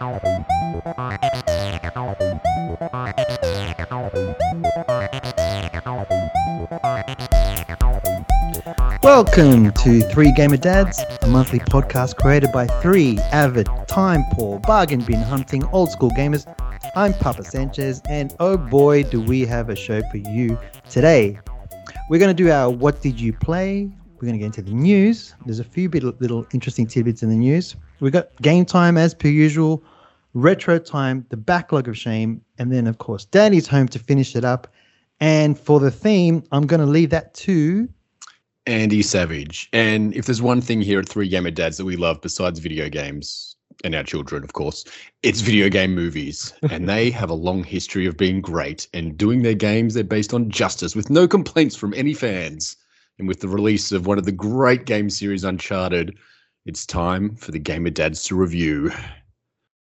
Welcome to Three Gamer Dads, a monthly podcast created by three avid, time poor, bargain bin hunting old school gamers. I'm Papa Sanchez, and oh boy, do we have a show for you today. We're going to do our What Did You Play? We're going to get into the news. There's a few bit, little interesting tidbits in the news. We've got game time as per usual, retro time, the backlog of shame, and then, of course, Daddy's home to finish it up. And for the theme, I'm going to leave that to Andy Savage. And if there's one thing here at Three Gamer Dads that we love besides video games and our children, of course, it's video game movies. and they have a long history of being great and doing their games. They're based on justice with no complaints from any fans. And with the release of one of the great game series, Uncharted, it's time for the Gamer Dads to review.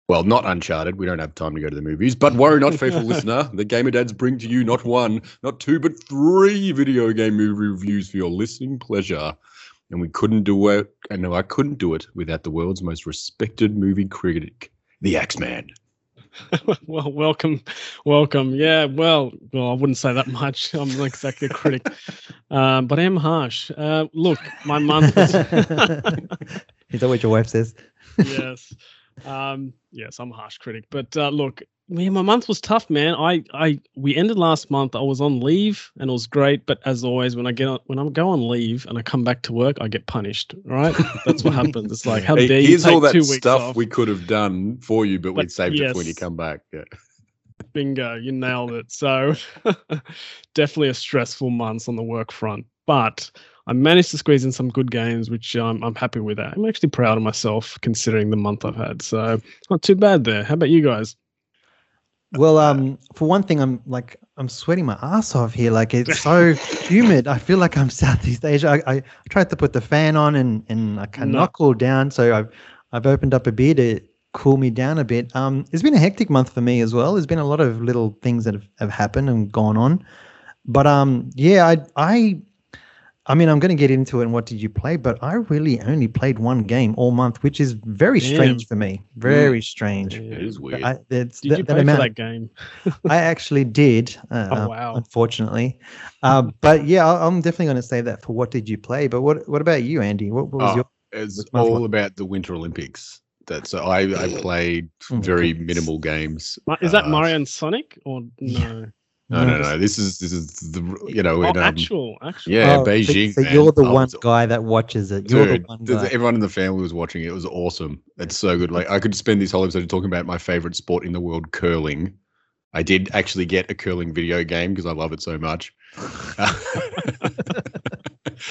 Well, not Uncharted. We don't have time to go to the movies. But worry not, faithful listener. The Gamer Dads bring to you not one, not two, but three video game movie reviews for your listening pleasure. And we couldn't do it, and no, I couldn't do it without the world's most respected movie critic, the Axeman. well, welcome, welcome. Yeah, well, well, I wouldn't say that much. I'm not exactly a critic, um, but I am harsh. Uh, look, my month. Is that what your wife says? yes, um, yes, I'm a harsh critic. But uh, look, man, my month was tough, man. I, I, we ended last month. I was on leave, and it was great. But as always, when I get on, when I go on leave and I come back to work, I get punished. Right? That's what happens. It's like how Hey, dare you Here's take all that two weeks stuff off? we could have done for you, but, But we'd saved it when you come back. Yeah. Bingo, you nailed it. So definitely a stressful month on the work front, but I managed to squeeze in some good games, which um, I'm happy with. That I'm actually proud of myself considering the month I've had. So not too bad there. How about you guys? Well, um, for one thing, I'm like I'm sweating my ass off here. Like it's so humid. I feel like I'm Southeast Asia. I, I tried to put the fan on and and I cannot No. cool down. So I've I've opened up a beer to cool me down a bit. Um, it's been a hectic month for me as well. There's been a lot of little things that have, have happened and gone on. But um, yeah, I I I mean, I'm going to get into it. And what did you play? But I really only played one game all month, which is very strange for me. Very strange. It is weird. I, it's Did that- you that play amount- that game? I actually did. Uh, Oh, wow. Unfortunately, uh, but yeah, I- I'm definitely going to say that for what did you play? But what what about you, Andy? What, what was Oh, your? It's Which month all was- about the Winter Olympics. That's I I played Oh very goodness. minimal games. Is that Uh, Mario and Sonic or no? No, no, this- no. This is this is the you know Oh, in, um, actual, actual. yeah Oh, Beijing. So, man. you're the one was- guy that watches it. You're Dude, the one guy. everyone in the family was watching it. It was awesome. It's so good. Like I could spend this whole episode talking about my favorite sport in the world, curling. I did actually get a curling video game because I love it so much.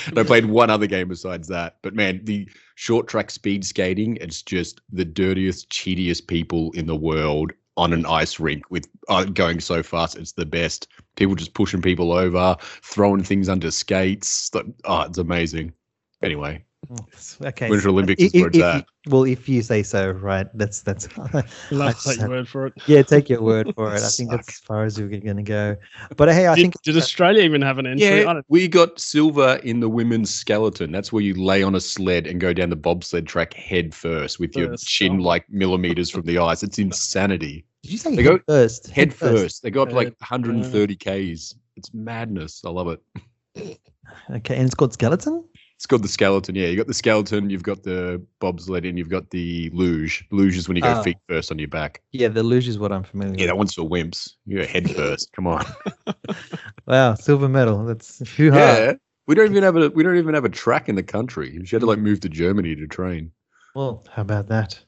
and I played one other game besides that. But man, the short track speed skating, it's just the dirtiest, cheatiest people in the world on an ice rink with uh, going so fast. It's the best. People just pushing people over, throwing things under skates. Like, Oh, it's amazing. Anyway, Mm. okay. Winter Olympics i- is where i- it's if at. well, if you say so, right? That's that's. Love I take your word for it. yeah, take your word for it. I think that's as far as we're going to go. But hey, I did, think did Australia even have an entry? I Yeah, don't, we got silver in the women's skeleton. That's where you lay on a sled and go down the bobsled track head first with your First, chin oh. like millimeters from the ice. It's insanity. did you say They head go first? Head first. They go up to like Head 130 Ks. It's madness. I love it. Okay, and it's called skeleton. It's called the skeleton. Yeah, you got the skeleton, you've got the bobsled, and you've got the luge. Luge is when you go Oh. feet first on your back. Yeah, the luge is what I'm familiar. Yeah, that one's for wimps. You go head first. Come on. Wow, silver medal. That's hoo-ha. Yeah. We don't even have a we don't even have a track in the country. She had to like move to Germany to train. Well, how about that?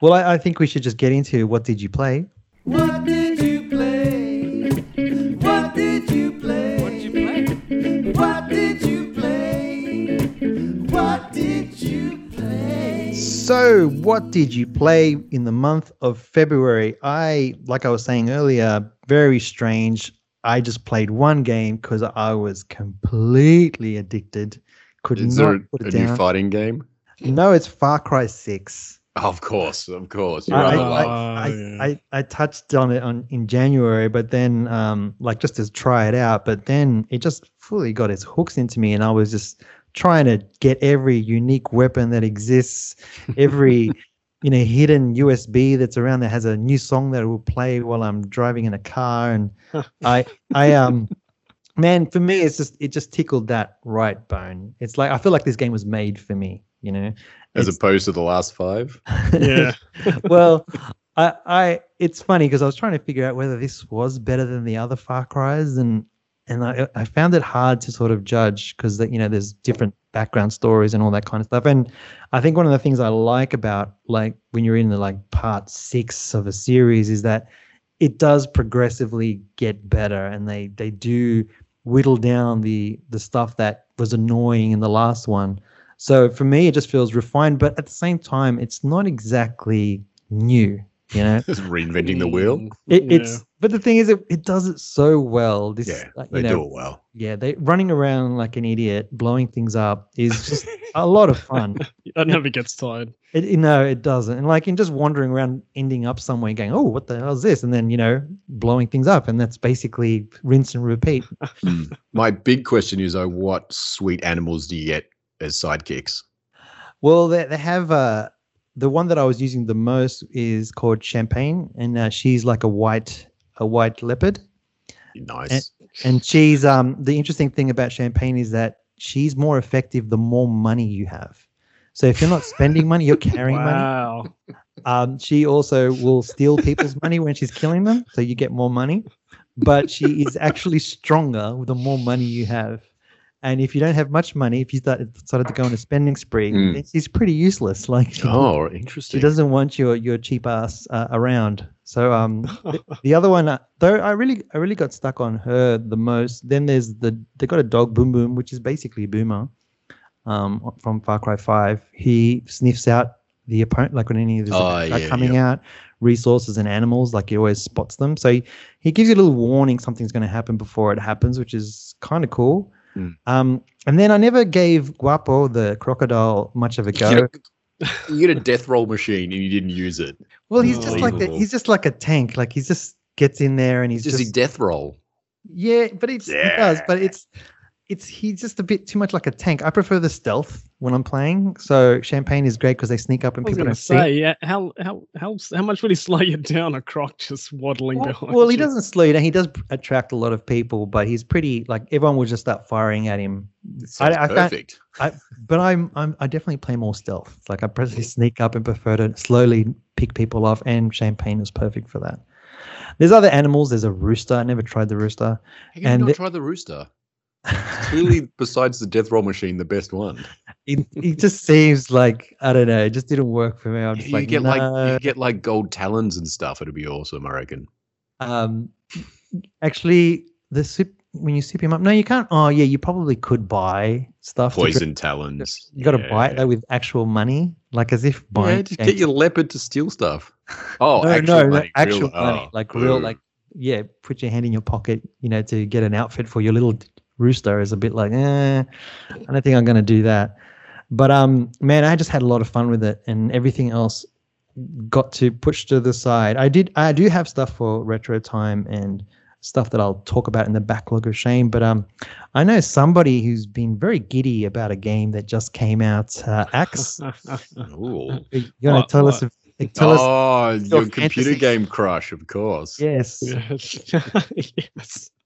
Well, I, I think we should just get into what did you play? What did So, what did you play in the month of February? I, like I was saying earlier, very strange. I just played one game because I was completely addicted. Could Is not there a, put a it new fighting game? No, it's Far Cry Six. Of course, of course. I. I, I, yeah. I, I touched on it on in January, but then um like just to try it out, but then it just fully got its hooks into me, and I was just trying to get every unique weapon that exists, every you know hidden USB that's around that has a new song that will play while I'm driving in a car, and I I um man for me it's just it just tickled that right bone. It's like I feel like this game was made for me, you know. As It's- opposed to the last five. Yeah. well, I, I, it's funny because I was trying to figure out whether this was better than the other Far Cries, and and I, I found it hard to sort of judge because that you know there's different background stories and all that kind of stuff. And I think one of the things I like about like when you're in the like part six of a series is that it does progressively get better, and they they do whittle down the the stuff that was annoying in the last one. So for me, it just feels refined, but at the same time, it's not exactly new. You know, Just reinventing the wheel. It, yeah. it's but the thing is, it, it does it so well. This, Yeah, uh, you they know, do it well. yeah, they running around like an idiot, blowing things up is just a lot of fun. that never gets tired. It, you know, it doesn't, and like in just wandering around, ending up somewhere, and going, "Oh, what the hell is this?" And then you know, blowing things up, and that's basically rinse and repeat. Mm. My big question is, oh, what sweet animals do you get as sidekicks? Well, they, they have uh, the one that I was using the most is called Champagne, and uh, she's like a white a white leopard. Nice. And she's um the interesting thing about Champagne is that she's more effective the more money you have. So if you're not spending money, you're carrying money. Wow. Um, she also will steal people's money when she's killing them, so you get more money. But she is actually stronger the more money you have. And if you don't have much money, if you start started to go on a spending spree, Mm. she's pretty useless. Like she, oh, she doesn't want your your cheap ass uh, around. So um, the, the other one, uh, though, I really I really got stuck on her the most. Then there's the they got a dog Boom Boom, which is basically Boomer, um, from Far Cry Five. He sniffs out the opponent, like when any of the Oh, are yeah, coming yeah. out, resources and animals. Like he always spots them. So he, he gives you a little warning something's going to happen before it happens, which is kind of cool. Mm. Um, and then I never gave Guapo the crocodile much of a go. You get, a, you get a death roll machine and you didn't use it. Well, he's just like a, he's just like a tank. Like he just gets in there and he's Just, just, a death roll. yeah, but it's he does, but it's it's he's just a bit too much like a tank. I prefer the stealth when I'm playing. So champagne is great because they sneak up and I was people going don't to see. say, yeah, how how how how much would he slow you down? A croc just waddling Well, behind. well, he doesn't slow you down. He does attract a lot of people, but he's pretty like everyone will just start firing at him. Sounds I perfect. I, but I'm, I'm I definitely play more stealth. Like I prefer sneak up and prefer to slowly pick people off, and champagne is perfect for that. There's other animals. There's a rooster. I never tried the rooster. How can and you not the- try the rooster? Clearly, besides the death roll machine, the best one. it, it just seems like I don't know. It just didn't work for me. I'm just You like, get like you get like gold talons and stuff. It'd be awesome, I reckon. um, actually, the sip when you sip him up. No, you can't. Oh yeah, you probably could buy stuff. Poison talons. You got to buy it though with actual money, like as if buying. Yeah, just get your leopard to steal stuff. Oh, no, actual no, no, money, actual real- money, oh, like real, like yeah. Put your hand in your pocket, you know, to get an outfit for your little rooster is a bit like, eh, I don't think I'm gonna do that. But um, man, I just had a lot of fun with it, and everything else got to push to the side. I did, I do have stuff for retro time and stuff that I'll talk about in the backlog of shame. But um, I know somebody who's been very giddy about a game that just came out. Uh, Axe, Ooh. you gonna What- tell us? what? If, tell us, Oh, your computer fantasy. game crush, of course. yes. Yes. yes.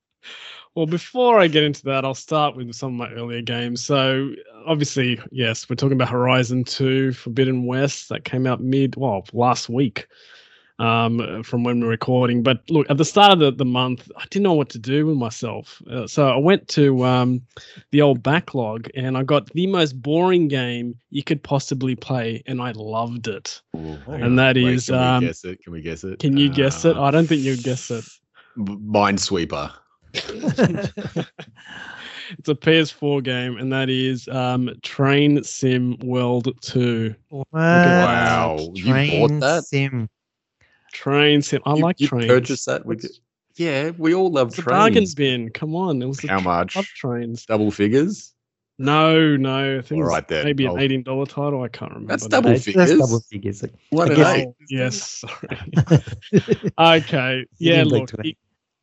Well, before I get into that, I'll start with some of my earlier games. So, obviously, yes, we're talking about Horizon 2 Forbidden West that came out mid, well, last week um, from when we we're recording. But look, at the start of the, the month, I didn't know what to do with myself. Uh, so, I went to um, the old backlog and I got the most boring game you could possibly play, and I loved it. Ooh, And that Wait, is, Can um, we guess it? Can we guess it? Can you guess it? Uh, I don't think you'd guess it. Minesweeper. it's a PS4 game, and that is um, Train Sim World 2. Wow, you bought Train that? Sim. Train Sim. I You- like you trains. purchased that with It's- Yeah, we all love It's a bargain trains. bin. Come on, it was How tr- much? love trains. Double figures? No, no, I think All it's right then, maybe an I'll- eighteen dollar title. I can't remember. That's double That's- figures. That's double figures. One I guess- eight. Yes, sorry. okay, yeah. Look, it-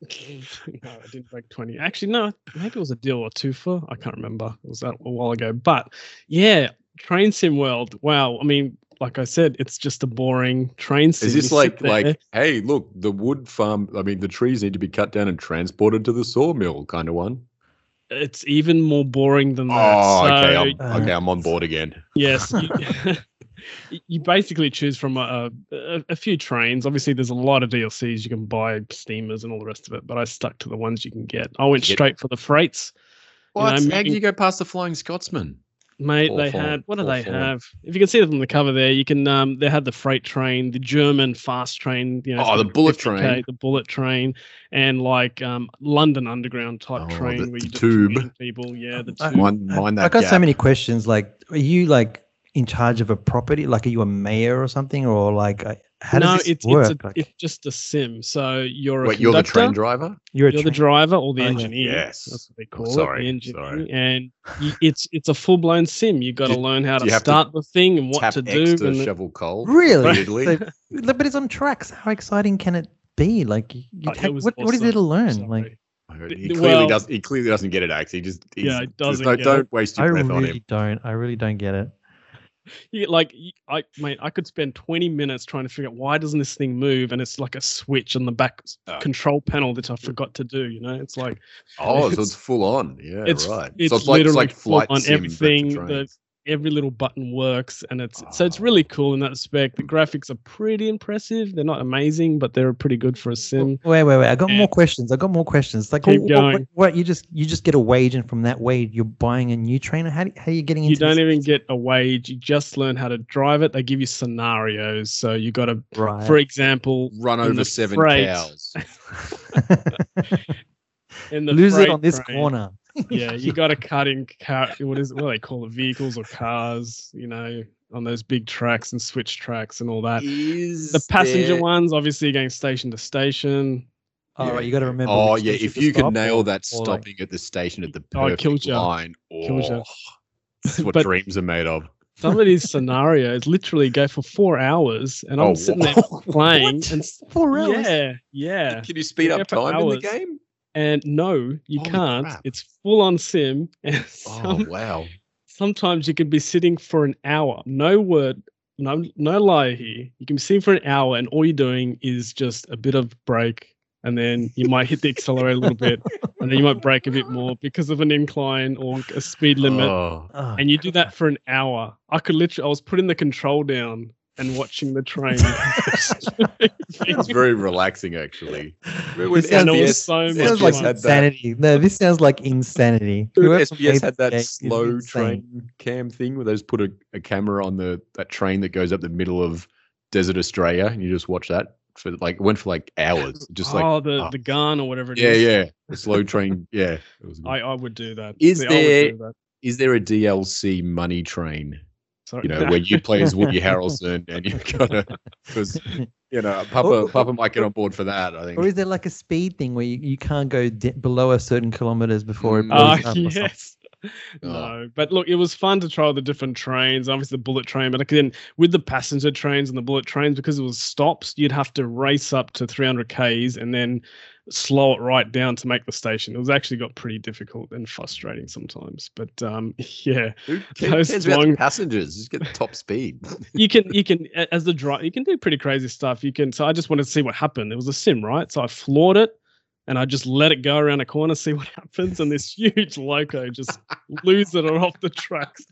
no, I didn't break twenty. Actually, no, maybe it was a deal or two for. I can't remember. It was that a while ago. But yeah, Train Sim World. Wow. I mean, like I said, it's just a boring train sim. Is this like like hey, look, the wood farm? I mean, the trees need to be cut down and transported to the sawmill, kind of one. it's even more boring than that. Oh, okay, So, I'm, Uh, okay, I'm on board again. yes. You, you basically choose from a, a, a few trains. Obviously, there's a lot of DLCs you can buy, steamers and all the rest of it. But I stuck to the ones you can get. I went Get- straight for the freights. What? know, How can moving- you go past the Flying Scotsman? Mate, Full they form, had what do full they form. have? If you can see it on the cover there, you can um they had the freight train, the German fast train, you know, Oh, the bullet train. the bullet train, and like um London Underground type Oh, the- train where the you tube. people. Yeah, the I- tube. Mind, mind that I got gap. so many questions. Like, are you like in charge of a property? Like, are you a mayor or something, or like, uh, how does no, this it's work? it's, a, like, it's just a sim. So you're a Wait, you're the train driver? you're You're the driver or the Oh, engineer. Yes. That's what they call sorry, it. The engineer. sorry. And you, it's it's a full blown sim. You've got to learn how to you have to start the thing and what to X do. to and the- shovel coal. Really? So- but it's on tracks. How exciting can it be? Like, you, you Oh, it take, was what, what is there to learn? Sorry. Like, He clearly well- does. He clearly doesn't get it. Actually, he just he's, Yeah, he doesn't no- get don't waste I your breath on him. really don't. I really don't get it. You, like I mate, I could spend 20 minutes trying to figure out why doesn't this thing move and it's like a switch on the back Oh. control panel that I forgot to do, you know? It's like Oh, so It's- it's full on. Yeah, it's- right. it's so it's like it's literally like flight on everything, the-. Every little button works and it's so it's Oh. really cool in that respect. The graphics are pretty impressive. They're not amazing, but they're pretty good for a sim. Wait, wait, wait. I got Yeah. more questions. I got more questions. Like, Keep what, what- going. what, you just you just get a wage, and from that wage, you're buying a new trainer. How do, how are you getting into? You don't this? even get a wage, you just learn how to drive it. They give you scenarios. So you got to right. for example, Run over seven freight- cows. in the Lose it on this train, corner. yeah, you got to cut in car. What is what do they call it? Vehicles or cars? You know, on those big tracks and switch tracks and all that. Is The passenger there- ones, obviously, going station to station. All Yeah. right, you got to remember. Oh yeah, if you can stop nail or- that or, like- stopping at the station at the Oh, it perfect kills ya. line, Kills ya. oh, that's what But- dreams are made of. Some of these scenarios literally go for four hours, and I'm Oh, sitting there playing, What? and Four hours. yeah, yeah. Can you speed Yeah, up for time in the game? And no, you Holy can't. crap. It's full on sim, and Oh wow! sometimes you can be sitting for an hour. No word, no no lie here. You can be sitting for an hour, and all you're doing is just a bit of brake, and then you might hit the accelerator a little bit, and then you might brake a bit more because of an incline or a speed limit. Oh, Oh, and you do that for an hour. I could literally, I was putting the control down and watching the train. it's very relaxing actually. This sounds, And it was so much sounds like fun. had that, insanity. No, this sounds like insanity. Dude, Whoever SBS had this game that is slow train cam thing where they just put a, a camera on the that train that goes up the middle of desert Australia, and you just watch that for like it went for like hours, just like oh, the oh. the gun or whatever it yeah, is. yeah, the slow train, yeah. It was. I, I would do that. Is I would do there- that. Is there a DLC money train? Sorry. You know, where you play as Woody Harrelson and you've got to because you know Papa Or- Papa might get on board for that. I think. Or is there like a speed thing where you, you can't go de- below a certain kilometers before it Mm. blows Ah, up yes. Oh. No, but look, it was fun to try all the different trains. Obviously, the bullet train, but again, with the passenger trains and the bullet trains, because it was stops, you'd have to race up to 300 k's and then slow it right down to make the station. It was actually got pretty difficult and frustrating sometimes. But um, yeah, Who those cares about the long- passengers? Just get top speed. you can you can as the driver you can do pretty crazy stuff. You can. So I just wanted to see what happened. It was a sim, right? So I floored it. And I just let it go around a corner, see what happens, and this huge loco just lose it off the tracks,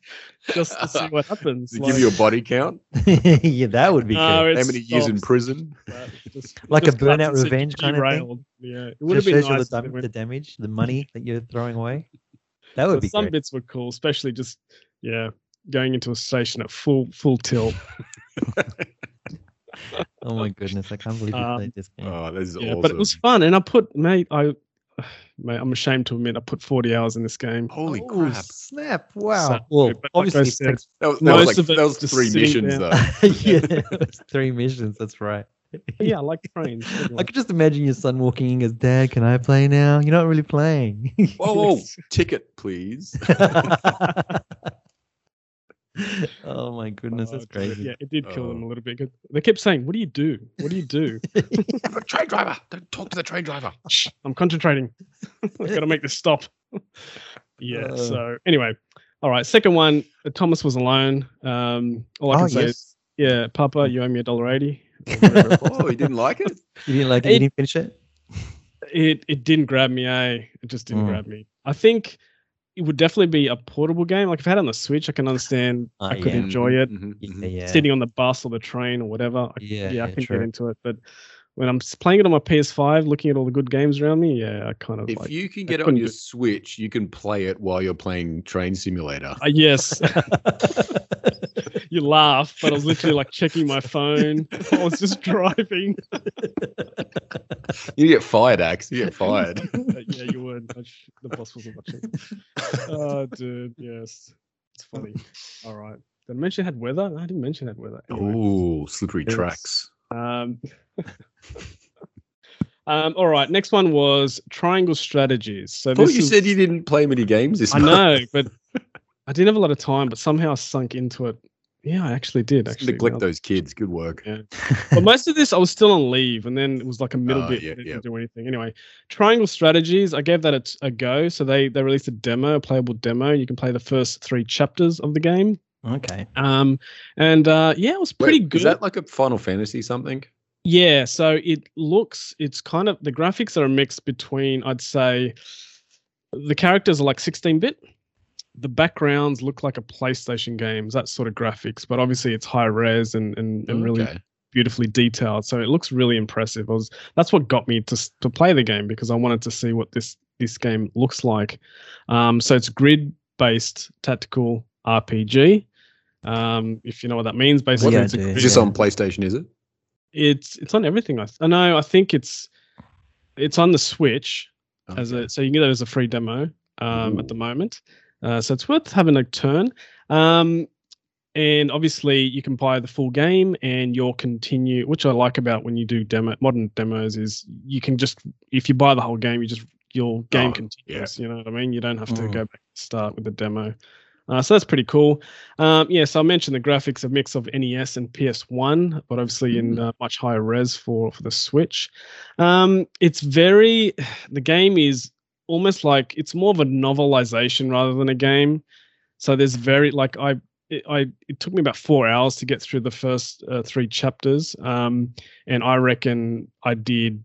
just to see what happens. Does it give you a body count? yeah, that would be No, good. How many years in prison? Just- Like a just cuts burnout revenge kind of thing? Yeah, it would have Just been nice. the, dam- the damage, the money that you're throwing away. That would but be some great. bits were cool, especially just yeah, going into a station at full full tilt. Oh my goodness, I can't believe you Um, played this game. Oh, this is yeah, awesome. but it was fun, and I put mate, I mate, I'm ashamed to admit I put 40 hours in this game. Holy Oh, crap! snap! Wow. So- well, but like obviously, said, takes- That was, that Most was like of it that was just three missions there. though. yeah, three missions. That's right. Yeah, I like trains. I could just imagine your son walking in as Dad, can I play now? You're not really playing. Whoa, whoa, ticket, please. oh my goodness, Oh, that's crazy. Yeah, it did kill them Oh. a little bit. 'cause They kept saying, "What do you do? What do you do?" I'm a train driver. Don't talk to the train driver. Shh, I'm concentrating. I've got to make this stop. yeah. Uh. So anyway, All right, second one. Thomas was alone. Um, all I Oh, can say yes. is, yeah, Papa, you owe me a dollar eighty. Oh, you didn't like it? You didn't like it? It- You didn't finish it? It it didn't grab me. Eh? It just didn't Mm. grab me. I think it would definitely be a portable game. Like if I had it on the Switch, I can understand. Ah, I could yeah. enjoy it. Mhm, Yeah, mhm. yeah. sitting on the bus or the train or whatever. I, Yeah, yeah, I can true. get into it. But when I'm playing it on my PS5, looking at all the good games around me, yeah, I kind of If like. you can I get it on your do- Switch, you can play it while you're playing Train Simulator. Uh, yes, you laugh, but I was literally like checking my phone. I was just driving. You get fired, Axe. You get fired. Uh, yeah, you would. I the boss wasn't watching. Oh, dude, yes, it's funny. All right. Did I mention it had weather? No, I didn't mention it had weather. Anyway. Oh, slippery Yes. tracks. Um, um, all right. Next one was triangle strategies. So I thought you is- said you didn't play many games this I month. know, but I didn't have a lot of time. But somehow I sunk into it. Yeah, I actually did. Actually, Neglect those kids. Good work. Yeah. but most of this I was still on leave, and then it was like a middle Oh, bit. Yeah, didn't yeah. do anything. Anyway, Triangle Strategies. I gave that a go. So they they released a demo, a playable demo. You can play the first three chapters of the game. okay. Um, and uh, yeah, it was pretty Wait, good. Is that like a Final Fantasy something? Yeah, so it looks it's kind of the graphics are a mix between I'd say the characters are like 16-bit. The backgrounds look like a PlayStation games, that sort of graphics, but obviously it's high res and and, and really Okay. beautifully detailed. So it looks really impressive. I was that's what got me to to play the game because I wanted to see what this this game looks like. Um, so it's grid based tactical RPG. Um, if you know what that means, basically Yeah, I it's a do. grid- Just Yeah. on PlayStation, is it? it's it's on everything. I, th- I know. I think it's it's on the Switch as a so you can get it as a free demo um, at the moment. Uh, so it's worth having a turn. Um, and obviously you can buy the full game and you'll continue. Which I like about when you do demo modern demos is you can just if you buy the whole game, you just your game Oh, continues. You know what I mean? You don't have to Mm. go back to start with the demo. Uh, so that's pretty cool. Um, yeah, so I mentioned the graphics, a mix of NES and PS1, but obviously in uh, much higher res for for the Switch. Um, it's very, the game is almost like it's more of a novelization rather than a game. So there's very like I. It, I it took me about four hours to get through the first uh, three chapters, um, and I reckon I did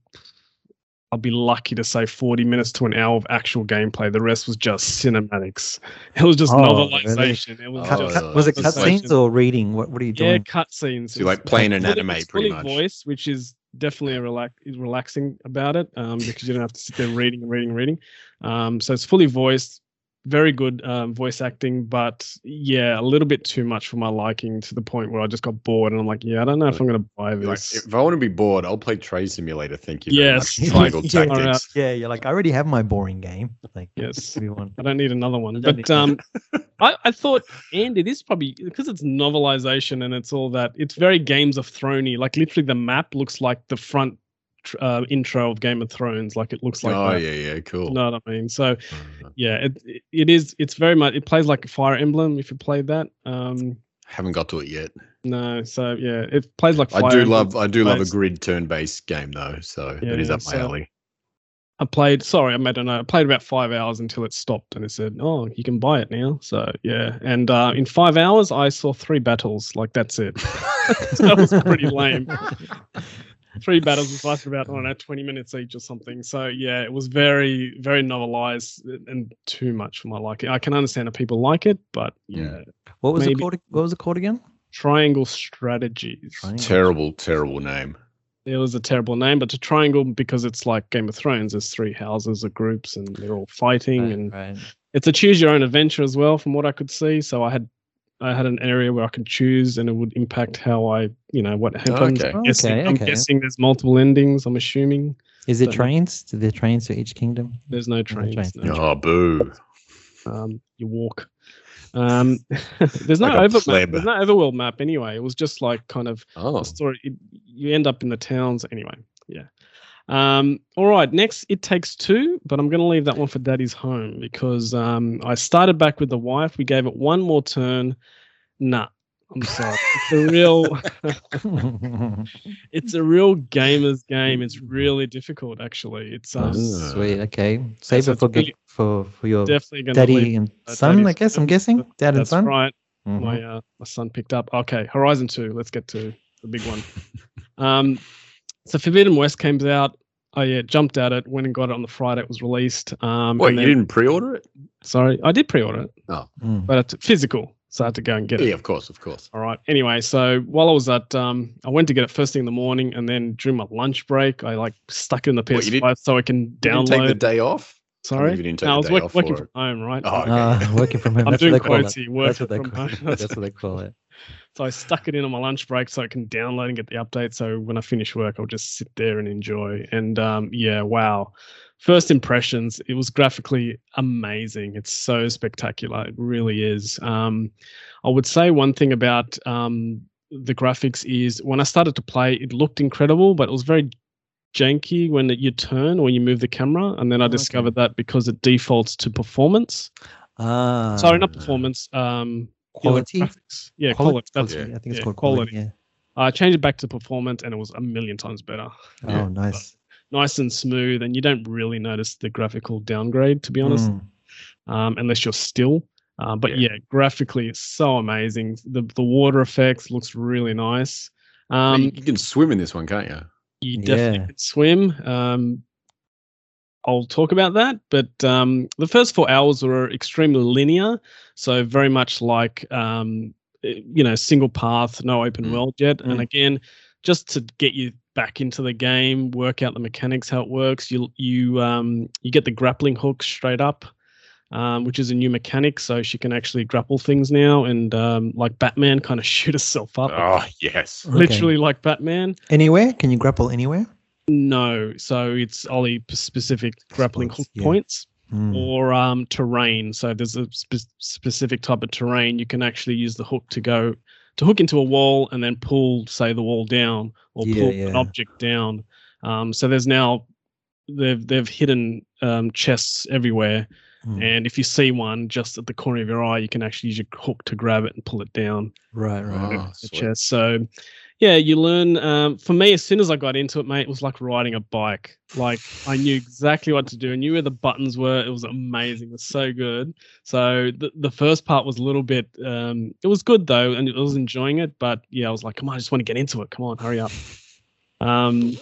I'll be lucky to say 40 minutes to an hour of actual gameplay. The rest was just cinematics. It was just Oh, really? novelization. It was Oh, Cut, just cut, was it conversation. cutscenes or reading? What What are you doing? yeah, doing? cutscenes. So you're like playing an anime it's pretty fully much. voiced, which is definitely relax relaxing about it um, because you don't have to sit there reading and reading and reading. Um, so it's fully voiced, very good um, voice acting, but yeah, a little bit too much for my liking to the point where I just got bored and I'm like, yeah, I don't know if I'm going to buy You're Like, this. if I want to be bored, I'll play Train Simulator. Thank you. very Yes. much. Triangle Yeah. Tactics. Yeah, you're like, I already have my boring game. Like, Yes. I don't need another one. I But need um, I, I thought, and it is probably because it's novelization and it's all that. It's very Games of Throney. Like literally, the map looks like the front tr- uh, intro of Game of Thrones. Like it looks like. oh that. yeah, yeah, cool. You know what I mean? So Uh, yeah, it it- it is. It's very much. It plays like Fire Emblem. If you played that, um, haven't got to it yet. no. So yeah, it plays like. Fire I do Emblem. love I do love a grid turn-based game though, so Yeah, it is up my so- alley. I played. Sorry, I made a note. I played about five hours until it stopped, and it said, "Oh, you can buy it now." So yeah, and uh, in five hours, I saw three battles. Like that's it. that was pretty lame. Three battles which lasted about I don't know twenty minutes each or something. So yeah, it was very very novelized and too much for my liking. I can understand that people like it, but yeah, What was it called? What was it called again? Triangle Strategies. Triangle. Terrible, terrible name. It was a terrible name, but to triangle because it's like Game of Thrones. There's three houses or groups, and they're all fighting, Right, and right. it's a choose your own adventure as well from what i could see so i had i had an area where i could choose and it would impact how i you know what happens Okay. I'm, guessing, Okay, I'm okay. guessing there's multiple endings i'm assuming Is it But- trains? Do there trains for each kingdom? there's no trains trains, no Oh boo. um, you walk um, there's no Like a over pleb. there's no overworld map anyway it was just like kind of Oh. the story it, you end up in the towns anyway yeah um all right next it takes two but i'm going to leave that one for daddy's home because um i started back with the wife we gave it one more turn nah I'm sorry. It's a real it's a real gamer's game. It's really difficult actually. It's um. Sweet. Okay. Save so it for really- for for your definitely daddy and uh, son. I guess I'm guessing dad and That's son. right. Mhm. My uh, my son picked up. Okay, Horizon Two. Let's get to the big one. um, so Forbidden West came out. Oh yeah, jumped at it. Went and got it on the Friday it was released. Um, Wait, and you didn't pre-order it? Sorry, I did pre-order it, Mm. but it's physical, so I had to go and get it. Yeah, of course, of course. All right. Anyway, so while I was at, um, I went to get it first thing in the morning, and then during my lunch break, I like stuck it in the What, PS5 didn't- so I can You didn't take the day off? Sorry, you didn't take no, I was day work, off working for from home, right? Oh, okay. Ah, working from home. I'm That's doing what they call quotes it. here, That's what they from call home. it. That's what they call it. So I stuck it in on my lunch break so I can download and get the update. So when I finish work, I'll just sit there and enjoy. And um, yeah, wow. First impressions, it was graphically amazing. It's so spectacular. It really is. Um, I would say one thing about um, the graphics is when I started to play, it looked incredible, but it was very janky when you turn or you move the camera. And then I Oh, okay. discovered that because it defaults to performance. Ah, Sorry, not performance. Um, Quality? graphics. Yeah, Quality. quality. That's quality, I think it's yeah, called quality. quality. I changed it back to performance, and it was a million times better. Yeah. Oh, nice. Nice and smooth, and you don't really notice the graphical downgrade, to be honest, Mm. um, unless you're still. Uh, but Yeah. yeah. graphically, it's so amazing. The the water effects looks really nice. Um, you, you can swim in this one, can't you? you definitely Yeah. could swim. Um, I'll talk about that, but um, the first four hours were extremely linear, so very much like um, eh, you know single path, no open Mm. world yet. And Mm. again, just to get you back into the game, work out the mechanics, how it works. You you um, you get the grappling hook straight up. Um, which is a new mechanic, so she can actually grapple things now, and um, like Batman, kind of shoot herself up, Oh, yes. Okay. literally like Batman. Anywhere? Can you grapple anywhere? No, so it's only specific grappling yeah. points Mm. or um, terrain. So there's a spe- specific type of terrain you can actually use the hook to go to hook into a wall and then pull, say, the wall down or Yeah, pull yeah. an object down. Um, so there's now they've they've hidden um, chests everywhere, Mm. and if you see one just at the corner of your eye, you can actually use your hook to grab it and pull it down Right, right. Oh, the sweet. chest. So, yeah, you learn. Um, for me, as soon as I got into it, mate, it was like riding a bike. Like I knew exactly what to do. I knew where the buttons were. It was amazing. It was so good. So the the first part was a little bit. Um, it was good though, and I was enjoying it. But yeah, I was like, come on, I just want to get into it. Come on, hurry up. Um,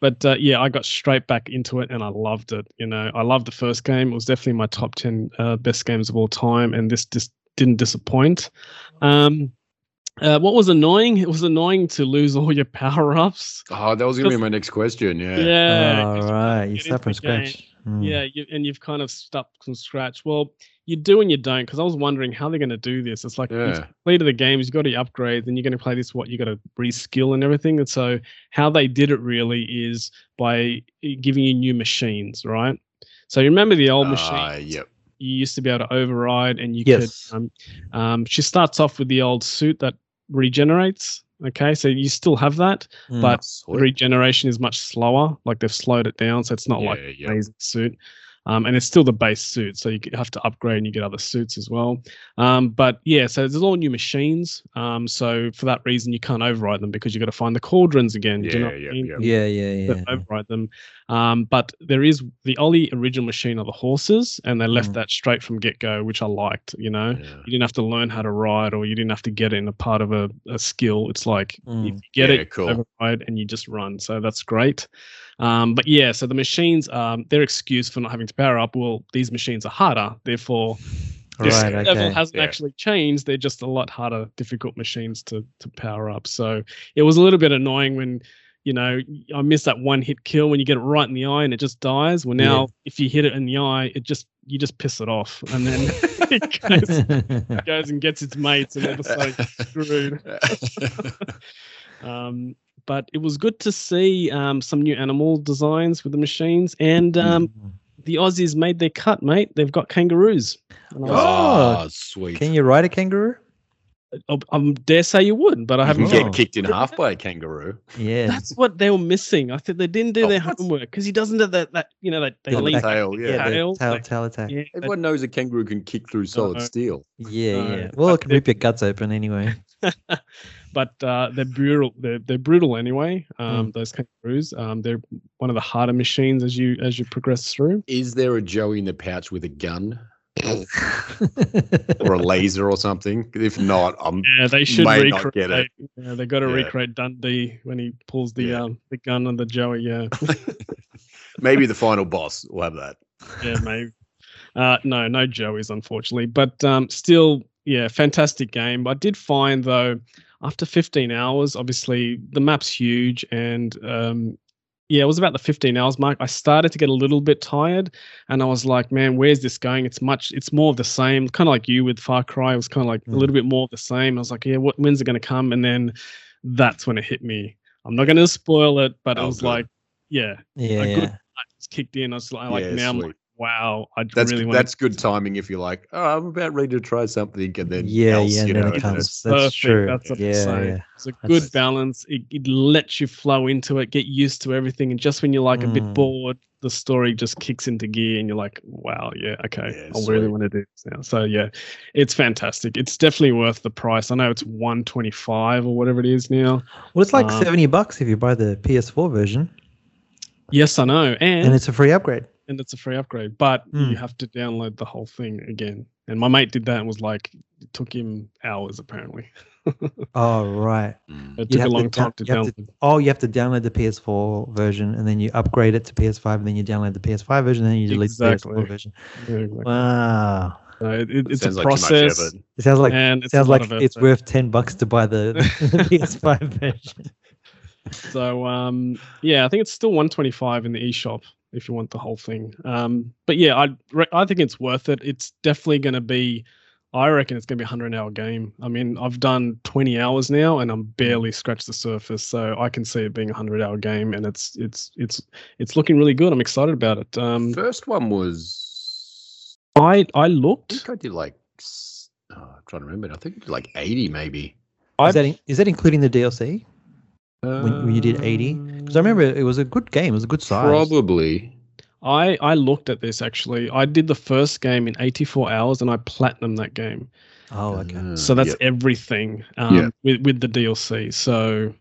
but uh, yeah, I got straight back into it and I loved it. You know, I loved the first game. It was definitely my top ten uh, best games of all time, and this just didn't disappoint. Um, uh, what was annoying? It was annoying to lose all your power ups. Oh, that was going to be my next question. Yeah. Yeah, All 'cause Oh, right. You start from scratch. Mm. yeah, you, and you've kind of stopped from scratch. Well, you do and you don't, because I was wondering how they're going to do this. It's like you've Yeah. completed the games, you've got to upgrade, then you're going to play this. What you got to reskill and everything. And so, how they did it really is by eh, giving you new machines, right? So you remember the old machine Ah, yep. You used to be able to override and you Yes. could um, um she starts off with the old suit that regenerates okay so you still have that Mm. but Sweet. regeneration is much slower like they've slowed it down so it's not like Yeah, an yeah. amazing suit um, and it's still the base suit so you have to upgrade and you get other suits as well um, but yeah so there's all new machines um, so for that reason you can't override them because you've got to find the cauldrons again do you know Yeah, what I yeah, mean? yeah. yeah, yeah, yeah. override them. Um, but there is the Ollie original machine of the horses, and they left Mm. that straight from get go, which I liked. You know, Yeah. you didn't have to learn how to ride, or you didn't have to get in a part of a, a skill. It's like if Mm. you get Yeah, it, cool. override, and you just run. So that's great. Um, but yeah, so the machines, um, their excuse for not having to power up, well, these machines are harder, therefore this Right, level okay. hasn't Yeah. actually changed. They're just a lot harder, difficult machines to to power up. So it was a little bit annoying when, you know, I miss that one hit kill when you get it right in the eye and it just dies. Well, now if you hit it in the eye, it just you just piss it off, and then it goes, goes and gets its mates, and all of a sudden screwed. Um, but it was good to see um, some new animal designs with the machines, and um, Mm. the Aussies made their cut, mate. They've got kangaroos. And I was oh, sweet. Can you ride a kangaroo? I, I dare say you would, but I haven't. can Oh. get kicked in half by a kangaroo. Yeah. That's what they were missing. I think they didn't do Oh, their what? homework because he doesn't have that. That you know that they The On the leap. back- tail, yeah. yeah, Tail, tail, like- tail attack. Yeah, Yeah, they- Everyone knows a kangaroo can kick through solid Uh-oh. steel. yeah. No, Well, it can rip your guts open anyway. but uh, they're brutal. They're, they're brutal anyway. Um, Those kangaroos. Um, they're one of the harder machines as you as you progress through. Is there a Joey in the pouch with a gun or a laser or something? If not, I'm Yeah, they should May not recreate. get it. Yeah, they got to Yeah. recreate Dundee when he pulls the Yeah. um the gun on the Joey. Yeah, maybe the final boss will have that. yeah, maybe. Uh, no, no Joey's unfortunately, but um, still, yeah, fantastic game. I did find though, after 15 hours, obviously the map's huge, and um, yeah, it was about the 15 hours mark. I started to get a little bit tired, and I was like, man, where's this going? It's much, it's more of the same, kind of like you with Far Cry. It was kind of like Mm. a little bit more of the same. I was like, yeah, what, when's it going to come? And then that's when it hit me. I'm not going to spoil it, but it Oh, was good. like, yeah, yeah, a good- yeah. it's kicked in. I was like, like Yeah, now I'm like, wow, I That's really want that's good timing if you're like, oh, I'm about ready to try something, and then yeah, else, yeah, you then know, it comes. it's- That's perfect. true. That's what I'm yeah, saying. yeah. It's a That's- good balance. It, it lets you flow into it, get used to everything, and just when you're like a bit Mm. bored, the story just kicks into gear, and you're like, "Wow, yeah, okay, Yeah, I really want to do this now." So yeah, it's fantastic. It's definitely worth the price. I know it's 125 or whatever it is now. Well, it's like Um, seventy bucks if you buy the PS4 version, Yes, I know, and and it's a free upgrade. And it's a free upgrade, but Mm. you have to download the whole thing again. And my mate did that and was like, it took him hours apparently. Oh right. Mm. It You took a have to long down- time to you have to- download. Oh, you have to download the PS4 version, and then you upgrade it to PS5, and then you download the PS5 version, and then you delete Exactly. the PS4 version. Yeah, exactly. Wow. So it, it- it's a Sounds like process. effort. It sounds like and it's sounds like of it's effort. worth ten bucks to buy the, the PS5 version. So um, yeah, I think it's still 125 in the eShop if you want the whole thing. Um, but yeah, I I think it's worth it. It's definitely going to be. I reckon it's going to be a hundred hour game. I mean, I've done 20 hours now, and I'm barely scratched the surface. So I can see it being a hundred hour game, and it's it's it's it's looking really good. I'm excited about it. Um, First one was, I I looked. I looked. think I did like, oh, I'm trying to remember. I think I did like 80 maybe. Is that, in, is that including the DLC when, when you did 80? Because I remember it was a good game. It was a good size. Probably. I I looked at this actually. I did the first game in 84 hours, and I platinumed that game. Oh, okay. Uh, So that's yep. everything um, Yeah. with with the DLC. So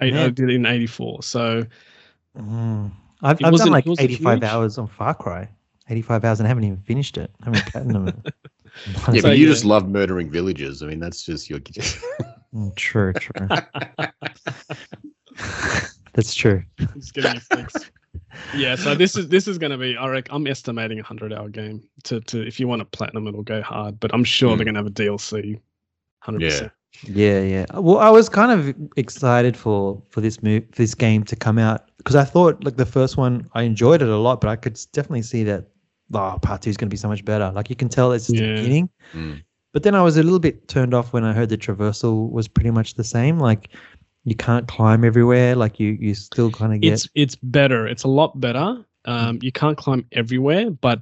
I, I did it in '84. So Mm. I've, I've done like 85 huge. hours on Far Cry. 85 hours and I haven't even finished it. I haven't platinum it. Yeah, So, but you yeah. just love murdering villagers. I mean, that's just your. Mm, true, true. That's true. just getting your fix. Yeah. So this is this is going to be. I reckon I'm estimating a hundred hour game. To to if you want a platinum, it'll go hard. But I'm sure Mm. they're going to have a DLC. Hundred percent. Yeah, yeah. Well, I was kind of excited for for this move, for this game to come out because I thought like the first one, I enjoyed it a lot, but I could definitely see that oh, part two is going to be so much better. Like you can tell it's just the beginning. Mm. But then I was a little bit turned off when I heard the traversal was pretty much the same. Like you can't climb everywhere. Like you you still kind of get It's it's better. It's a lot better. Um, you can't climb everywhere, but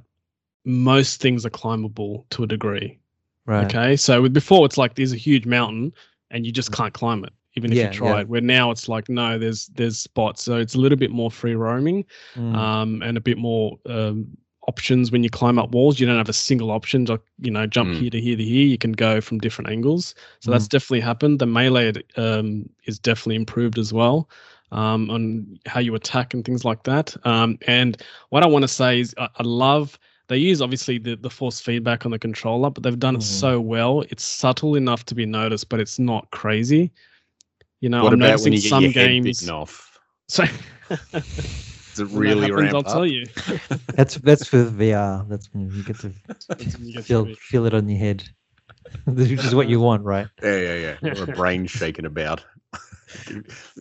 most things are climbable to a degree. right. Okay, so with before it's like there's a huge mountain and you just can't climb it, even if Yeah, you try yeah. it. Where now it's like no, there's there's spots, so it's a little bit more free roaming, Mm. um, and a bit more um, options when you climb up walls. You don't have a single option, to, you know, jump Mm. here to here to here. You can go from different angles, so that's definitely happened. The melee um, is definitely improved as well. Um, on how you attack and things like that. Um, and what I want to say is, I, I love they use obviously the, the force feedback on the controller, but they've done it Mhm. so well. It's subtle enough to be noticed, but it's not crazy. You know, what I'm noticing some games. off? So Does it when that really happens, ramp I'll up? tell you. That's that's for VR. That's when you get to you get feel be- feel it on your head, which is what you want, right? Yeah, yeah, yeah. Or a brain shaking about.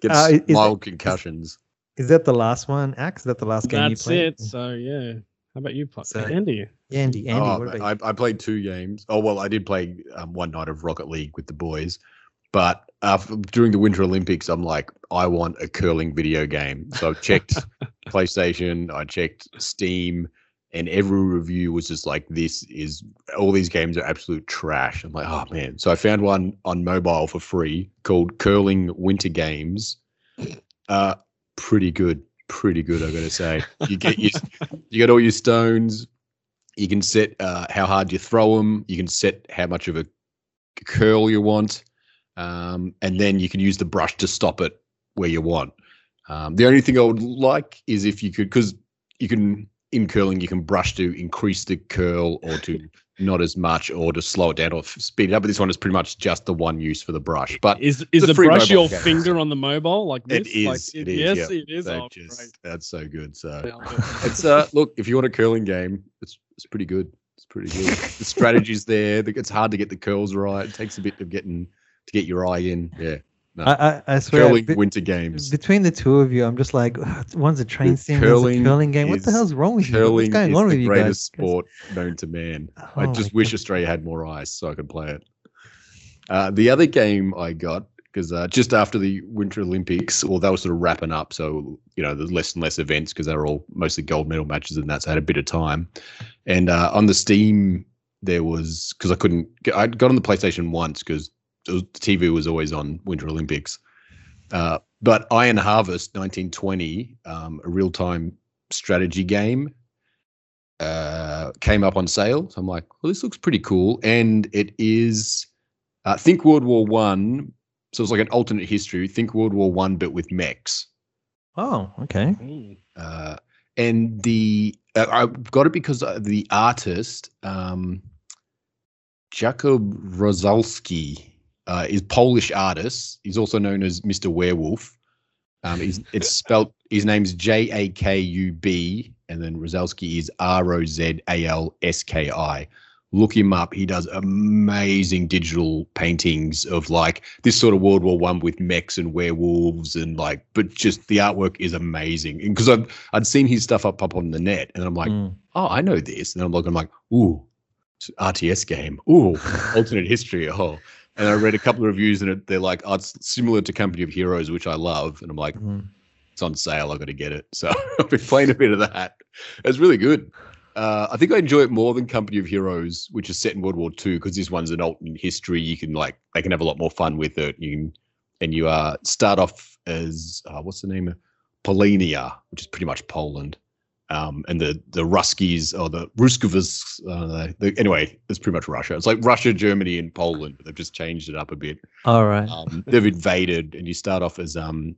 Get Uh, is- mild concussions. Is that the last one, Axe? Is that the last game That's you played? That's it. So yeah. How about you, Pla- So- Andy? Andy, Andy, Oh, what about I, I played two games. Oh well, I did play um, one night of Rocket League with the boys, but uh, during the Winter Olympics, I'm like, I want a curling video game. So I've checked PlayStation, I checked Steam, and every review was just like, "This is all these games are absolute trash." I'm like, oh man. So I found one on mobile for free called Curling Winter Games. Uh, pretty good, pretty good. I gotta say, you get your, you get all your stones you can set uh, how hard you throw them. You can set how much of a curl you want. Um, and then you can use the brush to stop it where you want. Um, the only thing I would like is if you could, because you can in curling, you can brush to increase the curl or to not as much or to slow it down or speed it up. But this one is pretty much just the one use for the brush. But Is is a the brush your game. finger on the mobile like this? it is, Like, it is, Yes, yeah. it is. They've Oh, just- that's so good. So Yeah, I'll do it. it's uh look if you want a curling game, it's it's pretty good. It's pretty good. the strategy's there. It's hard to get the curls right. It takes a bit of getting to get your eye in. Yeah, I, I, I swear, curling be- winter games. between the two of you, I'm just like, one's a train sim, one's a curling curling game. What the hell's wrong with you? What's Curling going is on the with you greatest guys? sport known to man. I Oh just wish God. Australia had more ice so I could play it. Uh, the other game I got because uh, just after the Winter Olympics, well, they were sort of wrapping up, so you know there's less and less events because they were all mostly gold medal matches and that. So I had a bit of time, and uh, on the Steam there was because I couldn't. I got on the PlayStation once because the TV was always on Winter Olympics. Uh, but Iron Harvest 1920, um, a real time strategy game, uh, came up on sale. So I'm like, well, this looks pretty cool. And it is, uh, think World War One. So it's like an alternate history. Think World War One, but with mechs. Oh, okay. Uh, and the uh, I got it because uh, the artist, um, Jakub Rozalski, uh, is Polish artist. He's also known as Mr. Werewolf. Um, he's, it's spelled. His name's J A K U B, and then Rozalski is R O Z A L S K I. Look him up. He does amazing digital paintings of like this sort of World War One with mechs and werewolves and like, but just the artwork is amazing. Because I've I'd seen his stuff up up on the net, and I'm like, Mm. oh, I know this. And I'm like, I'm like, ooh, RTS game. Ooh, alternate history. Oh. And I read a couple of reviews and it, they're like, oh, it's similar to Company of Heroes, which I love. And I'm like, Mm. it's on sale. I've got to get it. So I've been playing a bit of that. It's really good. Uh, I think I enjoy it more than Company of Heroes, which is set in World War II, because this one's an alternate history. You can like, they can have a lot more fun with it. You can, and you uh, start off as uh, what's the name? of Polania, which is pretty much Poland. Um, and the the Ruskies or the Ruskovas, uh, the, anyway, it's pretty much Russia. It's like Russia, Germany, and Poland. But they've just changed it up a bit All right. um, they've invaded, and you start off as um,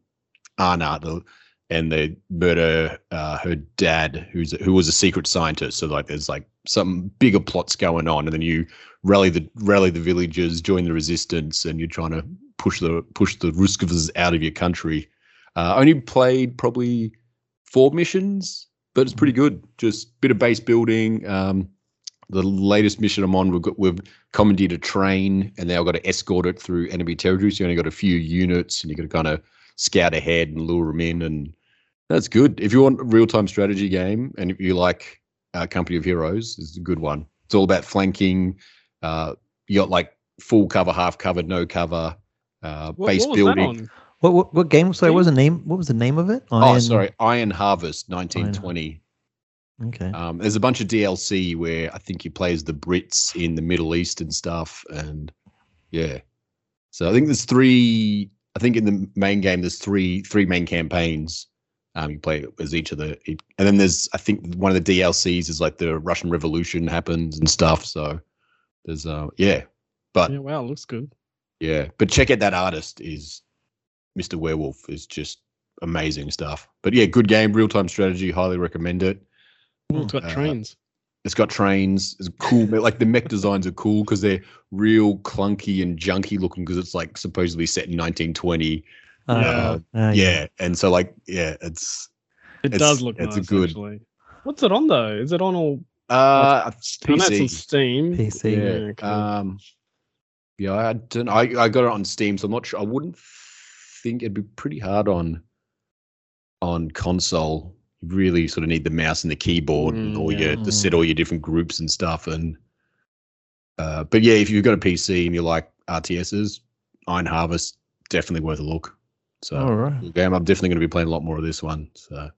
Anna, the, and they murder uh, her dad, who's who was a secret scientist. So like, there's like some bigger plots going on, and then you rally the rally the villagers, join the resistance, and you're trying to push the push the Ruskovas out of your country. Uh, I only played probably four missions, but it's pretty good. Just bit of base building. Um, the latest mission I'm on, we've got we've commandeered a train, and now I've got to escort it through enemy territory. So you only got a few units, and you got to kind of scout ahead and lure them in, and that's good. If you want a real time strategy game, and if you like uh, Company of Heroes, it's a good one. It's all about flanking. Uh, you got like full cover, half cover, no cover, uh, What, base what building. That on? What, what what game? Sorry, Steam? what was the name? What was the name of it? Oh, sorry, Iron Harvest, 1920. Okay. Um, there's a bunch of DLC where I think you play as the Brits in the Middle East and stuff, and yeah. So I think there's three. I think in the main game there's three three main campaigns. Um, you play as each of the, and then there's I think one of the DLCs is like the Russian Revolution happens and stuff. So there's uh yeah, but Yeah, wow, looks good. yeah, but check out that artist is Mr. Werewolf is just amazing stuff. But yeah, good game, real time strategy. Highly recommend it. Ooh, it's got Uh, trains. It's got trains. It's cool. like the mech designs are cool because they're real clunky and junky looking because it's like supposedly set in 1920. Uh, uh, yeah, and so like yeah, it's It it's- does look it's a good- actually. What's it on though? Is it on all? uh I know it's on PC. Steam. PC. Yeah. Yeah, cool. Um. Yeah, I don't. I I got it on Steam, so I'm not sure. I wouldn't think it'd be pretty hard on on console. You really sort of need the mouse and the keyboard and Mm, all yeah. your to set all your different groups and stuff. And uh, but yeah, if you've got a PC and you like RTSs, Iron Harvest definitely worth a look. So All right. game. I'm definitely going to be playing a lot more of this one. So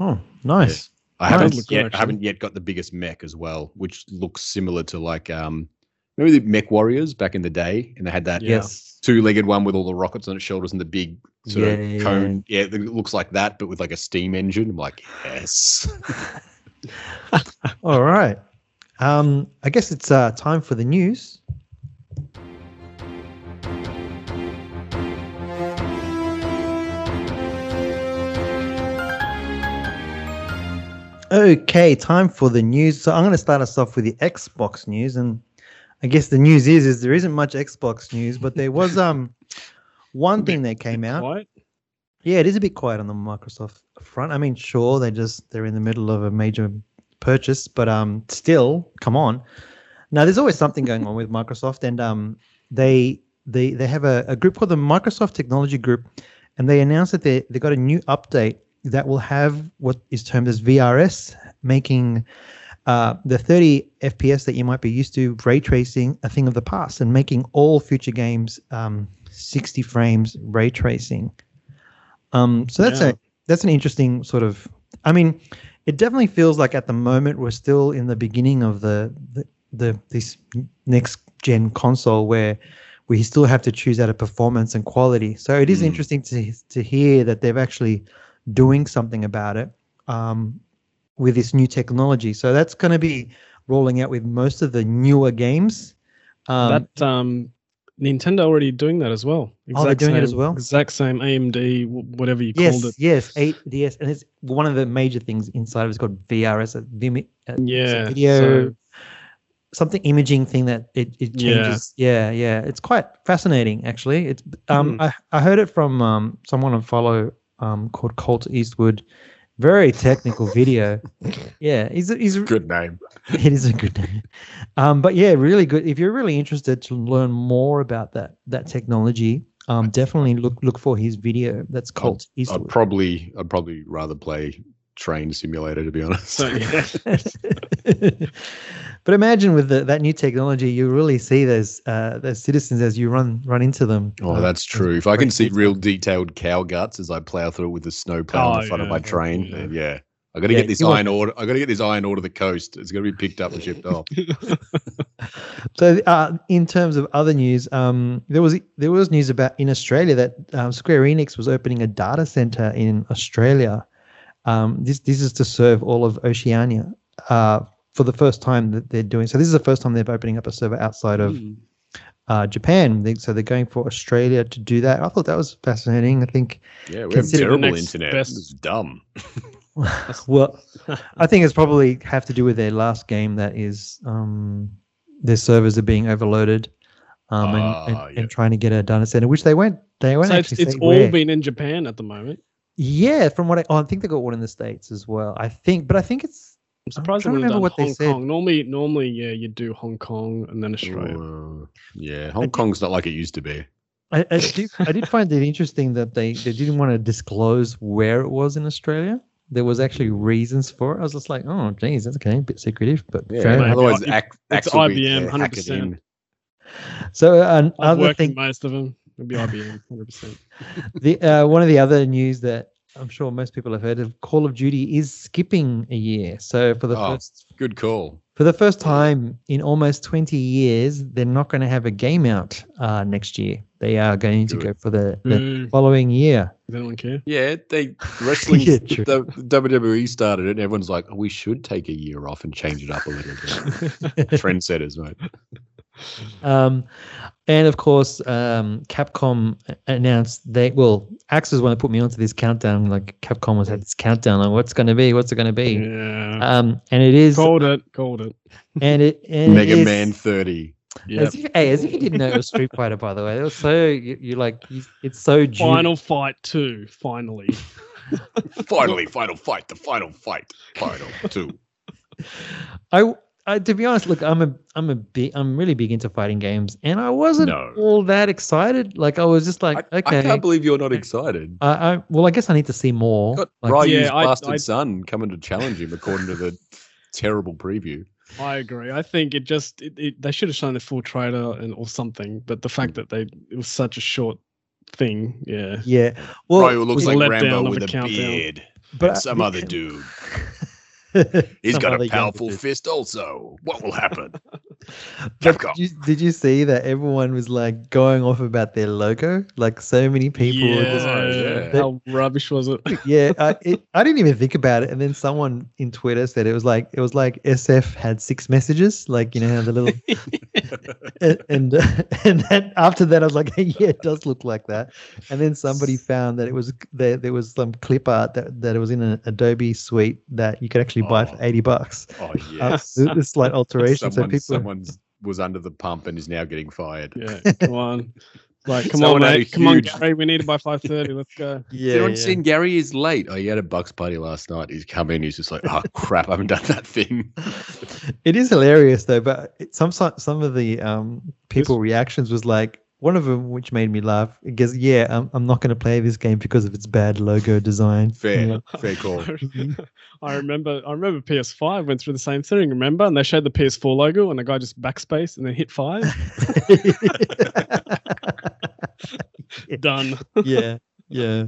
Oh, nice. I Nice. haven't good, yet. I haven't yet got the biggest mech as well, which looks similar to like um, remember the Mech Warriors back in the day, and they had that Yes two-legged one with all the rockets on its shoulders and the big sort yeah, of cone. Yeah. yeah, it looks like that, but with like a steam engine. I'm like, yes. all right. Um, I guess it's uh, time for the news. Okay, time for the news. So I'm going to start us off with the Xbox news, and I guess the news is is there isn't much Xbox news, but there was um one thing that came out. Quiet. Yeah, it is a bit quiet on the Microsoft front. I mean, sure, they just they're in the middle of a major purchase, but um, still, come on. Now, there's always something going on with Microsoft, and um, they they they have a, a group called the Microsoft Technology Group, and they announced that they they got a new update that will have what is termed as VRS, making uh, the 30 FPS that you might be used to ray tracing a thing of the past, and making all future games um, 60 frames ray tracing. Um, so that's Yeah. a that's an interesting sort of. I mean, it definitely feels like at the moment we're still in the beginning of the the, the this next gen console where we still have to choose out of performance and quality. So it is Mm. interesting to to hear that they've actually doing something about it um, with this new technology. So that's going to be rolling out with most of the newer games. Um, that um, Nintendo already doing that as well. Oh, they're doing it as well? Exact same AMD, whatever you yes, called it. yes, 8DS, and it's one of the major things inside of it's called VRS, a vimi- uh, it's a video, so- something imaging thing that it, it Yeah. changes. Yeah. yeah, It's quite fascinating, actually. It's um, Mhm. I, I heard it from um someone I follow um called Colt Eastwood. Very technical video. Yeah, he's a- he's a- Good name. it is a good name. Um, but yeah, really good. If you're really interested to learn more about that that technology, um, definitely look look for his video. That's Colt I'd Eastwood. probably I'd probably rather play Train Simulator to be honest. So yeah, but imagine with the, that new technology, you really see those uh, those citizens as you run run into them. Oh, Uh, that's true. If I can see real detailed cow guts as I plow through with the snow plow in Oh, the front of my train, Yeah. then yeah. I got to Yeah, get this you want- iron ore. I got to get this iron ore to the coast. It's going to be picked up and shipped off. So, uh, in terms of other news, um, there was there was news about in Australia that um, Square Enix was opening a data center in Australia. Um, this this is to serve all of Oceania uh, for the first time that they're doing. So this is the first time they're opening up a server outside of Mm. uh, Japan. They, so they're going for Australia to do that. I thought that was fascinating. I think Yeah, we have terrible internet. best- It's dumb. well, I think it's probably have to do with their last game that is um, their servers are being overloaded um, and, and, Ah, and trying to get a data center, which they went. They won't so it's, actually it's say all where. been in Japan at the moment. Yeah, from what I, oh, I think they got one in the states as well. I think, but I think it's I'm surprised trying they to remember done what they Hong said. Kong. Normally, normally, yeah, you do Hong Kong and then Australia. Uh, yeah, Hong Kong's not like it used to be. I, I, did, I did find it interesting that they, they didn't want to disclose where it was in Australia. There was actually reasons for it. I was just like, oh, geez, that's okay, a bit secretive, but Yeah, fair Maybe otherwise, it- Ac- it's Axel will be IBM, there, hack it 100%. So uh, I've other worked thing, most of them. It'd be IBM, 100%. the uh, one of the other news that I'm sure most people have heard of, Call of Duty is skipping a year. So for the Oh. first Good call. for the first time in almost 20 years, they're not going to have a game out uh, next year. They are going to go for the, the Mm, following year. does anyone care? Yeah, they wrestling. Yeah, the WWE started it, and everyone's like, "We should take a year off and change it up a little bit." Trendsetters, mate. Um, and of course, um, Capcom announced they well, Axe is one that put me onto this countdown. Like Capcom was had this countdown on what's going to be, what's it going to be. Yeah. Um, and it is, called it. Called it. and it and Mega is- Man 30. Yeah. As if, hey, as if you didn't know it was Street Fighter, by the way. It was so you, you like you, it's so ju- Final fight two. Finally. Finally, final fight. The final fight. Final two. I, I to be honest, look, I'm a I'm a big I'm really big into fighting games, and I wasn't No. all that excited. Like I was just like, I, okay, I can't believe you're not excited. I, I well, I guess I need to see more. Got Like, Ryu's Yeah, bastard I- son coming to challenge him, according to the terrible preview. I agree. I think it just it, it, they should have shown a full trailer and or something. But the fact mm. that they it was such a short thing, yeah. yeah, well, Ryu looks like letdown Rambo with a a beard. but and some other dude. He's got a powerful fist also. What will happen? But did you, did you see that everyone was like going off about their logo? Like so many people were just yeah. How rubbish was it? yeah, I, it, I didn't even think about it, and then someone in Twitter said it was like it was like SF had six messages, like you know how the little and and, and then after that I was like, yeah, it does look like that. And then somebody found that it was there. There was some clip art that, that it was in an Adobe suite that you could actually buy for Oh. eighty bucks. Oh Uh, yes. th- this slight alteration, so Someone, people. Someone's was under the pump and is now getting fired. Yeah, come on. Like, come Someone on, mate. Come on, Gary. We need it by five thirty. Let's go. yeah, Everyone yeah. seen Gary is late. Oh, he had a Bucks party last night. He's come in. He's just like, oh crap, I haven't done that thing. it is hilarious though but it, some some some of the um people reactions was like one of them which made me laugh because yeah i'm, I'm not going to play this game because of its bad logo design Fair, Yeah. fair call. I remember. I remember PS5 went through the same thing. Remember, and they showed the PS4 logo, and the guy just backspace and then hit five. Done. yeah yeah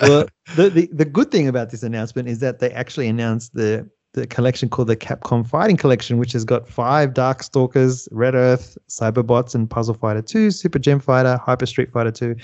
well the, the the good thing about this announcement is that they actually announced the the collection called the Capcom Fighting Collection, which has got five Darkstalkers, Red Earth, Cyberbots, and Puzzle Fighter 2, Super Gem Fighter, Hyper Street Fighter 2,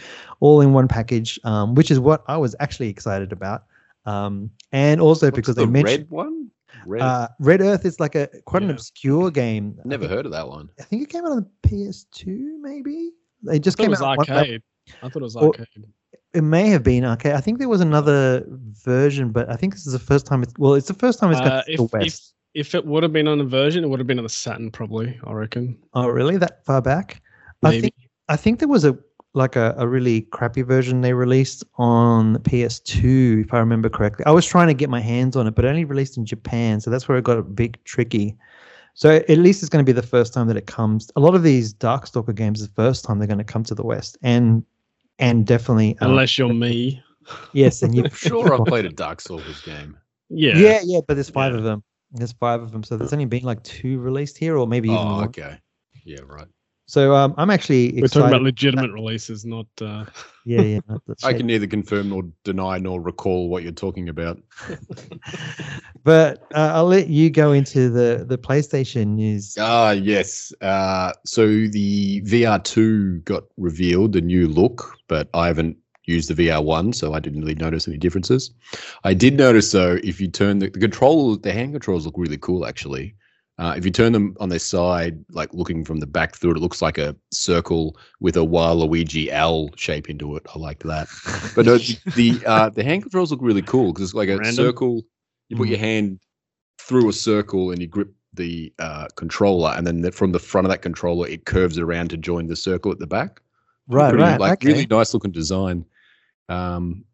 all in one package, um, which is what I was actually excited about. Um, and also What's because the they mentioned red one. Red. uh, Red Earth is like a quite an obscure game. I Never think- heard of that one. I think it came out on the PS2, maybe. They just I thought it came was out. one- arcade. I thought it was Or- arcade. It may have been arcade. I think there was another version, but I think this is the first time. It's well, it's the first time it's Uh, got to if, the West. if it would have been on a version, it would have been on the Saturn, probably. I reckon. Oh, really? That far back? I think I think there was a like a, a really crappy version they released on the PS2, if I remember correctly. I was trying to get my hands on it, but it only released in Japan, so that's where it got a bit tricky. So at least it's going to be the first time that it comes. A lot of these Darkstalker games, the first time they're going to come to the West, and and definitely um, Unless you're me. yes, and you I'm sure I played a Darkstalkers game. Yeah. Yeah, yeah, but there's five Yeah. of them. There's five of them, so there's only been like two released here, or maybe even Oh, more. okay. Yeah, right. So um, I'm actually We're talking about legitimate releases, not. Uh, yeah, yeah. no, that's I can neither confirm nor deny nor recall what you're talking about. but uh, I'll let you go into the the PlayStation news. Ah, yes. Uh, so the VR2 got revealed, the new look, but I haven't used the VR1, so I didn't really notice any differences. I did notice, though, if you turn the, the control, the hand controls look really cool, actually. Uh, if you turn them on their side, like looking from the back through it, it looks like a circle with a Waluigi L shape into it. I like that. But no, the the, uh, the hand controls look really cool because it's like a Random. circle. You put your hand through a circle and you grip the uh, controller, and then the, from the front of that controller, it curves around to join the circle at the back. Right, Pretty, right. Like okay. really nice looking design. Um,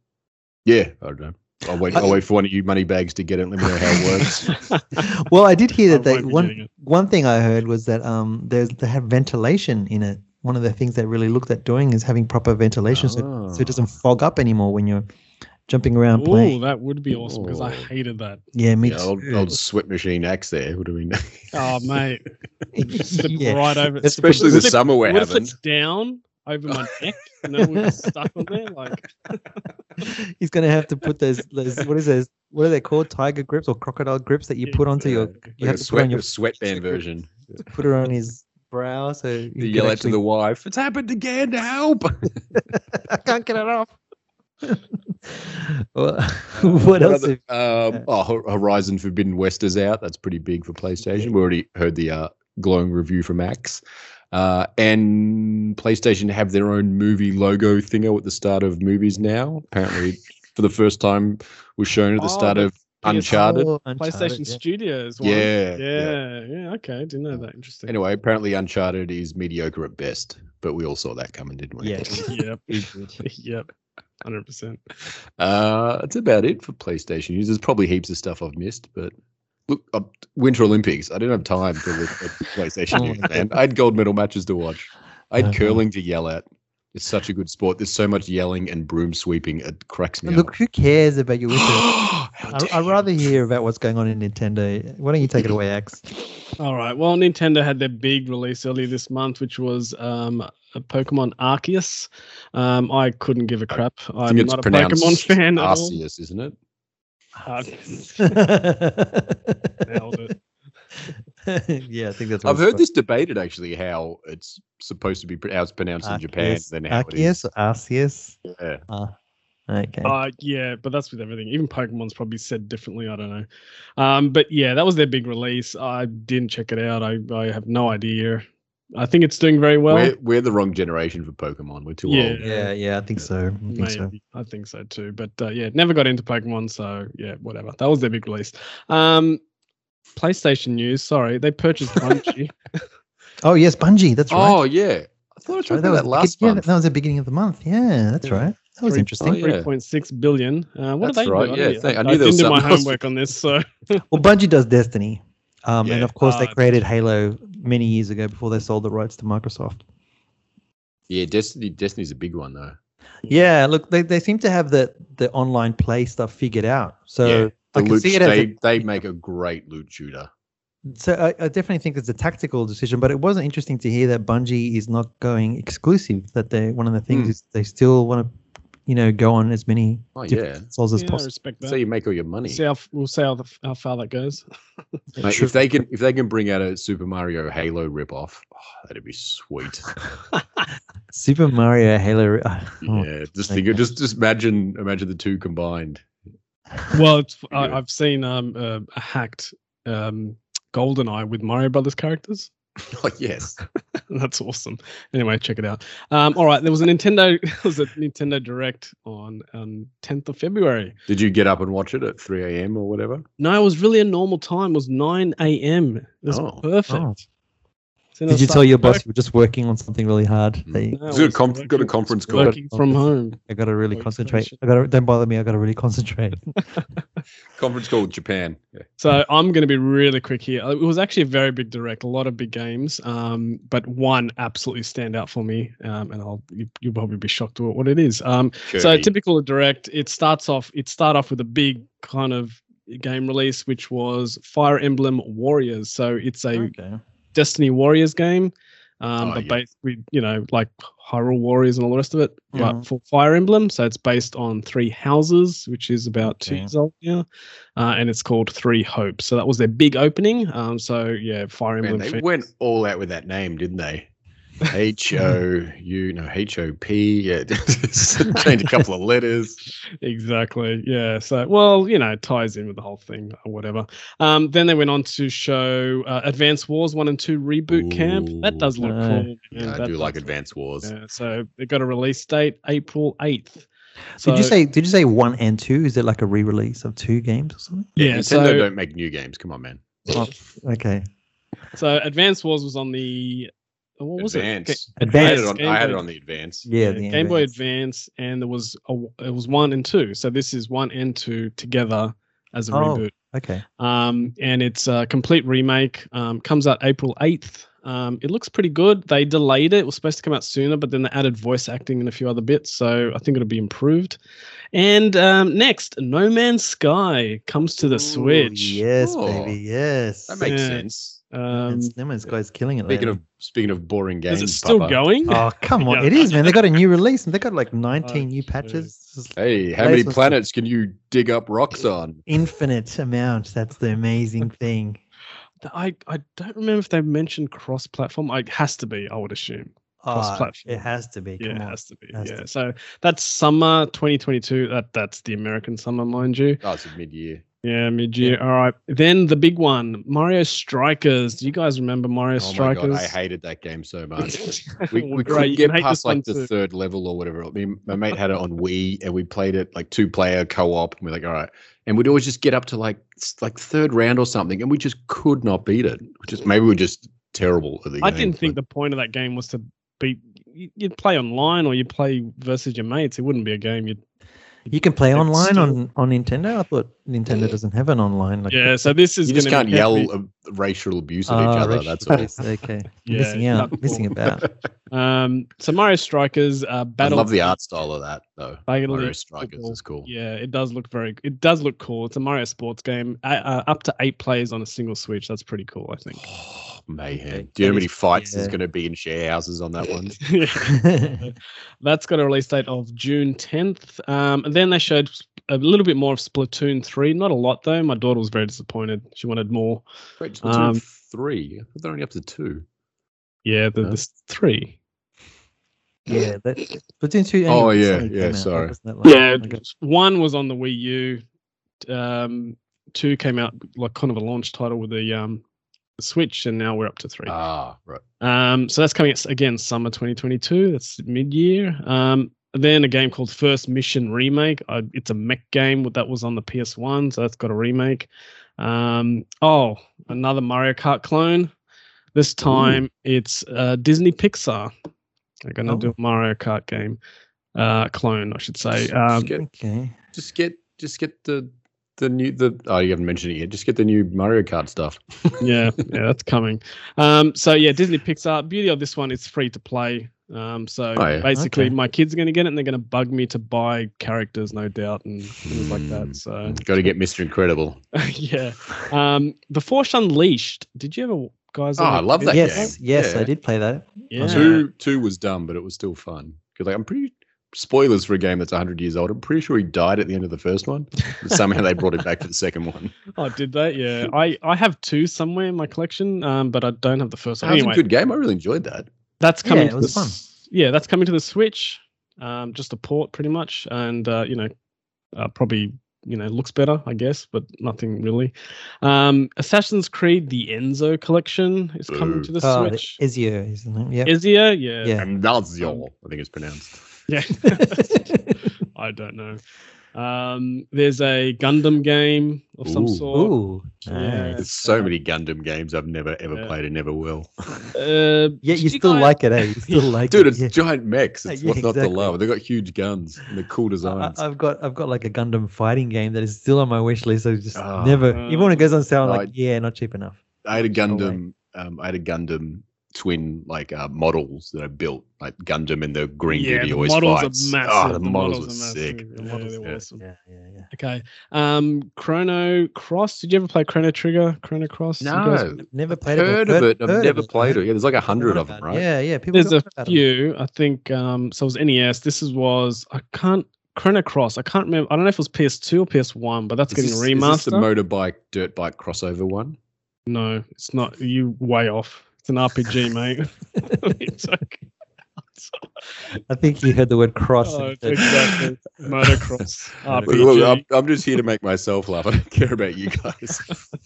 yeah, I don't know. I'll wait. I'll wait for one of you money bags to get it. Let me know how it works. well, I did hear that they one one thing I heard was that um there's they have ventilation in it. One of the things they really looked at doing is having proper ventilation, so, so it doesn't fog up anymore when you're jumping around Ooh, playing. that would be awesome because I Oh. hated that. Yeah, me Yeah, old, too. old sweat machine axe there. What do we know? Oh, mate. Slip Yeah. right over. Especially the Slip- summer we're What if it's down over my neck? and know, with it stuck on there? Like, He's gonna have to put those those what is those what are they called tiger grips or crocodile grips that you put onto your you Like have a to put on your sweatband version. put it on his brow so you You can yell out to the wife, "It's happened again! Help!" I can't get it off. well, what else? other- have- um, oh, Horizon Forbidden West is out. That's pretty big for PlayStation. We already heard the uh, glowing review from Max. Uh, and PlayStation have their own movie logo thingo at the start of movies now. Apparently, for the first time, was shown at the Oh, start the of Uncharted. Oh, Uncharted, PlayStation yeah. Studios. One. Yeah, Yeah, yeah. Okay. Didn't know that. Interesting. Anyway, apparently Uncharted is mediocre at best, but we all saw that coming, didn't we? Yeah. Yep. Yep. 100%. Uh, that's about it for PlayStation news. There's probably heaps of stuff I've missed, but look, uh, Winter Olympics. I didn't have time to look at PlayStation Oh news, man. I had gold medal matches to watch. I had Uh-huh. curling to yell at. It's such a good sport. There's so much yelling and broom sweeping. It cracks me Look, up. who cares about your winter? I, dare I'd rather hear about what's going on in Nintendo. Why don't you take it away, Axe? All right. Well, Nintendo had their big release earlier this month, which was um, a Pokemon Arceus. Um, I couldn't give a crap. I I'm not a Pokemon fan at all. Arceus, isn't it? Uh, nailed it. yeah, I think that's. what I've heard called. this debated actually how it's supposed to be how it's pronounced in Japan Arceus, than how it is. Arceus, Arceus. Yeah. Ah, okay. Uh, yeah, but that's with everything. Even Pokemon's probably said differently. I don't know. Um, but yeah, that was their big release. I didn't check it out. I, I have no idea. I think it's doing very well. we're, we're the wrong generation for Pokemon. We're too Yeah. old. yeah, yeah, I think so. I think so. I think so too. But uh, yeah, never got into Pokemon, so yeah, whatever. That was their big release. Um, PlayStation news. Sorry, they purchased Bungie. Oh yes, Bungie. That's right. Oh yeah, I thought I That's talked right. about that was last yeah, month. that was the beginning of the month. Yeah, that's Yeah. right. That was Three- interesting. Oh, yeah. Three point six billion. Uh, what That's do they right, do? yeah, don't- I I, knew there was didn't do my homework on this, so Well, Bungie does Destiny, um, and of course they Ah, created Halo many years ago before they sold the rights to Microsoft. Yeah, Destiny. Destiny's a big one though. Yeah, look, they, they seem to have the the online play stuff figured out. So yeah, I can loot, see it as they a, they make a great loot shooter. so I, I definitely think it's a tactical decision, but it wasn't interesting to hear that Bungie is not going exclusive. That they one of the things Hmm. is they still want to, you know, go on as many Oh different yeah, consoles as yeah, I possible. respect so you make all your money. See how we'll see how, the, how far that goes. Mate, True. if they can if they can bring out a Super Mario Halo ripoff, oh, that'd be sweet. Super Mario Halo. uh, oh, yeah, just think just just imagine imagine the two combined. well, it's, I, I've seen um, uh, a hacked um, GoldenEye with Mario Brothers characters. Oh yes, That's awesome. Anyway, check it out. Um, all right, there was a Nintendo there was a Nintendo Direct on um, 10th of February. did you get up and watch it at three a.m. or whatever? No, it was really a normal time. It was 9 a.m. It was Oh. perfect. Oh. So then I Did you tell your boss work- you were just working on something really hard? Mm. They, No, I It's got a was conf- got a conference call. Working from home. I got to really Work concentrate. station. I got to don't bother me. I got to really concentrate. Conference call with Japan. Yeah. So I'm going to be really quick here. Uh, It was actually a very big direct, a lot of big games, um, but one absolutely stand out for me, um, and I'll you, you'll probably be shocked at what it is. Um, so Kirby. typical direct, it starts off. It start off with a big kind of game release, which was Fire Emblem Warriors. So it's a okay. Destiny Warriors game, um, Oh, but yeah. basically, you know, like Hyrule Warriors and all the rest of it, Yeah. but for Fire Emblem. So it's based on Three Houses, which is about two Okay. years old now, uh, and it's called Three Hopes. So that was their big opening. Um, so yeah, Fire Man, Emblem. they fans- went all out with that name, didn't they? H O U no H O P. Yeah, just changed a couple of letters. Exactly. Yeah. So, well, you know, it ties in with the whole thing or whatever. Um, then they went on to show uh, Advance Wars 1 and 2 Reboot Camp. That does look Ooh. cool. man. Yeah, I do like does look Advance Wars. Yeah, so they got a release date April 8th. So, did you say? Did you say one and two? Is it like a re-release of two games or something? Yeah, Nintendo so, don't make new games. Come on, man. Oh, okay. so Advance Wars was on the what was Advance. it? I had Advance. it on. I had it on the Advance. Yeah, Yeah, the Game Boy Advance. Advance, and there was a, it was one and two. So this is one and two together as a Oh. reboot. Okay. Um, and it's a complete remake. Um, comes out April eighth. Um, it looks pretty good. They delayed it. It was supposed to come out sooner, but then they added voice acting and a few other bits. So I think it'll be improved. And um, next, No Man's Sky comes to the Ooh, Switch. Yes, Oh. baby. Yes. That makes Yeah. sense. Um, no Man's Sky's killing it. Speaking lately. of speaking of boring games, is it still Papa, going? Oh come on! It is, man. They got a new release, and they got like 19 new patches. Hey, how many planets can you dig up rocks on? Infinite amount. That's the amazing thing. I, I don't remember if they mentioned cross-platform. It has to be, I would assume. Cross-platform. it has to be. Yeah, Come it has to be. Has yeah. to. So that's summer 2022. That that's the American summer, mind you. Oh, it's mid year. Yeah, mid year. All right. Then the big one, Mario Strikers. Do you guys remember Mario Oh my Strikers? god, I hated that game so much. We, Well, we great, couldn't you get past like the too. third level or whatever. I mean, my mate had it on Wii, and we played it like two player co op. And we're like, all right, and we'd always just get up to like like third round or something, and we just could not beat it. Just maybe we're just terrible at the I game. didn't think the point of that game was to beat. you- You'd play online or you'd play versus your mates. It wouldn't be a game. You'd You can play online still- on on Nintendo. I thought Nintendo doesn't have an online. Like yeah. So this is you just can't be yell heavy. racial abuse at Ah, each other. racial That's all. abuse, Okay, Yeah, missing out, not missing about. Um, so Mario Strikers, uh, battle. I love the art style of that though. Battle Mario of Strikers Football. is cool. Yeah, it does look very. It does look cool. It's a Mario sports game. Uh, uh, up to eight players on a single Switch. That's pretty cool. I think. Oh, mayhem. Okay, Do you know how many fights there's yeah. going to be in share houses on that one? Yeah. That's got a release date of June 10th. Um, and then they showed a little bit more of Splatoon 3. Not a lot though. My daughter was very disappointed. She wanted more. Wait, Splatoon Um, three. I thought they're only up to two. Yeah, the, No. there's three. Yeah, that Splatoon two. Oh, anyway, yeah, yeah, came out, sorry. like- Yeah, okay. one was on the Wii U. Um, two came out like kind of a launch title with the um the Switch, and now we're up to three. Ah, right. Um, so that's coming at, again summer 2022. That's mid year. Um, then a game called First Mission Remake. Uh, it's a mech game that was on the PS1, so that's got a remake. Um, oh, another Mario Kart clone. This time it's uh, Disney Pixar. They're gonna Oh. do a Mario Kart game uh, clone, I should say. Um, just get Okay. just get just get the the new the oh you haven't mentioned it yet. Just get the new Mario Kart stuff. yeah, yeah, that's coming. Um, so yeah, Disney Pixar. Beauty of this one, it's free to play. Um, so Oh, yeah. basically, Okay. my kids are going to get it, and they're going to bug me to buy characters, no doubt, and things like that. So Got to get Mr. Incredible. yeah. Um, The Force Unleashed. Did you ever guys? Oh, ever I love that yes, game. yes, Yeah. I did play that. Yeah. Two two was dumb, but it was still fun. Because like I'm pretty spoilers for a game that's 100 years old. I'm pretty sure he died at the end of the first one. But somehow they brought it back for the second one. Oh, did they? Yeah. I I have two somewhere in my collection, um, but I don't have the first one. That was Anyway, a good game. I really enjoyed that. That's Yeah, coming. it to was the, fun. Yeah, that's coming to the Switch. Um, just a port, pretty much, and uh, you know, uh, probably you know looks better, I guess, but nothing really. Um, Assassin's Creed: The Enzo Collection is coming Ooh. to the Oh, Switch. Ezio, isn't it? Yep. Ezio, yeah, Yeah. And that's your, I think it's pronounced. yeah. I don't know. Um, there's a Gundam game of some Ooh. sort. Ooh, Yeah. There's so many Gundam games I've never ever Yeah. played and never will. Uh, Yeah, you still guys- like it, eh? You still like Dude, it. it's yeah. giant mechs. It's Yeah, what's not to love. They've got huge guns and they're cool designs. I've got I've got like a Gundam fighting game that is still on my wish list. I just Ah. never even when it goes on sale, I'm No, like, I- yeah, not cheap enough. I had a Gundam. Um, I had a Gundam twin like uh, models that are built, like Gundam and the green yeah, duty the always models fights. are massive. Oh, the, models, were massive. sick. The models Yeah, are yeah. awesome. Yeah, yeah, yeah. Okay. Um, Chrono Cross. Did you ever play Chrono Trigger? Chrono Cross? You guys- No, Never I've played it. but heard of it. I've never of played it. Yeah, there's like a hundred of them, right? Yeah, yeah. People There's a about 'em. few. I think. Um, so it was NES. This is was I can't Chrono Cross. I can't remember. I don't know if it was PS2 or PS1, but that's Is getting this, remastered. is this the motorbike, dirt bike crossover one? no, it's not. You way off. It's an RPG, mate. it's okay. I think you heard the word cross. Oh, exactly. Motocross. Look, Look, RPG. look, I'm, I'm just here to make myself laugh. I don't care about you guys.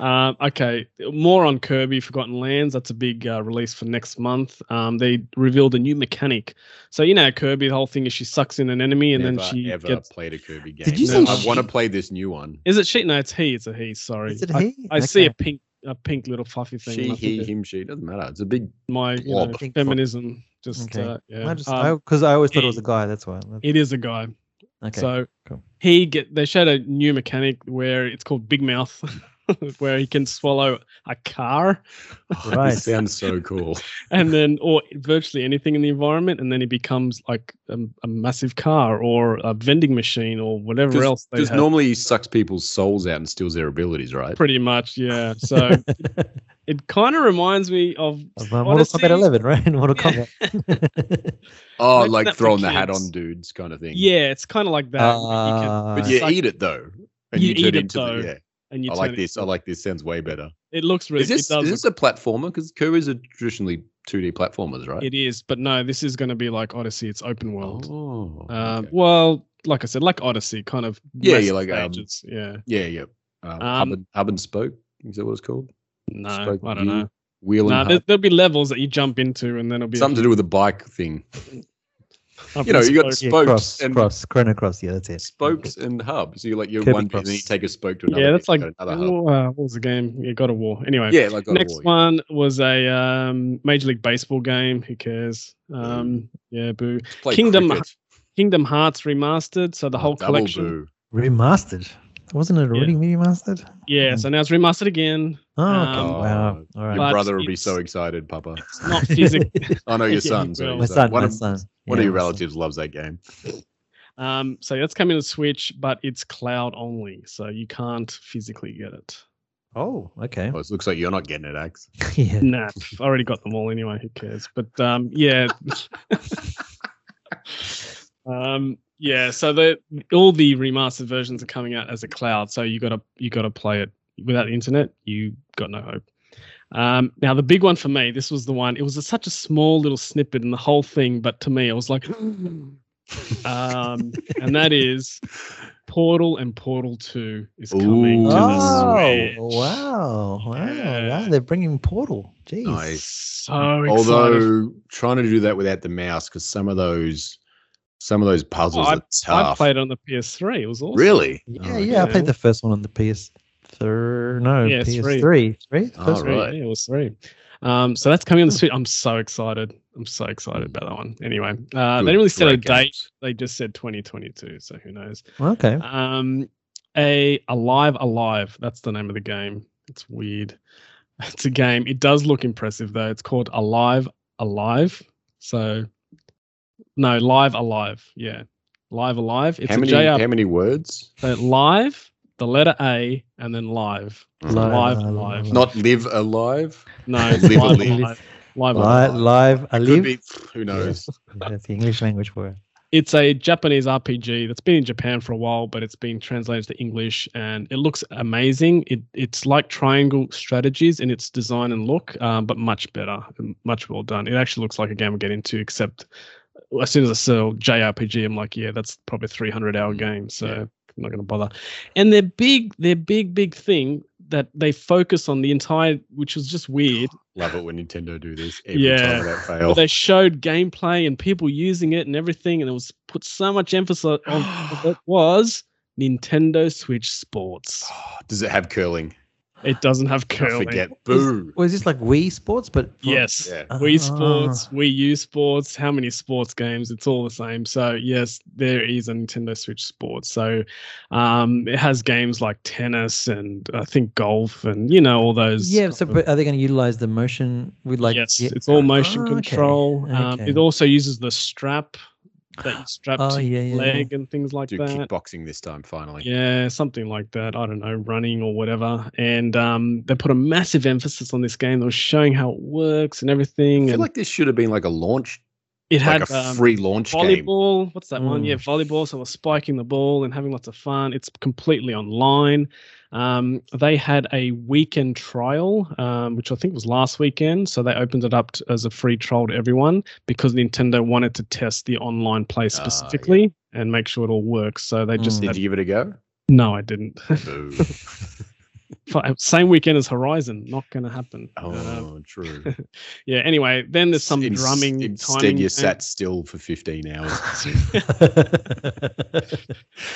Um, okay, more on Kirby Forgotten Lands. That's a big uh, release for next month. Um, they revealed a new mechanic. So you know Kirby, the whole thing is she sucks in an enemy and Never then she ever gets. played a Kirby game. Did you say I she- want to play this new one. Is it she? No, it's he. It's a he. Sorry. Is it I, he? I see a pink, a pink little fluffy thing. and She, he, it- him, she. Doesn't matter. It's a big. my you know, blob. Pink feminism. Just Okay. uh, yeah. I Um, because I, always thought it was a guy. That's why. That's- it is a guy. Okay. So cool. he get they showed a new mechanic where it's called Big Mouth, where he can swallow a car Right. Sounds so cool. and then or virtually anything in the environment, and then he becomes like a, a massive car or a vending machine or whatever else Because normally he sucks people's souls out and steals their abilities, right? Pretty much, yeah. So it kind of reminds me of Of, uh, Mortal Kombat 11, right? Mortal Yeah. Kombat. Oh, Imagine like throwing the hat on dudes kind of thing. yeah, it's kind of like that. where you can- Uh, But you suck- eat it though. And You you, turn eat it, into though, the, yeah. And you I like this. I like this. Sounds way better. It looks really. Is this it does is look a platformer? Because Kirby's are traditionally 2D platformers, right? It is, but no, this is going to be like Odyssey. It's open world. Oh, Um, okay. Well, like I said, like Odyssey, kind of. Yeah, less yeah, like, um, yeah. yeah, yeah. Uh, Um, hub, and, hub and spoke. Is that what it's called? No, Spoke I don't view, know. Wheel No, and there, hub. there'll be levels that you jump into, and then it'll be a Something to do with the bike thing. hub You know, you got spoke. yeah, spokes cross, and cross, Chrono Cross. Yeah, that's it. spokes and hub. So you like you're Kirby one bit, and then you take a spoke to another. Yeah, bit, that's like you got another hub. oh, uh, what was the game? Yeah, God of War. Anyway, Yeah, like God of next War, yeah. one was a um, Major League Baseball game. Who cares? Um, yeah, boo. Kingdom cricket. Kingdom Hearts remastered, so the Oh, whole double collection. boo. Remastered. Wasn't it already remastered? Yeah, Mm. so now it's remastered again. Oh, okay. Um, wow. Oh, All right. Your brother will be so excited, Papa. It's not physical. I know your Yeah, son. he So my son, one my of, son. one Yeah, of your my son. relatives loves that game. Um, so that's coming to Switch, but it's cloud only, so you can't physically get it. Oh, okay. Well, it looks like you're not getting it, Axe. yeah. Nah, I've already got them all anyway. Who cares? But um, yeah, um, yeah. So the all the remastered versions are coming out as a cloud. So you gotta you gotta play it without the internet. You got no hope. Um, now the big one for me, this was the one. It was a, such a small little snippet in the whole thing, but to me, I was like, um, and that is Portal and Portal Two is coming Ooh. to the Oh, Switch. wow. Wow. Yeah. wow. They're bringing Portal. Jeez. Nice. So excited. Although trying to do that without the mouse, because some of those, some of those puzzles I- are tough. I played on the PS3. It was awesome. Really? Yeah, Oh, yeah. I played the first one on the PS3. No, Yeah, PS3. three. Three. Three? Oh, Three, right. Yeah, it was three. Um, so that's coming on the Switch. I'm so excited. I'm so excited about that one. Anyway, uh, Good, they didn't really set a date. games. They just said 2022. So who knows? Okay. Um, a Alive Alive. That's the name of the game. It's weird. It's a game. It does look impressive though. It's called Alive Alive. So no, Live Alive. Yeah, Live Alive. It's how a many? JR. How many words? So live, the letter A, and then live. Live, Live, live, live. live. Not live alive. No, Live live, Alive. alive. Live Alive. live. I live. be. Who knows? That's the English language for it. It's a Japanese RPG that's been in Japan for a while, but it's been translated to English, and it looks amazing. It it's like Triangle Strategies in its design and look, um, but much better, much well done. It actually looks like a game I get into, except as soon as I saw JRPG, I'm like, yeah, that's probably a 300 hour game, so Yeah. I'm not going to bother. And their big, their big, big thing that they focus on the entire, which was just weird. Love it when Nintendo do this every Yeah. time that fail. they showed gameplay and people using it and everything, and it was put so much emphasis on it was Nintendo Switch Sports. Oh, does it have curling? It doesn't have I curling. forget. Boo. Was this like Wii Sports? But for- Yes, Yeah. Wii Ah. Sports, Wii U Sports. How many sports games? It's all the same. So yes, there is a Nintendo Switch Sports. So um, it has games like tennis and I think golf and you know all those. Yeah. So, of- but are they going to utilize the motion with like? yes, yeah- it's all motion Oh, okay, control. Um, okay. it also uses the strap that you strap Oh, to yeah, your yeah, yeah. leg and things like that. Do that. kickboxing this time finally. Yeah, something like that. I don't know, running or whatever. And um, they put a massive emphasis on this game. They were showing how it works and I everything. feel And like this should have been like a launch, it like had a um, free launch game. volleyball. What's that one? Mm. Yeah, volleyball. So we're spiking the ball and having lots of fun. It's completely online. Um, they had a weekend trial, um, which I think was last weekend. So they opened it up t- as a free trial to everyone because Nintendo wanted to test the online play yeah. specifically and make sure it all works. So they just Mm. Did you give it a go? no, I didn't. Boo. Fi- Same weekend as Horizon, not going to happen. Uh, oh, true. yeah. Anyway, then there's some In- drumming. Instead, timing you game. sat still for 15 hours.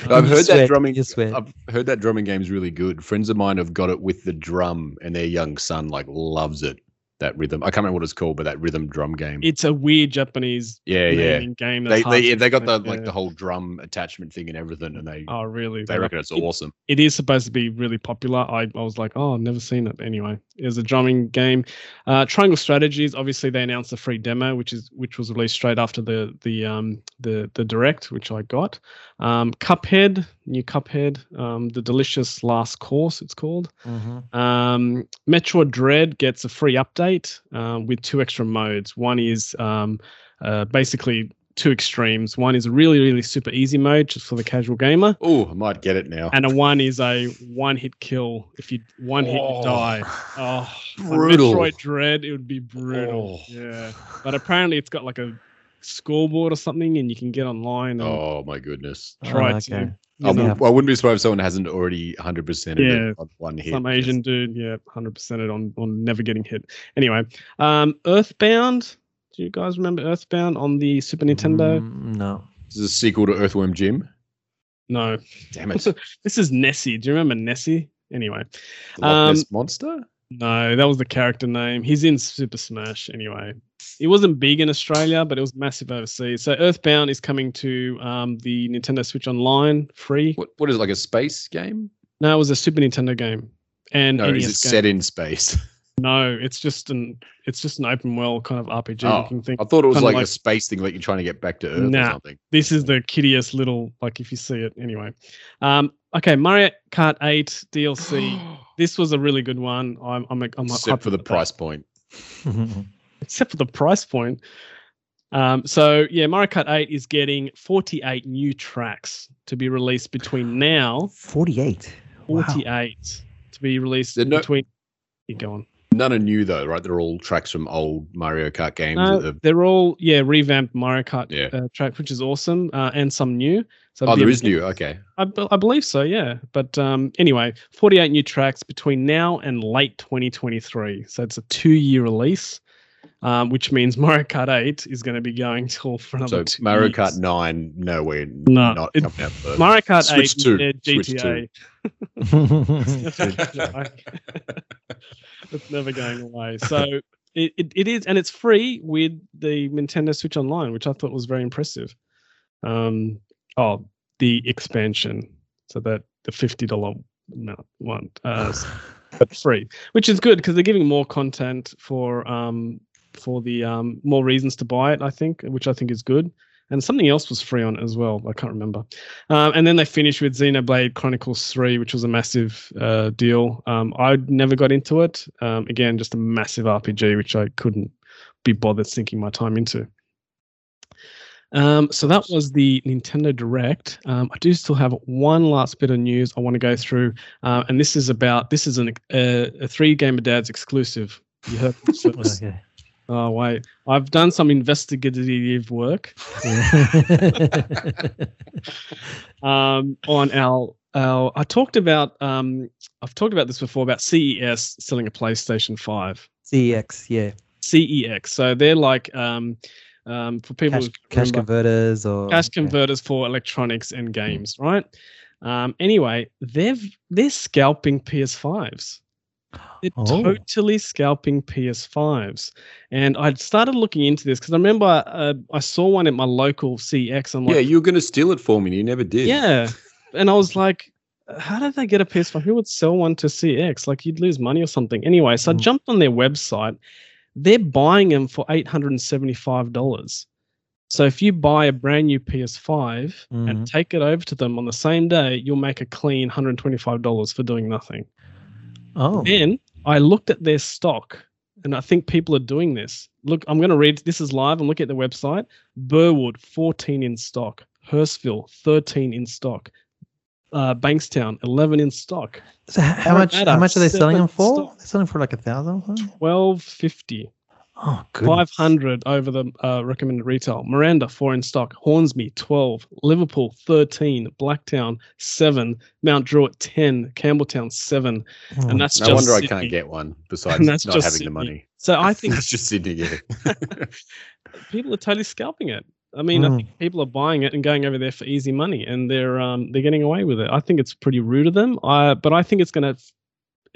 I've I've heard that drumming. You. I've heard that drumming game's really good. Friends of mine have got it with the drum, and their young son like loves it. That rhythm. I can't remember what it's called, but that rhythm drum game. It's a weird Japanese yeah, yeah. game. They they to they got the explain, like the whole drum attachment thing and everything, and they Oh, really? they reckon it's It- awesome. it is supposed to be really popular. I, I was like, oh, I've never seen it. Anyway, it's a drumming game. Uh, Triangle Strategies. Obviously, they announced a free demo, which is which was released straight after the the um the the direct, which I got. Um, Cuphead, new Cuphead, um, the delicious last course. It's called. Mhm. Um, Metroid Dread gets a free update um, with two extra modes. One is um, uh, basically two extremes. One is a really, really super easy mode just for the casual gamer, Oh, I might get it now. and a one is a one hit kill. If you one hit, you Oh. die. Oh, Brutal. Metroid Dread, it would be brutal. Oh. Yeah, but apparently it's got like a scoreboard or something, and you can get online and Oh my goodness. try Oh, to. okay. you I, know, Yeah. would, I wouldn't be surprised if someone hasn't already 100% Yeah. it on one hit. some Just- Asian dude, yeah, hundred percent on on never getting hit. Anyway, um, Earthbound. Do you guys remember Earthbound on the Super Nintendo? Mm, no. This is a sequel to Earthworm Jim. No, Damn it. this is Nessie. Do you remember Nessie? Anyway, The Loch Ness Um, Monster? No, that was the character name. He's in Super Smash. Anyway, it wasn't big in Australia, but it was massive overseas. So Earthbound is coming to um, the Nintendo Switch Online free. What, what is it, like a space game? No, it was a Super Nintendo game. And No, NES is it set in space? No, it's just an it's just an open world kind of RPG Oh, looking thing. I thought it was like, like- a space thing, like you're trying to get back to Earth or something. this is the kiddiest little like if you see it anyway um okay mario kart 8 dlc this was a really good one i'm i'm, I'm Except for the hyped about that. price point. except for the price point um so yeah mario kart 8 is getting 48 new tracks to be released between now 48. Wow. 48 to be released Did no- between you go on None are new though, right? They're all tracks from old Mario Kart games. No, that have- they're all yeah revamped Mario Kart Yeah. uh, track, which is awesome, uh, and some new. So oh, it'll be there a is new. Okay. I, I believe so, yeah. But um, anyway, 48 new tracks between now and late 2023. So it's a two year release, um, which means Mario Kart 8 is going to be going till for another So two Mario years. Kart Nine, no, we're No, not it- coming out first. Mario Kart Switch 8 two, yeah, Switch GTA. yeah, it's never going away. So it, it, it is, and it's free with the Nintendo Switch Online, which I thought was very impressive. Um, oh, the expansion, so that the fifty dollar one, uh, but free, which is good because they're giving more content for um for the um more reasons to buy it. I think, which I think is good. And something else was free on it as well. I can't remember. Um, and then they finished with Xenoblade Chronicles 3, which was a massive uh, deal. Um, I never got into it. Um, again, just a massive RPG, which I couldn't be bothered sinking my time into. Um, so that was the Nintendo Direct. Um, I do still have one last bit of news I want to go through, uh, and this is about this is an, uh, a three gamer dads exclusive. You heard okay. Oh wait, I've done some investigative work um, on our our. I talked about um, I've talked about this before about CES selling a PlayStation Five. CEX, yeah. CEX, so they're like um, um, for people Cash, cash converters or cash yeah. converters for electronics and games, right? Um, anyway, they've they're scalping PS5s. They're Oh. totally scalping PS5s, and I started looking into this because I remember uh, I saw one at my local CX. I'm like, yeah, you were going to steal it for me, and you never did. yeah, and I was like, how did they get a PS5? Who would sell one to CX? Like you'd lose money or something. Anyway, so I Mm. jumped on their website. They're buying them for eight hundred and seventy-five dollars. So if you buy a brand new PS5 Mhm. and take it over to them on the same day, you'll make a clean hundred and twenty-five dollars for doing nothing. Oh, Then I looked at their stock, and I think people are doing this. Look, I'm going to read. This is live. I'm looking at the website. Burwood, 14 in stock. Hurstville, 13 in stock. Uh, Bankstown, 11 in stock. so h- how much? How much are they selling them for? stock. They're selling for like a thousand. or something? 1250. Oh, good. 500 over the uh, recommended retail. Miranda, 4 in stock. Hornsby, 12. Liverpool, 13. Blacktown, 7. Mount Druitt, 10. Campbelltown, 7. And that's No just wonder I can't get one. Besides that's not just having Sydney. the money. So I think that's just Sydney. Yeah. people are totally scalping it. I mean, I Mm. think people are buying it and going over there for easy money, and they're um, they're getting away with it. I think it's pretty rude of them. I but I think it's gonna,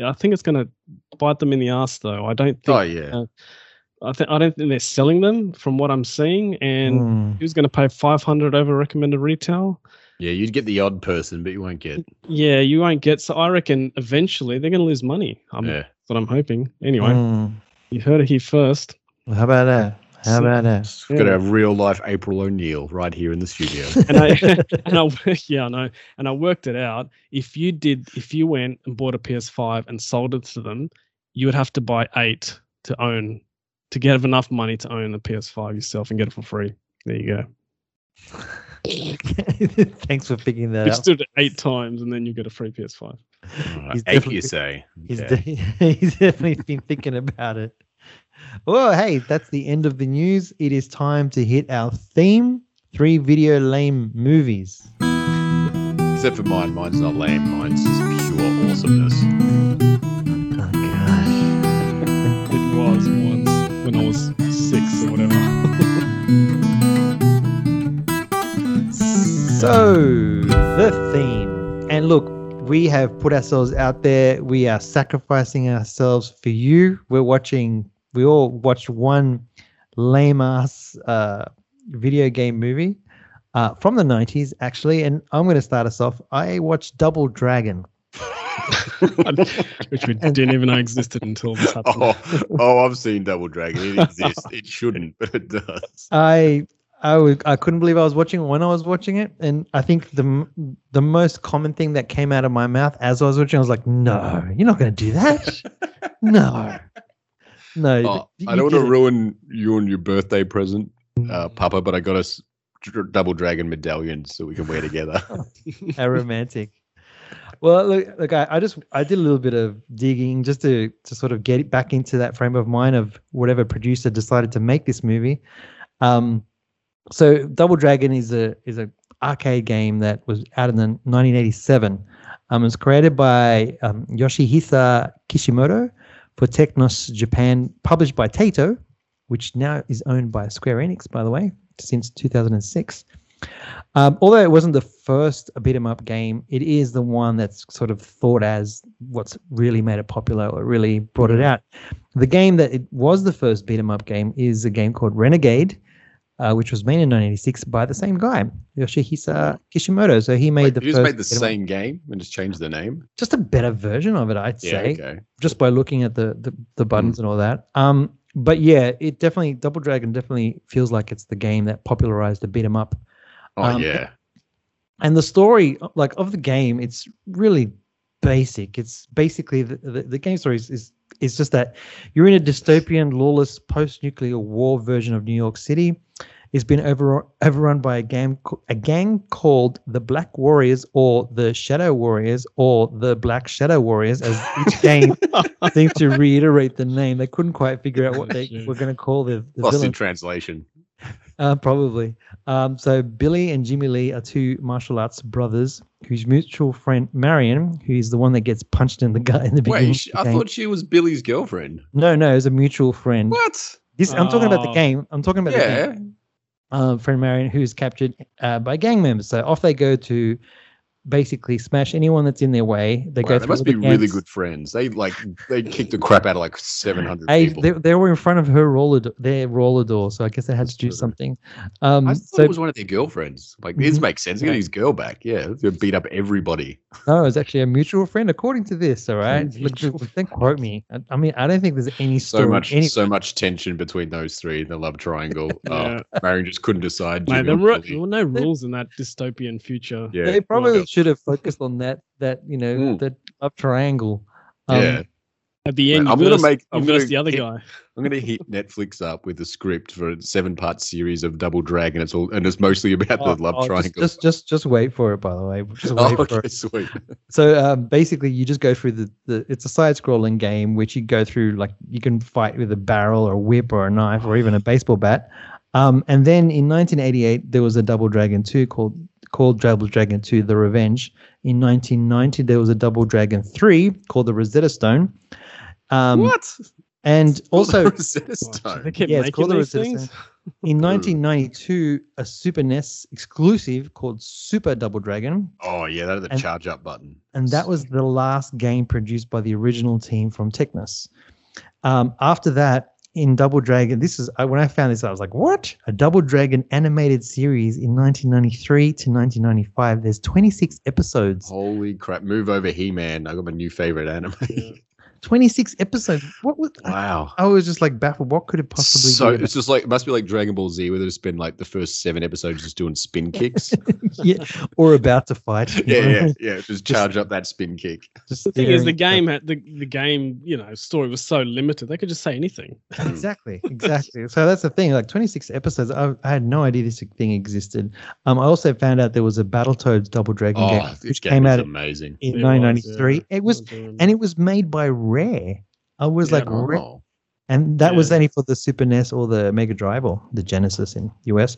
I think it's gonna bite them in the ass though. I don't think. oh yeah. I think I don't think they're selling them from what I'm seeing. And Mm. who's going to pay 500 over recommended retail? Yeah, you'd get the odd person, but you won't get. Yeah, you won't get. So I reckon eventually they're going to lose money. I'm, yeah. That's what I'm hoping. Anyway, Mm. you heard it here first. How about that? How about that? We've got to Yeah. have real life April O'Neil right here in the studio. and I and I yeah I know and I worked it out. If you did, if you went and bought a PS5 and sold it to them, you would have to buy eight to own to get enough money to own the PS5 yourself and get it for free. There you go. Thanks for picking that Just up. do it eight times and then you get a free PS5. All right, He's Eight, definitely- you say? He's, Okay. de- he's definitely been thinking about it. Well, hey, that's the end of the news. It is time to hit our theme three video lame movies. Except for mine. Mine's not lame. Mine's just pure awesomeness. Was six or whatever. So, the theme. And look, we have put ourselves out there. We are sacrificing ourselves for you. We're watching, we all watched one lame ass uh, video game movie uh, from the 90s, actually. And I'm going to start us off. I watched Double Dragon. Which we didn't even know existed until this happened. Oh, oh, I've seen Double Dragon. It exists. it shouldn't, but it does. I I was I couldn't believe I was watching it when I was watching it, and I think the the most common thing that came out of my mouth as I was watching, I was like, "No, you're not going to do that. no, no." Oh, you I don't want to ruin you and your birthday present, uh, Papa, but I got us Double Dragon medallions so we can wear together. How romantic. Well, look, look I, I just I did a little bit of digging just to to sort of get back into that frame of mind of whatever producer decided to make this movie. Um, so Double Dragon is a is a arcade game that was out in the 1987. Um, it was created by um, Yoshihisa Kishimoto for Technos Japan, published by Taito, which now is owned by Square Enix, by the way, since 2006. Um, although it wasn't the first beat 'em up game, it is the one that's sort of thought as what's really made it popular or really brought it out. The game that it was the first beat 'em up game is a game called Renegade, uh, which was made in 1986 by the same guy, Yoshihisa Kishimoto. So he made Wait, the you first just made the beat 'em up- same game and just changed the name. just a better version of it, I'd Yeah, say okay. just by looking at the the, the buttons and all that. Um, but yeah, it definitely Double Dragon definitely feels like it's the game that popularized the beat 'em up. Oh Um, yeah. And the story, like of the game, it's really basic. It's basically the the, the game story is, is is just that you're in a dystopian, lawless, post-nuclear war version of New York City. It's been over overrun by a gang a gang called the Black Warriors or the Shadow Warriors or the Black Shadow Warriors, as each game seems to reiterate the name. They couldn't quite figure out what they were going to call the, the Lost in translation. Uh, probably. Um, so Billy and Jimmy Lee are two martial arts brothers whose mutual friend Marion, who's the one that gets punched in the gut in the beginning. Wait, sh- the I game- thought she was Billy's girlfriend. no, no, it's a mutual friend. What? This I'm talking about the Oh. game. I'm talking about the game. Um, friend Marion, who is captured uh, by gang members. So off they go to basically smash anyone that's in their way. They Wow, go they must all be the really good friends. They like they kicked the crap out of like seven hundred people. they, they were in front of her roller, do- their roller door, so I guess they had to do true. something. Um, I thought so it was one of their girlfriends. Like this Mhm. makes sense. He got his girl back. Yeah, they beat up everybody. No, it's actually a mutual friend, according to this. All right, Look, don't quote me. I, I mean, I don't think there's any So much, any, so much tension between those three. The love triangle. Yeah. Oh, Marion just couldn't decide. Mate, there were, there were no rules in that dystopian future. yeah, they probably yeah. Should have focused on that. That you know, Mm. that love triangle. Um, yeah. At the end, Mate, I'm gonna make- I'm gonna the other hit- guy. I'm gonna hit Netflix up with a script for a seven-part series of Double Dragon. It's all and it's mostly about oh, the love oh, triangle. Just, just, just wait for it. By the way, just wait oh, for it. sweet. So um, basically, you just go through the, the. It's a side-scrolling game which you go through like you can fight with a barrel or a whip or a knife or even a baseball bat. Um, and then in 1988, there was a Double Dragon 2 called called Double Dragon 2: The Revenge. In 1990, there was a Double Dragon 3 called the Rosetta Stone. Um, what? And also, Rosetta Stone. they Yeah, it's called the Rosetta things. Stone. in 1992, a Super NES exclusive called Super Double Dragon Oh yeah, that had the And- charge up button. and that was the last game produced by the original team from Technos. Um, after that, in Double Dragon, this is when I found this, I was like, "What? A Double Dragon animated series in 1993 to 1995? There's 26 episodes. Holy crap! Move over, He Man. I got my new favorite anime. 26 episodes. What was? wow. I was just like baffled. What could it possibly So be? it's just like it must be like Dragon Ball Z, where they spend like the first seven episodes just doing spin kicks. yeah, or about to fight. yeah, yeah, yeah. Just charge up that spin kick. Just The thing is, the game had the, the game, you know, story was so limited. They could just say anything. exactly exactly so that's the thing like 26 episodes I, I had no idea this thing existed um i also found out there was a battletoads double dragon Oh, game which game came out amazing. in It was, 1993 yeah. it was um, and it was made by rare i was Yeah, like Rare. Oh, and that was only for the super nes or the mega drive or the genesis in us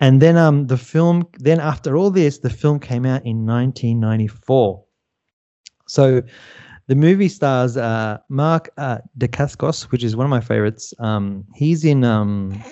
and then um the film then after all this the film came out in 1994 so the movie stars uh, Mark uh, Dacascos, which is one of my favorites. Um, he's in um,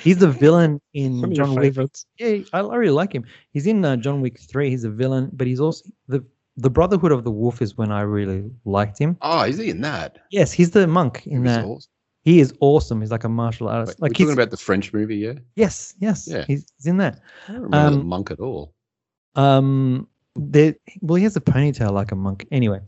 he's the villain in one of your John Wick. Yeah, I, I really like him. He's in uh, John Wick three. He's a villain, but he's also the the Brotherhood of the Wolf is when I really liked him. oh, is he in that? Yes, he's the monk in He's that. awesome. He is awesome. He's like a martial artist. Wait, like we're he's, talking about the French movie, yeah? yes, yes, Yeah. he's, he's in that. I don't remember the Um, monk at all. Um, there, well, he has a ponytail like a monk. Anyway,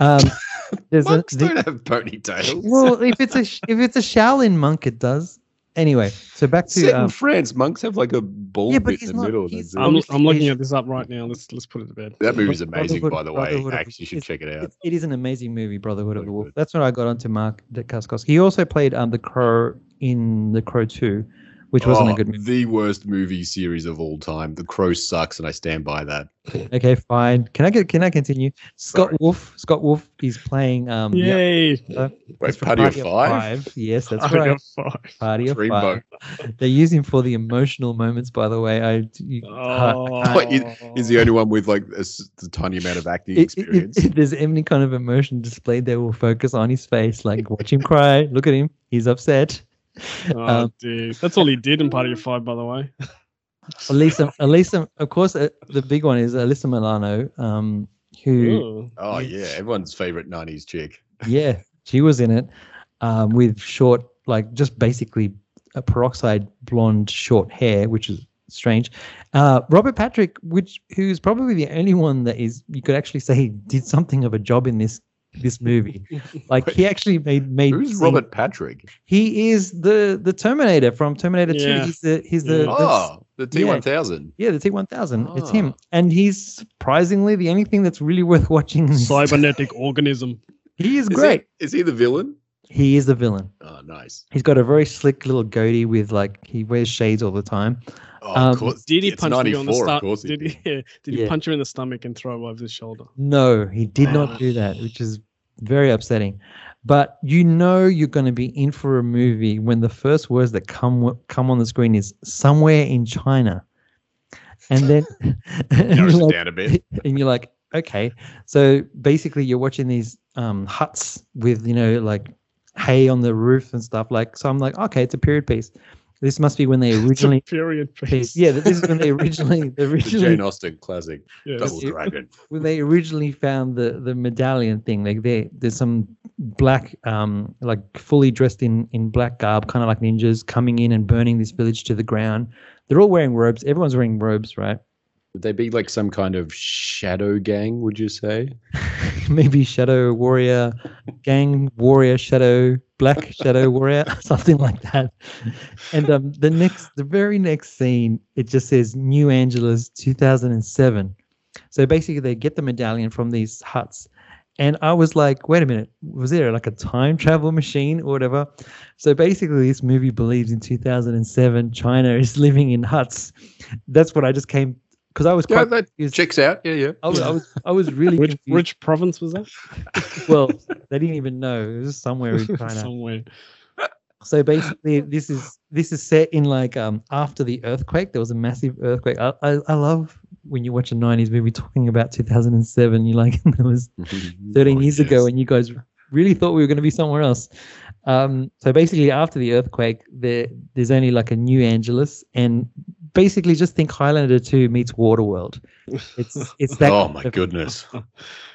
um, there's Monks a the- don't have ponytails. well, if it's a if it's a Shaolin monk, it does. Anyway, so back to Set in um, France, monks have like a ball Yeah, bit in the not- middle. he's- That's it. I'm, I'm looking at this up right now. Let's let's put it to bed. that movie's amazing, Brotherhood- by the way. Brotherhood Actually, you should it's- check it out. it, it is an amazing movie, Brotherhood of the Wolf. That's when I got onto Mark Dacascos. He also played um the Crow in The Crow Two, which wasn't a Oh, good movie. The worst movie series of all time. The Crow sucks, and I stand by that. Okay, fine. Can I get? Can I continue? Scott Sorry. Wolf. Scott Wolf is playing. Um, yeah, Yay! that's Wait, from Party, of Five? Yes, that's Party right. of Five. Party of Dreamboat. Five. They use him for the emotional moments. By the way, I. You, Oh, He's the only one with like a, s- a tiny amount of acting if, if- experience. if there's any kind of emotion displayed, they will focus on his face. Like, watch him cry. Look at him. He's upset. Oh, Um, dude. That's all he did in Party of Five, by the way. Elisa, Elisa, of course, uh, the big one is Alyssa Milano, um, who, Ooh. oh yeah, everyone's favorite '90s chick. yeah, she was in it um, with short, like just basically a peroxide blonde short hair, which is strange. Uh, Robert Patrick, which who's probably the only one that is you could actually say did something of a job in this this movie. Like he actually made made Who's scenes- Robert Patrick? He is the the Terminator from Terminator Yeah. Two. He's the he's the, Yeah. the Oh, the. T1000. yeah the T one thousand. It's him, and he's surprisingly the only thing that's really worth watching. Cybernetic organism. He is Is great. He, is he the villain? He is the villain. Oh, nice. He's got a very slick little goatee with like he wears shades all the time. Oh, Um, of course. Did he It's punch you on the stomach? course he Did he? Yeah. Did he Yeah. punch you in the stomach and throw over his shoulder? No, he did Ah. not do that, which is very upsetting. But you know you're going to be in for a movie when the first words that come come on the screen is somewhere in China, and then and you're like- a bit. and you're like, okay. So basically, you're watching these um, huts with you know like hay on the roof and stuff. Like, so I'm like, okay, it's a period piece. This must be when they It's a originally. period piece. piece. Yeah, this is when they originally The originally Jane Austen classic, Yes. Double it- Dragon. when they originally found the the medallion thing like there there's some black um like fully dressed in in black garb kind of like ninjas coming in and burning this village to the ground they're all wearing robes everyone's wearing robes right Would they be like some kind of shadow gang, would you say? maybe shadow warrior gang warrior shadow black shadow warrior something like that. And um the next the very next scene it just says new angeles 2007 so basically they get the medallion from these huts. And i was like wait a minute was there like a time travel machine or whatever? So basically this movie believes in 2007 china is living in huts. That's what i just came because i was Yeah, quite that confused. checks out. Yeah, yeah. I was, I was I was really Which confused. which province was that? well, they didn't even know. It was somewhere in China. Somewhere. So basically, this is this is set in like um after the earthquake. There was a massive earthquake. I I, I love when you watch a '90s movie talking about 2007. You like it was 13 Oh, years ago, and you guys really thought we were going to be somewhere else. Um, so basically, after the earthquake, there there's only like a New Angeles, and basically just think Highlander 2 meets Waterworld. It's it's that. Oh my goodness!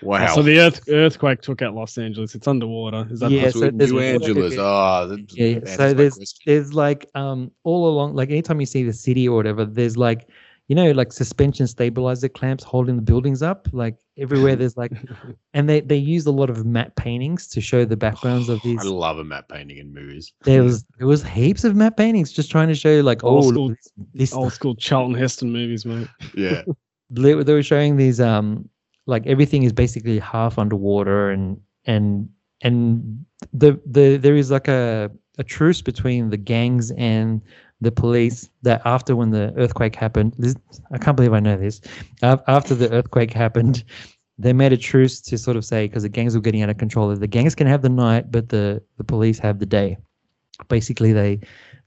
Wow. So the earth, earthquake took out Los Angeles. It's underwater. Is that Yeah, so New water Angeles. there. Oh, Yeah, yeah. So there's question. there's like um all along like anytime you see the city or whatever, there's like you know like suspension stabilizer clamps holding the buildings up. Like everywhere there's like and they they use a lot of matte paintings to show the backgrounds of these. I love a matte painting in movies. There was there was heaps of matte paintings just trying to show you like oh Old look, school- this, this old school Charlton Heston movies, mate? Yeah. they, they were showing these um like everything is basically half underwater and and and the the there is like a a truce between the gangs and the police that after when the earthquake happened this, i can't believe i know this after the earthquake happened they made a truce to sort of say because the gangs were getting out of control the gangs can have the night but the the police have the day basically they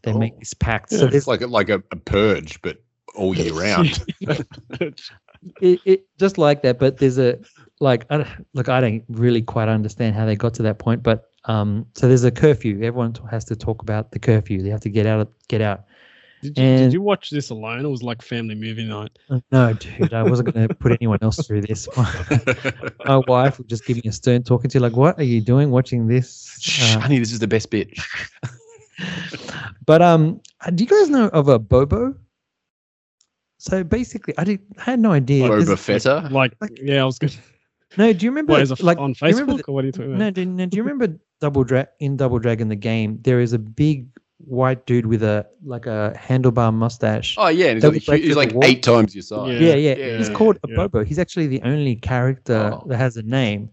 they make Oh. this pact so so it's like a, like a, a purge, but all year round. it, it just like that but there's a like I, look i don't really quite understand how they got to that point but um so there's a curfew everyone has to talk about the curfew they have to get out of, get out Did you, And- did you watch this alone? It was like family movie night. Uh, no dude i wasn't going to put anyone else through this my wife was just giving a stern talking to like what are you doing watching this Shh, Uh, honey, this is the best bit. but um uh, do you guys know of Abobo so basically i did I had no idea Boba This- Fetta. Like, Like- yeah, I was good. no do you remember What is it like on do you remember Facebook or what are you talking No, about? do, no, do you remember Double drag in Double Dragon the game? There is a big white dude with a like a handlebar mustache. Oh yeah, and he's like, he's like the wall. eight times your size. yeah, yeah, yeah, He's called a yeah. Bobo. He's actually the only character Oh. that has a name.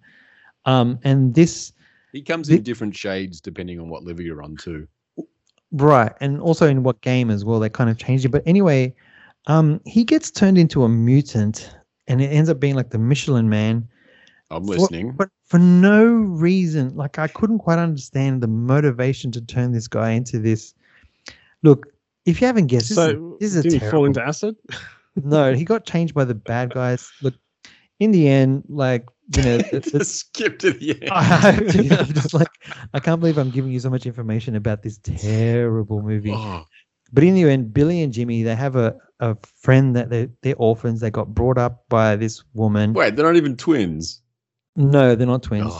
Um, and this He comes The- in different shades depending on what level you're on too. Right, and also in what game as well, they kind of changed it. But anyway, um, he gets turned into a mutant, and it ends up being like the Michelin Man. I'm for- listening. but for no reason. Like I couldn't quite understand the motivation to turn this guy into this. Look, if you haven't guessed, this is, this is a did he fall into acid? no, he got changed by the bad guys. Look, in the end, like you know, the, the, Just skip to the end. I have to, I'm just like, I can't believe I'm giving you so much information about this terrible movie. Oh, But in the end, Billy and Jimmy, they have a, a friend that they they're orphans. They got brought up by this woman. wait, they're not even twins. No, they're not twins.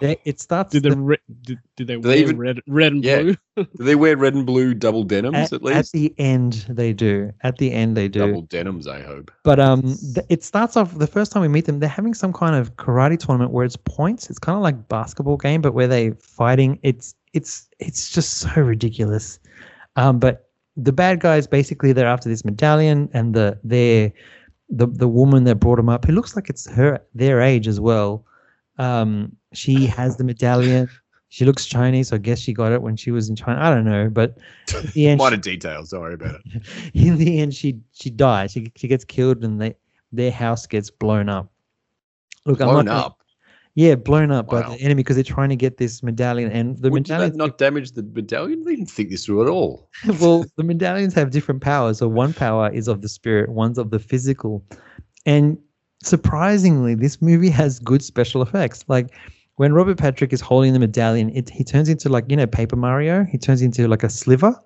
They, it starts Did the- the re- did, did they they wear even- red red and Yeah. blue? do they wear red and blue double denims at, at at the end they do. At the end they do. Double denims, I hope. But um, th- it starts off the first time we meet them. They're having some kind of karate tournament where it's points. It's kind of like basketball game, but where they're fighting. It's it's it's just so ridiculous. Um, but the bad guys basically they're after this medallion, and the their the the woman that brought him up, who looks like it's her their age as well. Um, she has the medallion. She looks Chinese, so I guess she got it when she was in China. I don't know, but at the end, Minor details. Don't worry about it. in the end she she dies she, she gets killed and they their house gets blown up look i'm Blown not up. Yeah blown up by the enemy because they're trying to get this medallion and the Well, that not damage the medallion? They didn't think this through at all. well the medallions have different powers. So one power is of the spirit one's of the physical. And surprisingly this movie has good special effects. Like when robert patrick is holding the medallion it, he turns into like you know paper mario? He turns into like a sliver.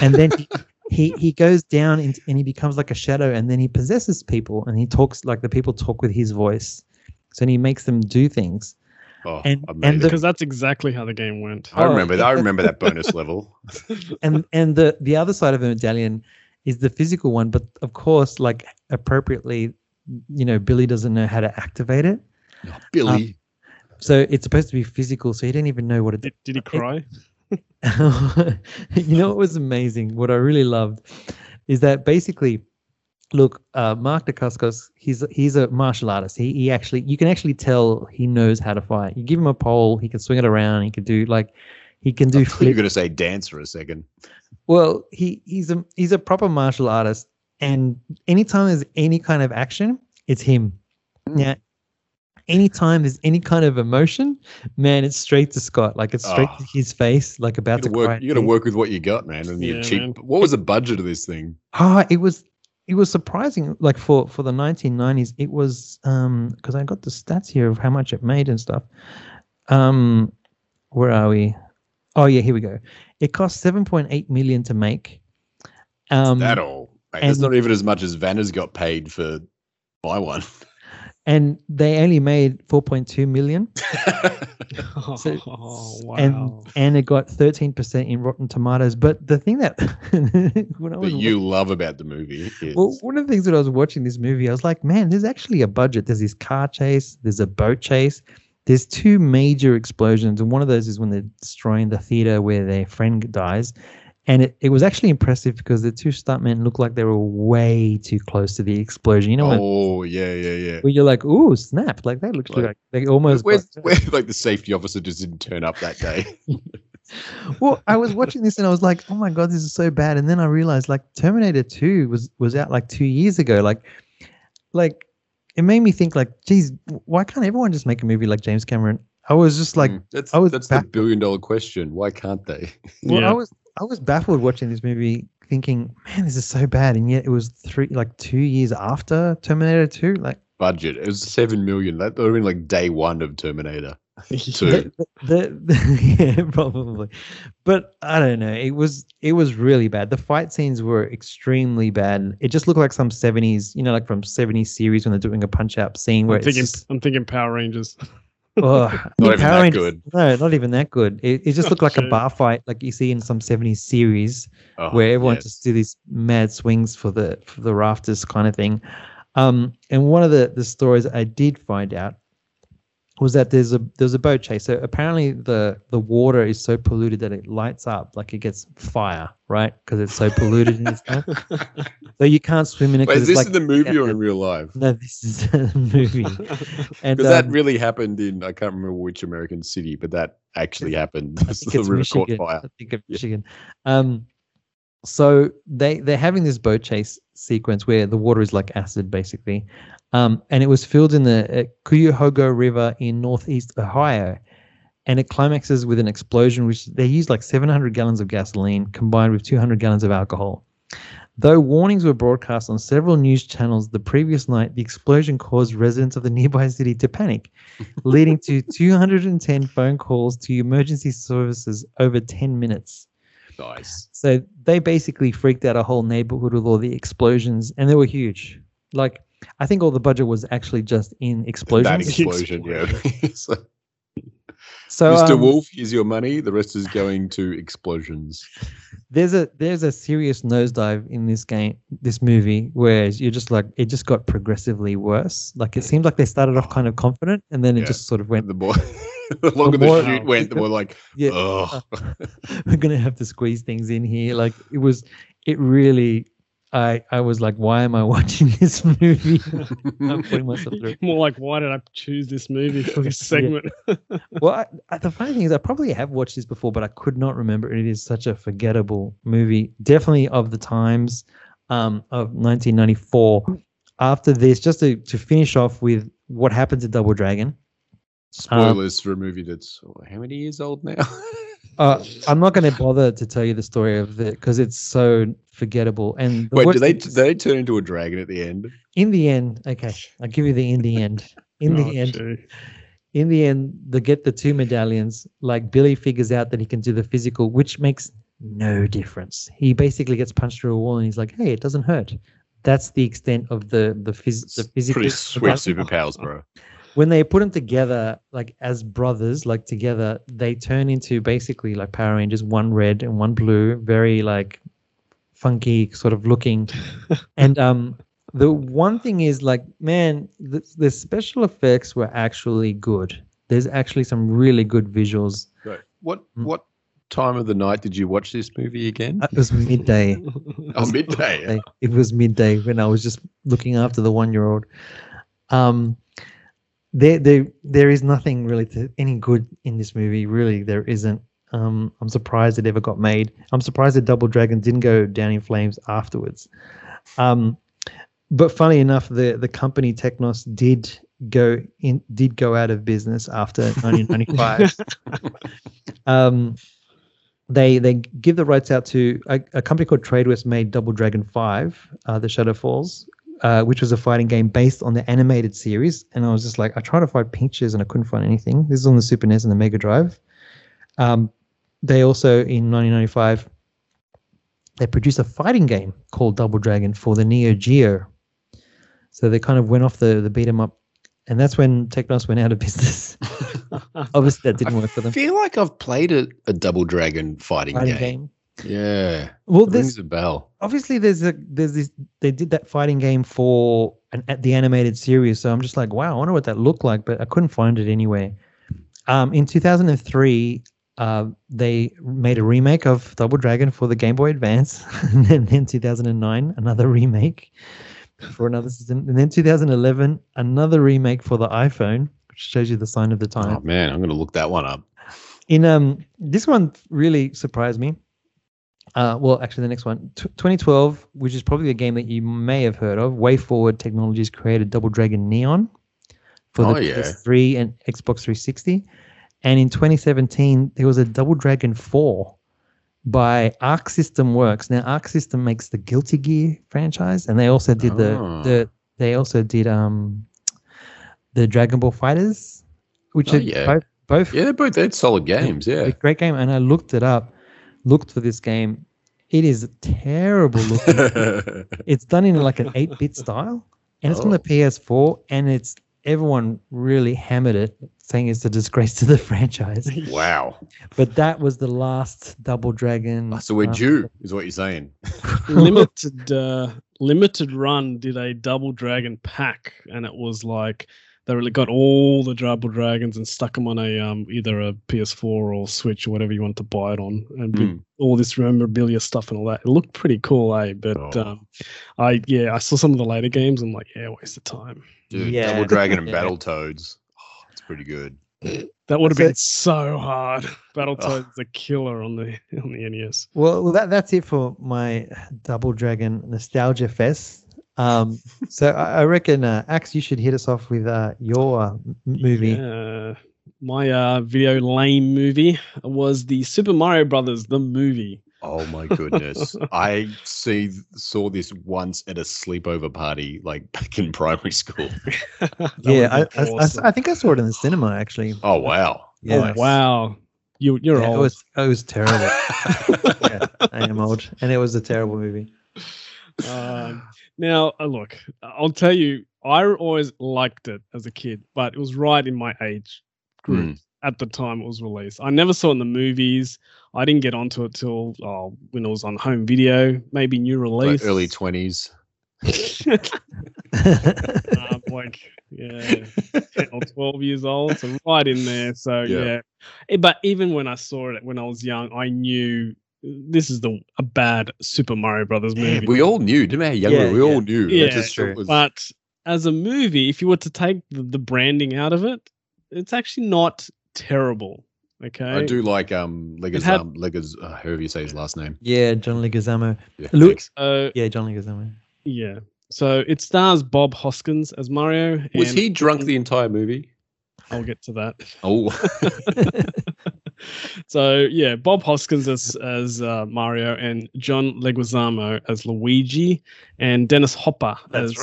And then he, he he goes down in, and he becomes like a shadow. And then he possesses people and he talks like the people talk with his voice so he makes them do things Oh, And- and the- Because that's exactly how the game went. I Oh, remember. that. I remember that bonus level. and and the the other side of the medallion is the physical one but of course like appropriately you know billy doesn't know how to activate it Oh, Billy. Um, so it's supposed to be physical so he didn't even know what it Did, did he cry? you know what was amazing what i really loved is that basically look uh mark dacascos he's he's a martial artist he, he actually you can actually tell he knows how to fight you give him a pole he can swing it around he can do like he can do I You're going to say dance for a second. Well, he he's a he's a proper martial artist, and anytime there's any kind of action, it's him. Hmm. Now, anytime there's any kind of emotion, man, it's straight to Scott. Like it's straight Oh. to his face, like You about got to to work. cry. You got to work with what you got, man. And you Yeah, cheap. man. What was the budget of this thing? Ah, it was it was surprising. Like for for the 1990s, it was um because I got the stats here of how much it made and stuff. Um, where are we? Oh yeah, here we go. It cost 7.8 million to make. Um, that all. Mate, that's not even as much as Vanna's got paid for buy one. and they only made 4.2 million. So- oh, wow. and and it got 13% in rotten tomatoes but the thing that when I that was you love about the movie is well, one of the things that I was watching this movie, I was like, man, there's actually a budget. There's this car chase, there's a boat chase, there's two major explosions, and one of those is when they're destroying the theater where their friend dies. And it, it was actually impressive because the two stuntmen looked like they were way too close to the explosion. You know, when, oh yeah, yeah, yeah. where you're like, ooh, snap! Like they look Like, like they almost. Where's, where, like the safety officer just didn't turn up that day. well, I was watching this and I was like, oh my god, this is so bad. And then I realized like Terminator 2 was was out like two years ago. Like like it made me think like, geez, why can't everyone just make a movie like James Cameron? I was just like Mm, that's I was that's back- the billion dollar question. Why can't they? well, Yeah. I was I was baffled watching this movie thinking, man, this is so bad. And yet it was three like two years after Terminator 2. Like Budget. It was seven million. That would have been like day one of Terminator. Two. the, the, the, yeah, probably. But I don't know. It was it was really bad. The fight scenes were extremely bad. It just looked like some seventies, you know, like from seventies series when they're doing a punch out scene where I'm it's thinking, just, I'm thinking Power Rangers. oh, Not even that good. No, not even that good. It, it just looked like a bar fight, like you see in some seventies series Oh, where everyone yes. just do these mad swings for the for the rafters kind of thing. Um, and one of the the stories I did find out was that there's a there's a boat chase. So apparently the the water is so polluted that it lights up, like it gets fire, right? Because it's so polluted in this stuff. So you can't swim in it. Wait, 'cause is it's this like, in the movie or in real life? No, this is a movie. And Because that um, really happened in I can't remember which American city, but that actually happened. I the think it's river Michigan. caught fire. I think of Yeah. Michigan. Um, so they they're having this boat chase sequence where the water is like acid, basically, um, and it was filled in the uh, Cuyahoga River in northeast Ohio, and it climaxes with an explosion, which they used like 700 gallons of gasoline combined with 200 gallons of alcohol. Though warnings were broadcast on several news channels the previous night, the explosion caused residents of the nearby city to panic, leading to 210 phone calls to emergency services over 10 minutes. Nice. So they basically freaked out a whole neighborhood with all the explosions, and they were huge. Like, I think all the budget was actually just in explosions. That explosion, yeah. so, So Mr. um, Wolf, here's your money. The rest is going to explosions. there's a there's a serious nosedive in this game, this movie, where you're just like it just got progressively worse. Like it seemed like they started off kind of confident, and then it Yeah. just sort of went, The more the longer the, more- shoot went, the more like, yeah, oh, we're gonna have to squeeze things in here. Like it was, it really. I I was like, why am I watching this movie? I'm putting myself through. More like, why did I choose this movie for this segment? Well, I, I, the funny thing is, I probably have watched this before, but I could not remember. It is such a forgettable movie. Definitely of the times um, of 1994. After this, just to, to finish off with what happened to Double Dragon. Spoilers for a movie that's oh, how many years old now? Uh, I'm not going to bother to tell you the story of it because it's so forgettable. And Wait, do they do they turn into a dragon at the end? in the end, okay, I'll give you the in the end. In Oh, the end, gee. in the end, they get the two medallions. Like Billy figures out that he can do the physical, which makes no difference. He basically gets punched through a wall, and he's like, "Hey, it doesn't hurt." That's the extent of the the, phys- the physical. Pretty sweet superpowers, bro. When they put them together, like as brothers, like together, they turn into basically like Power Rangers, one red and one blue, very like funky sort of looking. and um, the one thing is like, man, the, the special effects were actually good. There's actually some really good visuals. Right. What Mm. what time of the night did you watch this movie again? It was midday. oh, midday. Midday. It was midday when I was just looking after the one-year-old. Um, there, there, there is nothing really to, any good in this movie. Really, there isn't. Um, I'm surprised it ever got made. I'm surprised that Double Dragon didn't go down in flames afterwards. Um, but funny enough, the the company Technos did go in did go out of business after 1995. um, they they give the rights out to a, a company called TradeWest made Double Dragon Five, uh, the Shadow Falls, uh, which was a fighting game based on the animated series. And I was just like, I tried to find pictures and I couldn't find anything. This is on the Super NES and the Mega Drive. Um, they also in 1995 they produced a fighting game called Double Dragon for the Neo Geo. So they kind of went off the the beat 'em up, and that's when Technos went out of business. Obviously, that didn't work for them. I feel like I've played a, a Double Dragon fighting, Fighting game. game. Yeah. Well, there's a bell. obviously there's a there's this they did that fighting game for an at the animated series so i'm just like wow i wonder what that looked like but i couldn't find it anywhere um in 2003 uh they made a remake of double dragon for the game boy advance and then in 2009 another remake for another system and then 2011 another remake for the iphone which shows you the sign of the time Oh man, I'm gonna look that one up. in um this one really surprised me uh well actually the next one T- 2012 which is probably a game that you may have heard of way forward technologies created double dragon neon for Oh, the yeah. ps3 and xbox 360 and in 2017 there was a double dragon 4 by arc system works now arc system makes the guilty gear franchise and they also did the Oh. the they also did um the dragon ball fighters which Oh, are yeah. both both Yeah, they're both they're solid games. a Yeah. great game, and I looked it up, looked for this game. It is terrible looking. it's done in like an 8-bit style, and it's on the Oh. PS4, and it's everyone really hammered it, saying it's a disgrace to the franchise. wow. But that was the last Double Dragon. Oh, So we're uh, due, is what you're saying. limited uh limited run did a double dragon pack and it was like they really got all the Double Dragons and stuck them on a um either a PS4 or Switch or whatever you want to buy it on, and Mm. all this memorabilia stuff and all that. It looked pretty cool, eh? But Oh. um, I yeah, I saw some of the later games. I'm like, yeah, waste of time. Dude, Yeah. Double Dragon and Yeah. Battletoads. Oh, it's pretty good. That would have So- been so hard. Battletoads is a killer on the on the NES. Well, well that, that's it for my Double Dragon Nostalgia Fest. Um, so I, I reckon, uh, Axe, you should hit us off with uh, your uh, movie. Yeah. My uh, video lame movie was the Super Mario Brothers the movie. Oh my goodness. I see saw this once at a sleepover party, like back in primary school. Yeah, I, would've I, I, think I saw it in the cinema actually. Oh wow. Yeah. Oh wow, you you're Yeah, old. it was it was terrible. yeah, I am old, and it was a terrible movie. Um, now, uh, look, I'll tell you, I always liked it as a kid, but it was right in my age group at the time it was released. I never saw it in the movies. I didn't get onto it till oh, when it was on home video, maybe new Like release. early twenties. um, like yeah, 10 or 12 years old, so right in there. So Yeah. yeah. Eh, But even when I saw it when I was young, I knew this is the a bad Super Mario Brothers Man, movie. we all knew, didn't we? How young Yeah, we, we yeah. all knew. Yeah, just true. was- But as a movie, if you were to take the, the branding out of it, it's actually not terrible. Okay. I do like um Legaz had- um, Legaz uh, however you say his last name. yeah, John Leguizamo. Yeah, Lu- thanks. Uh, Yeah, John Leguizamo. yeah. So it stars Bob Hoskins as Mario. Was and he drunk the entire movie? I'll get to that. Oh so yeah, Bob Hoskins as as uh, Mario and John Leguizamo as Luigi and Dennis Hopper as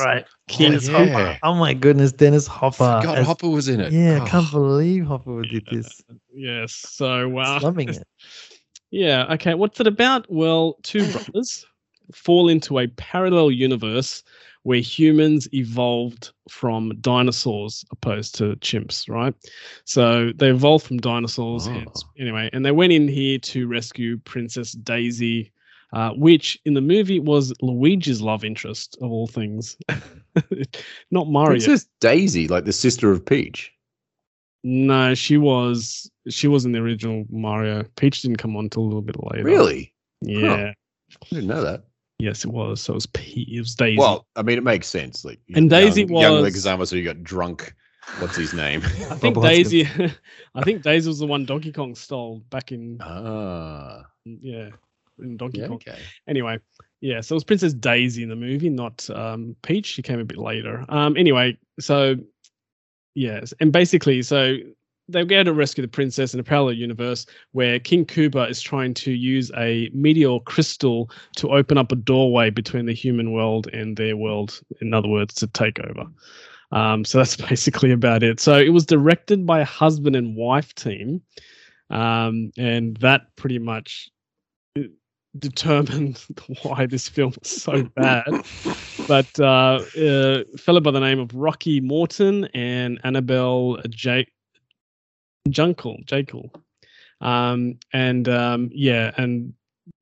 King Dennis yeah. Hopper. Oh my goodness, Dennis Hopper. God, as- Hopper was in it. Yeah, I Oh. can't believe Hopper did this. Yes. So uh, Loving it. Yeah. Okay. What's it about? Well, two brothers fall into a parallel universe where humans evolved from dinosaurs opposed to chimps, right? So they evolved from dinosaurs. and- Oh. anyway, and they went in here to rescue Princess Daisy, uh, which in the movie was Luigi's love interest of all things, not Mario. Princess Daisy, like the sister of Peach. No, she was she was in the original Mario. Peach didn't come on until a little bit later. Really? Yeah. I didn't know that. Yes, it was. So it was P. It was Daisy. Well, I mean, it makes sense. Like, And Daisy young, young was- Leguizamo, so you got drunk. What's his name? I think Daisy. I think Daisy was the one Donkey Kong stole back in ah, yeah in Donkey yeah, Kong. okay. Anyway, yeah. So it was Princess Daisy in the movie, not um, Peach. She came a bit later. Um. Anyway, so yes, and basically, so they go to rescue the princess in a parallel universe where King Koopa is trying to use a meteor crystal to open up a doorway between the human world and their world. In other words, to take over. Um, so that's basically about it. So it was directed by a husband and wife team, um, and that pretty much uh, determined why this film was so bad. But uh, a fellow by the name of Rocky Morton and Annabelle J- Junkel, Jakel, um, and um, yeah, and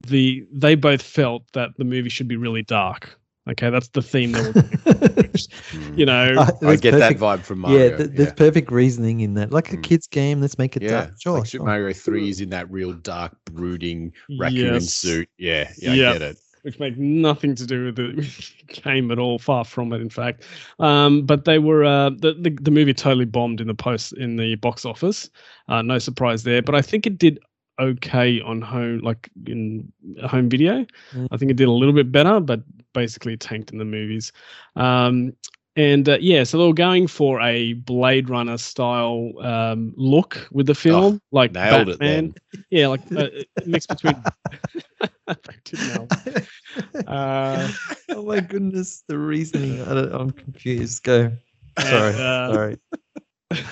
the they both felt that the movie should be really dark. Okay, that's the theme they were. Mm. you know, Uh, I get perfect- that vibe from Yeah, Mario. th- there's perfect reasoning in that. Like a Mm. kid's game, let's make it yeah, dark. Sure. like Super sure. Mario Three is in that real dark, brooding raccoon Yes. suit. Yeah, yeah, Yeah. I get it. Which make nothing to do with the game at all. Far from it, in fact. Um, but they were uh, the, the the movie totally bombed in the post in the box office. Uh, no surprise there. But I think it did okay on home, like in home video. Mm. I think it did a little bit better, but basically tanked in the movies. Um, and uh, yeah, so they were going for a Blade Runner style um, look with the film, like Oh, Nailed it Batman. then. Yeah, like uh, mix between. They did nail it. Uh, oh my goodness, the reasoning. I don't, I'm confused. Go. Sorry. And, uh, Sorry.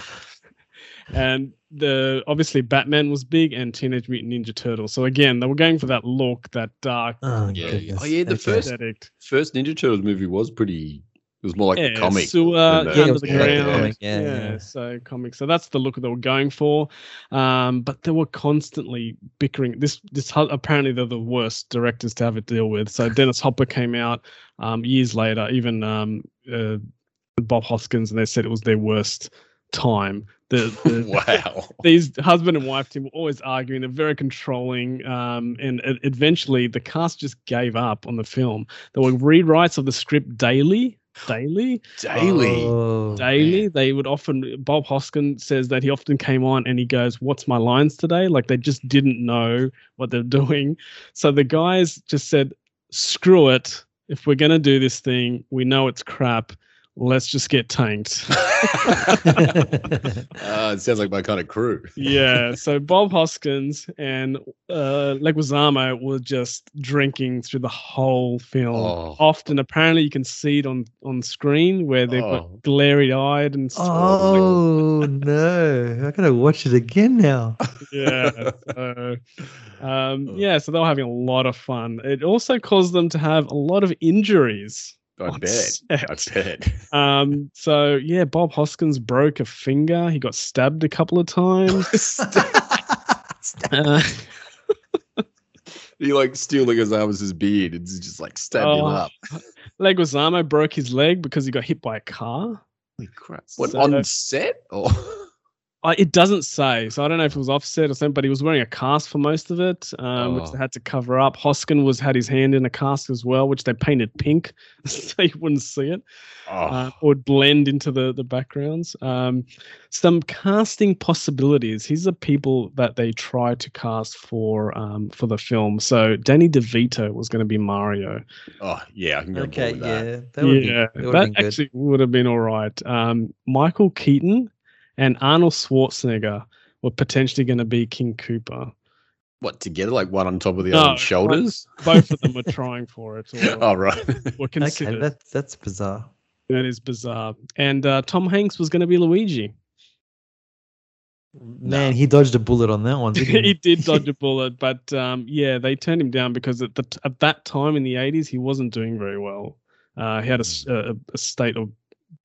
and the obviously Batman was big and Teenage Mutant Ninja Turtles. So again, they were going for that look, that dark Oh, Yeah. goodness. Oh, yeah, the first- First Ninja Turtles movie was pretty. It was more like yeah, a comic. sewer than Yeah, under the more like a ground. comic, yeah, yeah. so comic. So that's the look that they were going for. Um, but they were constantly bickering. This this apparently they're the worst directors to have to deal with. So Dennis Hopper came out um, years later. Even um, uh, Bob Hoskins, and they said it was their worst time. The, the wow. these husband and wife team were always arguing. They're very controlling, um, and eventually the cast just gave up on the film. There were rewrites of the script daily, daily, Daily. Oh, daily. They would often. Bob Hoskins says that he often came on and he goes, "What's my lines today?" Like they just didn't know what they're doing. So the guys just said, "Screw it. If we're gonna do this thing, we know it's crap. Let's just get tanked." Uh, it sounds like my kind of crew. yeah. So Bob Hoskins and uh, Leguizamo were just drinking through the whole film. Oh. Often, apparently, you can see it on on screen where they've Oh. got glary eyed and stuff. oh no! I gotta watch it again now. yeah. So, um, Oh. yeah. So they were having a lot of fun. It also caused them to have a lot of injuries. I bet. I bet. Um, so yeah, Bob Hoskins broke a finger. He got stabbed a couple of times. Uh, he like stealing his arms, his beard, and just like stabbed him Oh. up. Leguizamo broke his leg because he got hit by a car. Holy crap! What So- on set? Or Uh, it doesn't say, so I don't know if it was offset or something. But he was wearing a cast for most of it, um, which Oh. they had to cover up. Hoskin was had his hand in a cast as well, which they painted pink so you wouldn't see it oh, uh, or blend into the the backgrounds. Um, some casting possibilities. These are people that they tried to cast for um, for the film. So Danny DeVito was going to be Mario. oh, yeah, I can go okay, with that. yeah, that would yeah, be, that that have been good. actually would have been all right. Um, Michael Keaton and Arnold Schwarzenegger were potentially going to be King Koopa. What together, like one on top of the No, other's shoulders? Both of them were trying for it. Or, oh, right. were okay, considered. that's that's bizarre. that is bizarre. And uh, Tom Hanks was going to be Luigi. Man, he dodged a bullet on that one. Didn't he? he did dodge a bullet, but um, yeah, they turned him down because at the at that time in the '80s, he wasn't doing very well. Uh, he had a state of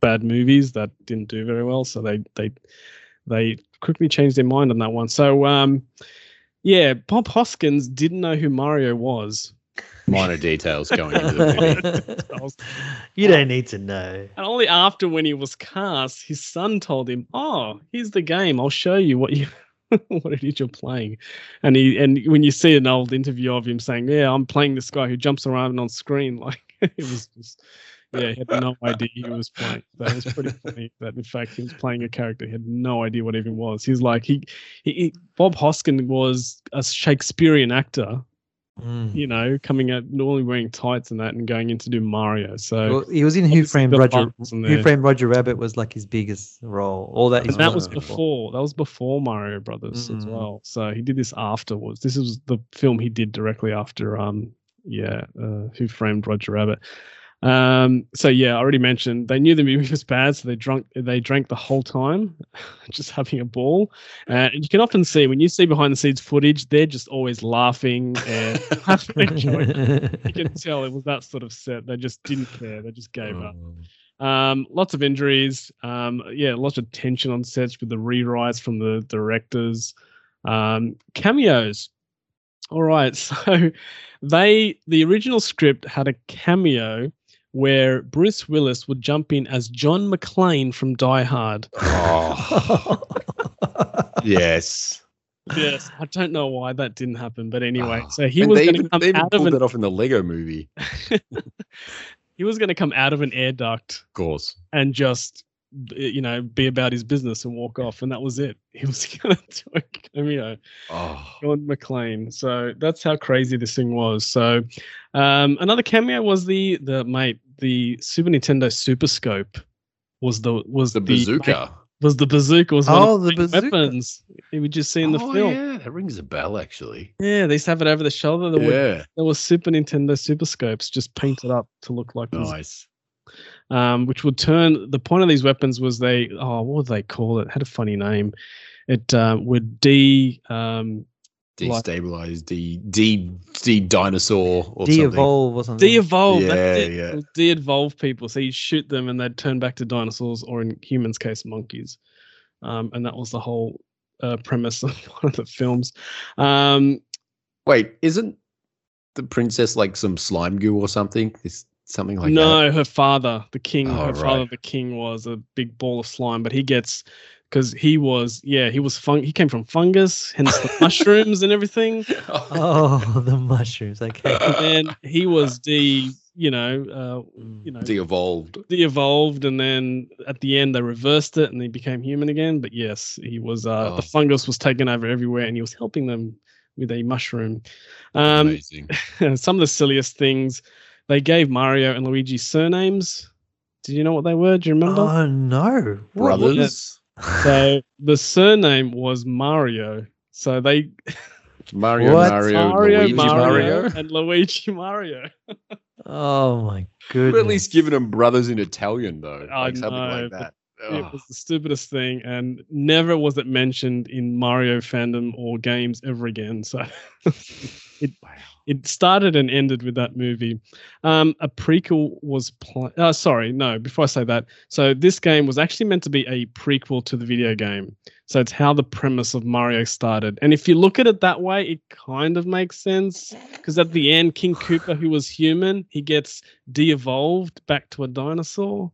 bad movies that didn't do very well, so they they they quickly changed their mind on that one. So um, yeah, Bob Hoskins didn't know who Mario was, Minor details going into the movie. You don't need to know. and only after when he was cast, his son told him, "Oh, here's the game. I'll show you what you." what it is you're playing and he and when you see an old interview of him saying yeah i'm playing this guy who jumps around on screen like it was just yeah he had no idea he was playing that was pretty funny that in fact he was playing a character he had no idea what even was he's like he, he, he bob hoskin was a shakespearean actor Mm. you know coming out normally wearing tights and that and going in to do mario so Well, he was in Who Framed Roger. Who. Framed Roger Rabbit was like his biggest role. All that. And that was before. That was before Mario Brothers as Mm. well. So he did this afterwards. This was the film he did directly after um yeah, uh, Who Framed Roger Rabbit. Um so yeah, I already mentioned they knew the movie was bad, so they drunk they drank the whole time, just having a ball. Uh, and you can often see when you see behind the scenes footage, they're just always laughing and. You can tell it was that sort of set. They just didn't care. They just gave up. Um, lots of injuries. Um, yeah, lots of tension on sets with the rewrites from the directors. Um, cameos. All right, so they the original script had a cameo where Bruce Willis would jump in as John McClane from Die Hard. Oh, yes. Yes, I don't know why that didn't happen, but anyway, Oh, so he and was going to come they out of pulled an that off in the Lego movie. he was going to come out of an air duct Of course. and just b- you know be about his business and walk off and that was it he was gonna do a cameo Oh, john mcclane so that's how crazy this thing was so um another cameo was the the mate the super nintendo super scope was the was the bazooka. was the bazooka was one Oh, of the the bazooka. weapons you would just see in the oh, film yeah, that rings a bell, actually. yeah they used to have it over the shoulder there, were, Yeah, there was super nintendo super scopes just painted up to look like this nice. Um, which would turn the point of these weapons was they oh what would they call it? it had a funny name it uh, would de um, Like- Destabilize, de de de dinosaur or something. De-evolve or something. de-evolve Yeah, it. yeah. De-evolve people so you'd shoot them and they'd turn back to dinosaurs or in humans case monkeys um, and that was the whole uh, premise of one of the films um, Wait, isn't the princess like some slime goo or something? This something like that? no, her father, the king, Oh, her father, the king, was a big ball of slime, but he gets because he was, yeah, he was fun. He came from fungus, hence the mushrooms and everything. Oh, the mushrooms. Okay. And then he was the you know, uh, Mm. you know, De-evolved. de-evolved, and then at the end they reversed it and he became human again. But yes, he was. Uh, Oh. The fungus was taken over everywhere, and he was helping them with a mushroom. Um, Amazing. some of the silliest things they gave Mario and Luigi surnames. Did you know what they were? Do you remember? Oh no. What- what- Brothers. so the surname was Mario. So they Mario, What? Mario, Mario, Luigi, Mario, Mario. and Luigi Mario. Oh my We're at least giving them brothers in Italian though, I like something know, like but that. It was the stupidest thing, and never was it mentioned in Mario fandom or games ever again. So it it started and ended with that movie. Um, a prequel was pl- uh, sorry, no. Before I say that, so this game was actually meant to be a prequel to the video game. So it's how the premise of Mario started. And if you look at it that way, it kind of makes sense because at the end, King Koopa, who was human, he gets de-evolved back to a dinosaur.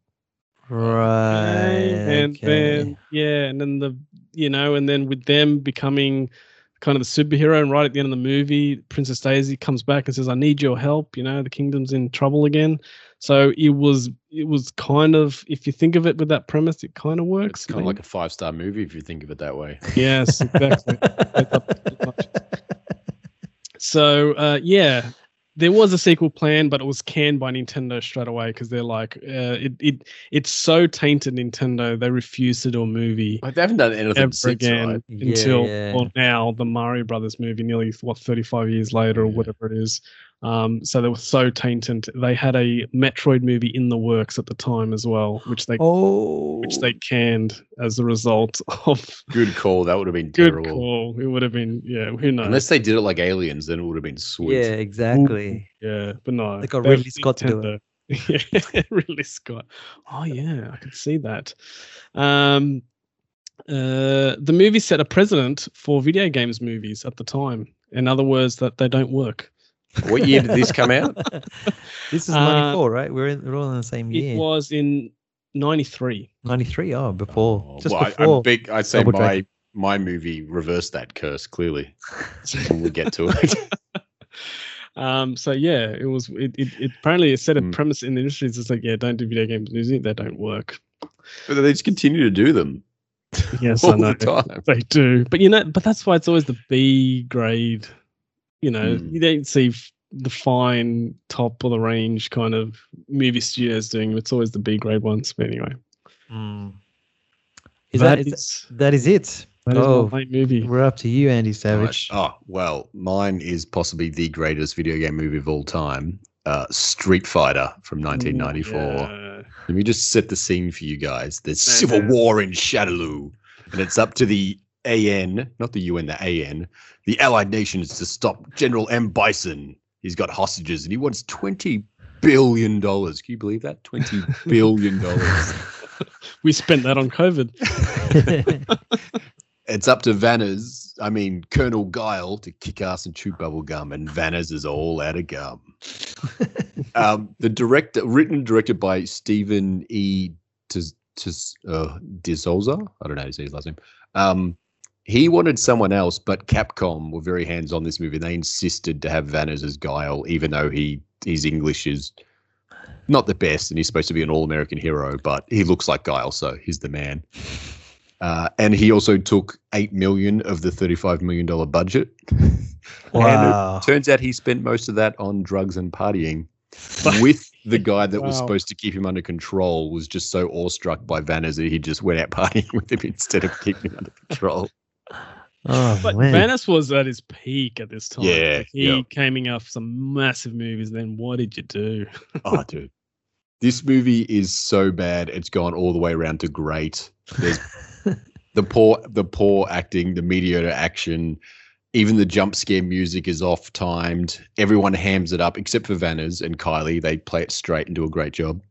right. And okay. then yeah, and then the you know, and then with them becoming kind of the superhero, and right at the end of the movie, Princess Daisy comes back and says, "I need your help." You know, the kingdom's in trouble again. So it was it was kind of if you think of it with that premise, it kind of works. It's kind of like a five star movie if you think of it that way. yes, exactly. so uh, yeah, there was a sequel plan, but it was canned by Nintendo straight away because they're like, uh, it it it's so tainted Nintendo. They refuse to do a movie Like, they haven't done anything ever since, again right? Until yeah. well now the Mario Brothers movie, nearly what thirty five years later or Yeah. whatever it is. Um, so they were so tainted. They had a Metroid movie in the works at the time as well, which they oh. which they canned as a result of Good call. That would have been good terrible. call. It would have been yeah, who knows? Unless they did it like aliens, then it would have been sweet. Yeah, exactly. Yeah, but no. They got that Ridley Scott to do it. yeah, Ridley Scott. Oh yeah, I could see that. Um, uh, the movie set a precedent for video games movies at the time. In other words, that they don't work. What year did this come out? this is Uh, 94, right? We're, in, we're all in the same year. It was in '93. 93. Oh, before. Oh, just well, I- before. I, big, I'd say Double my Dragon. my movie reversed that curse clearly. when we get to it. Um, so yeah, it was. It, it, it apparently it set a Mm. premise in the industry. It's like yeah, don't do video games music. They don't work. but they just continue to do them Yes, all I know. the time. They do, but you know, but that's why it's always the B grade. You know, Mm. you don't see f- the fine top of the range kind of movie studios doing. it. It's always the B grade ones. But anyway, Mm. Is that, is that, is that is it? that is oh, my movie. we're up to you, Andy Right. Savage. Oh well, mine is possibly the greatest video game movie of all time. Uh, Street Fighter from 1994. Yeah. Let me just set the scene for you guys. There's No, civil war in Shadaloo, and it's up to the AN, not the UN, the AN, the Allied nations to stop General M. Bison. He's got hostages, and he wants 20 billion dollars. Can you believe that? 20 billion dollars. We spent that on COVID. it's up to Vanners, I mean Colonel Guile, to kick ass and chew bubble gum, and Vanners is all out of gum. um, the director, written and directed by Steven E. Uh, de Souza. I don't know how to say his last name. Um, he wanted someone else, but Capcom were very hands on this movie. They insisted to have Vanners as Guile, even though he his English is not the best, and he's supposed to be an all American hero, but he looks like Guile, so he's the man. Uh, and he also took eight million of the thirty-five million dollar budget. Wow. And it turns out he spent most of that on drugs and partying. with the guy that was supposed to keep him under control was just so awestruck by Vanners that he just went out partying with him instead of keeping him under control. Oh, But man. Vanners was at his peak at this time. Yeah, Like, he yeah. came in off some massive movies. Then what did you do? Oh, dude. This movie is so bad. It's gone all the way around to great. There's the poor, the poor acting, the mediocre action. Even the jump scare music is off timed. Everyone hams it up except for Vanners and Kylie. They play it straight and do a great job.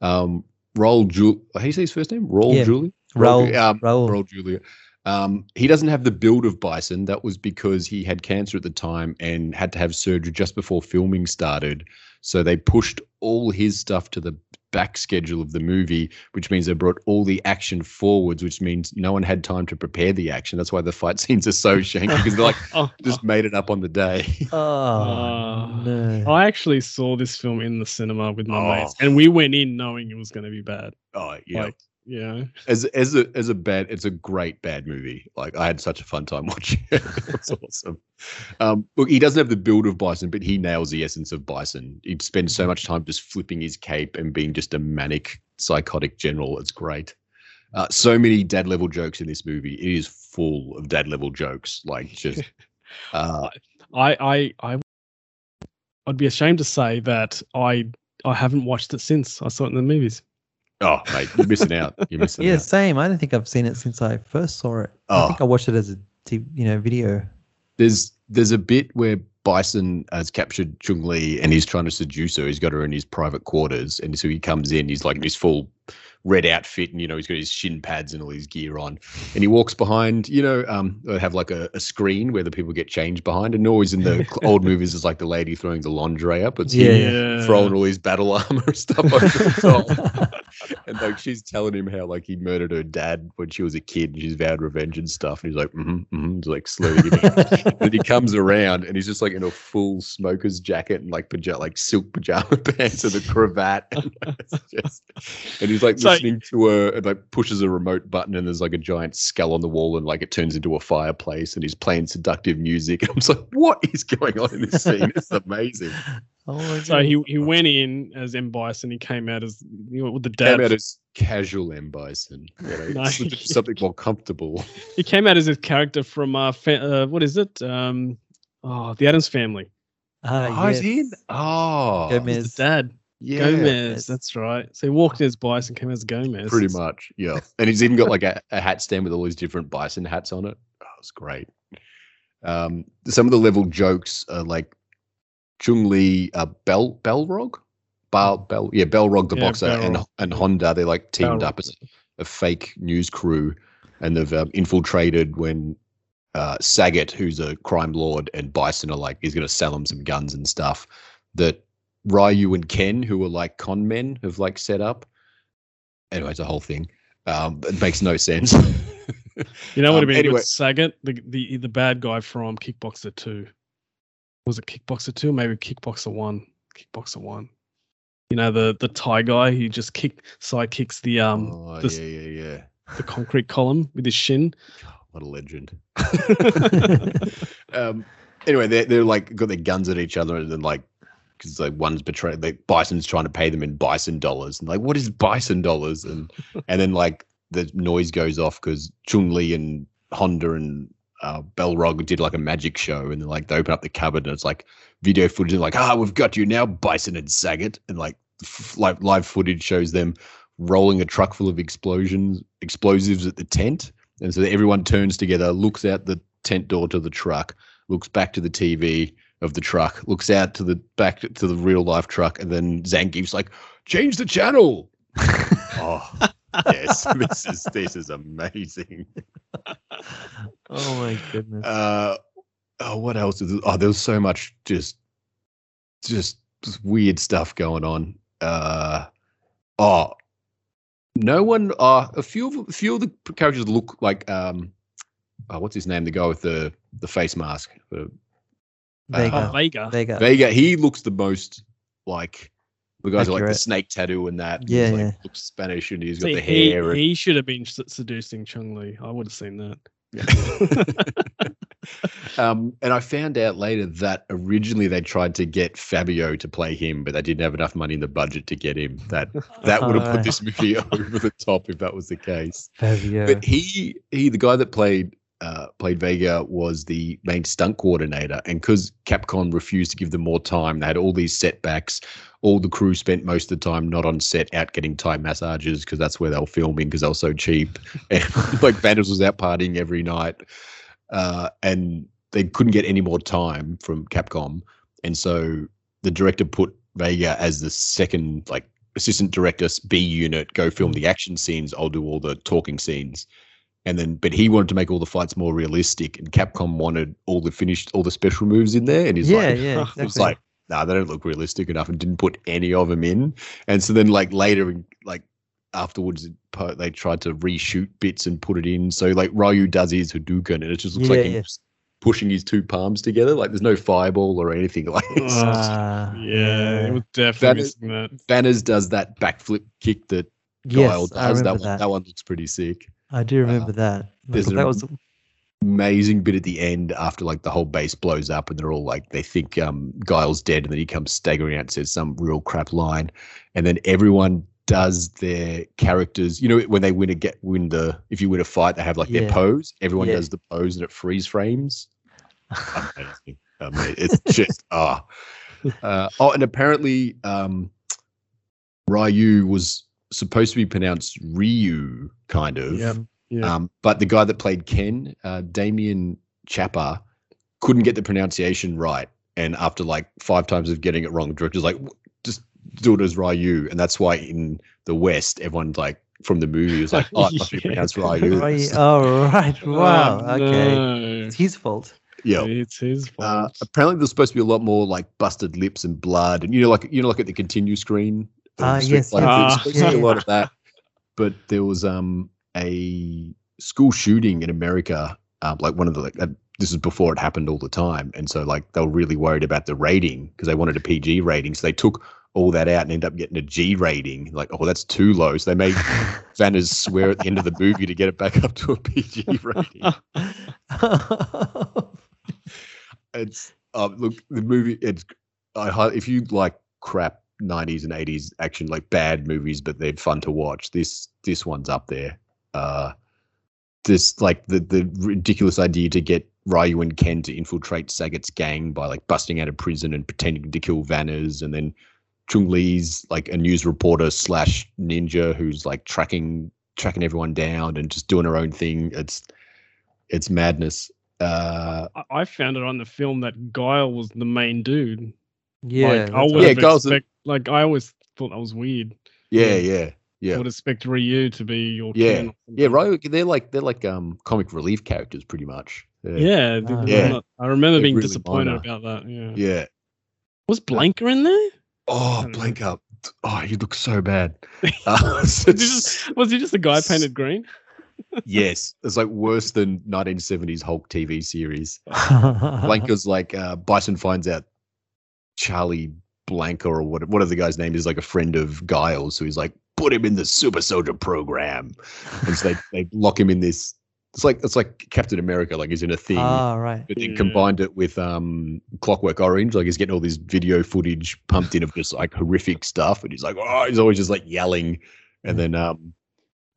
Um, Raul Jul, how do you say his first name? Raul Yeah, Julie. Raul, um, Raul. Raul Julia. Um, he doesn't have the build of Bison. That was because he had cancer at the time and had to have surgery just before filming started. So they pushed all his stuff to the back schedule of the movie, which means they brought all the action forwards, which means no one had time to prepare the action. That's why the fight scenes are so shanky because they're like Oh, just made it up on the day. Oh, Uh, no. I actually saw this film in the cinema with my Oh. mates, and we went in knowing it was going to be bad. Oh yeah. Like, know, as as a as a bad it's a great bad movie. Like i had such a fun time watching it. It's awesome. Um look he doesn't have the build of bison but he nails the essence of bison. He spends so much time just flipping his cape and being just a manic psychotic general. It's great. Uh, so many dad level jokes in this movie. It is full of dad level jokes. Like just uh I, I, I, I'd be ashamed to say that I, I haven't watched it since I saw it in the movies. Oh mate you're missing out you're missing out. Yeah, out same. I don't think I've seen it since I first saw it. I Oh. think I watched it as a t- you know video. there's there's a bit where Bison has captured Chung Li and he's trying to seduce her. He's got her in his private quarters, and so he comes in. He's like in his full red outfit, and you know he's got his shin pads and all his gear on, and he walks behind. You know, um, they have like a, a screen where the people get changed behind, and always in the old movies is like the lady throwing the lingerie up. It's Yeah. him throwing all his battle armor and stuff over the top. and like she's telling him how like he murdered her dad when she was a kid and she's vowed revenge and stuff. And he's like, mm-hmm, mm-hmm, he's like slowly and he comes around and he's just like in a full smoker's jacket and like pajama, like silk pajama pants and a cravat. And, it's just, and he's like So- listening to her and like pushes a remote button and there's like a giant skull on the wall and like it turns into a fireplace and he's playing seductive music. And I'm just like, what is going on in this scene? It's amazing. Oh So he, he went in as M Bison. He came out as you know, with the Came out as casual M Bison, you know, No. something, something more comfortable. he came out as a character from uh, fa- uh what is it? Um, oh, the Adams Family. Ah, Oh, is yes. he in? Oh, He's Gomez. the dad. yeah, Gomez. That's right. So he walked in as Bison, came as Gomez. pretty much. Yeah, and he's even got like a, a hat stand with all these different bison hats on it. Oh, it's great. Um, some of the level jokes are like Chung Li, uh, Bell Belrog, Bell Bell, yeah, Belrog the Yeah, boxer, and and Honda. They're like teamed up as a fake news crew, and they've um, infiltrated when. Uh, Sagat, who's a crime lord, and Bison are like, he's going to sell him some guns and stuff. That Ryu and Ken, who are like con men, have like set up. Anyway, it's a whole thing. Um, it makes no sense. You know what Um, I mean? anyway. With Sagat, the, the the bad guy from Kickboxer Two. Was it Kickboxer Two? Maybe Kickboxer One. Kickboxer One. You know the the Thai guy who just kick side kicks the um oh, this- yeah, yeah, yeah. the concrete column with his shin. What a legend. um, anyway, they're, they're like got their guns at each other and then like, because like one's betrayed, like Bison's trying to pay them in bison dollars. And like, what is bison dollars? And and then like the noise goes off because Chung Li and Honda and uh, Belrog did like a magic show. And then like they open up the cupboard and it's like video footage and like, ah, we've got you now, Bison and Sagat. And like, f- like live footage shows them rolling a truck full of explosions, explosives at the tent. And so everyone turns together, looks out the tent door to the truck, looks back to the TV of the truck, looks out to the back to the real life truck, and then Zangief's like, "Change the channel." oh, yes, this is this is amazing. Oh my goodness. Uh, oh, what else? Is, oh, there was so much just, just weird stuff going on. Uh, oh, no one. Uh, a few of a few of the characters look like um, oh, what's his name? The guy with the the face mask. The, Vega. Oh, Vega. Vega. Vega. He looks the most like the guys with like the snake tattoo and that. Yeah, He's, like, yeah. Looks Spanish and he's got See, the he, hair. and- he should have been seducing Chung Li. I would have seen that. um, and I found out later that originally they tried to get Fabio to play him, but they didn't have enough money in the budget to get him. That that would have put this movie over the top if that was the case. Fabio. But he he the guy that played uh, played Vega was the main stunt coordinator, and because Capcom refused to give them more time, they had all these setbacks. All the crew spent most of the time not on set, out getting Thai massages because that's where they were filming because they were so cheap. And like Vanners was out partying every night, uh, and they couldn't get any more time from Capcom, and so the director put Vega as the second like assistant director B unit, go film the action scenes. I'll do all the talking scenes and then but he wanted to make all the fights more realistic, and Capcom wanted all the finished all the special moves in there, and he's yeah, like, yeah, exactly. was like, nah, they don't look realistic enough, and didn't put any of them in. And so then, like later, like afterwards, they tried to reshoot bits and put it in. So like Ryu does his Hadouken, and it just looks Yeah, like yeah. he's pushing his two palms together. Like there's no fireball or anything. Like it's Oh, Ah, yeah, it was definitely is- missing that. Vanners does that backflip kick that Guile yes, I does. That remember one, that. that one looks pretty sick. I do remember that. there's Like, a- that was amazing bit at the end after like the whole base blows up and they're all like they think um Guile's dead and then he comes staggering out and says some real crap line. And then everyone does their characters you know when they win a get win the if you win a fight they have like their pose. Everyone Yeah. does the pose and it freeze frames. Amazing. Ama- it's just ah. Uh, oh and apparently um Ryu was supposed to be pronounced Ryu kind of. Yep. Yeah. um, but the guy that played Ken, uh, Damian Chapa, couldn't get the pronunciation right. And after like five times of getting it wrong, the director's like, just do it as Ryu. And that's why in the West, everyone's like, from the movie, was like, oh, it must be pronounced Ryu. Right, oh right, wow, Oh, okay, no. it's his fault. Yeah. It's his Uh, fault. apparently, there's supposed to be a lot more like busted lips and blood, and you know, like you know, like at the continue screen. of Ah, Street yes, Fighter, yes. there's Ah, supposed to be yeah. a lot of that. But there was um a school shooting in America, um, like one of the like uh, this is before it happened all the time, and so like they were really worried about the rating because they wanted a PG rating, so they took all that out and ended up getting a G rating. Like, oh, that's too low, so they made Vanners swear at the end of the movie to get it back up to a PG rating. it's um look the movie it's I if you like crap 90s and 80s action like bad movies but they're fun to watch this this one's up there uh this like the the ridiculous idea to get Ryu and Ken to infiltrate Sagat's gang by like busting out of prison and pretending to kill Vanners and then Chung Li's like a news reporter slash ninja who's like tracking tracking everyone down and just doing her own thing it's it's madness uh I- I found it on the film that Guile was the main dude. yeah, like, I that's would. Yeah, have Guile's the- expect, like I always thought that was weird. yeah Yeah. yeah I yeah would expect Ryu to be your Yeah. Ken Yeah, something. Ryu, they're like they're like um comic relief characters pretty much. Yeah. Yeah, they- Ah. Yeah. not- I remember They're being really disappointed minor. about that. Yeah. Yeah. Was Blanka in there? Oh, don't know. blank up. Oh, you look so bad. Uh, it's- Was he just, was he just a guy painted green? yes, it's like worse than 1970s Hulk TV series. Blanka's like uh, Bison finds out Charlie Blanka or what what the guy's name is like a friend of Guile's, so he's like put him in the Super Soldier program, and so they they lock him in this. It's like it's like Captain America, like he's in a thing. Ah, right. but then Yeah. combined it with um Clockwork Orange, like he's getting all this video footage pumped in of just like horrific stuff, and he's like, oh, he's always just like yelling, and then um,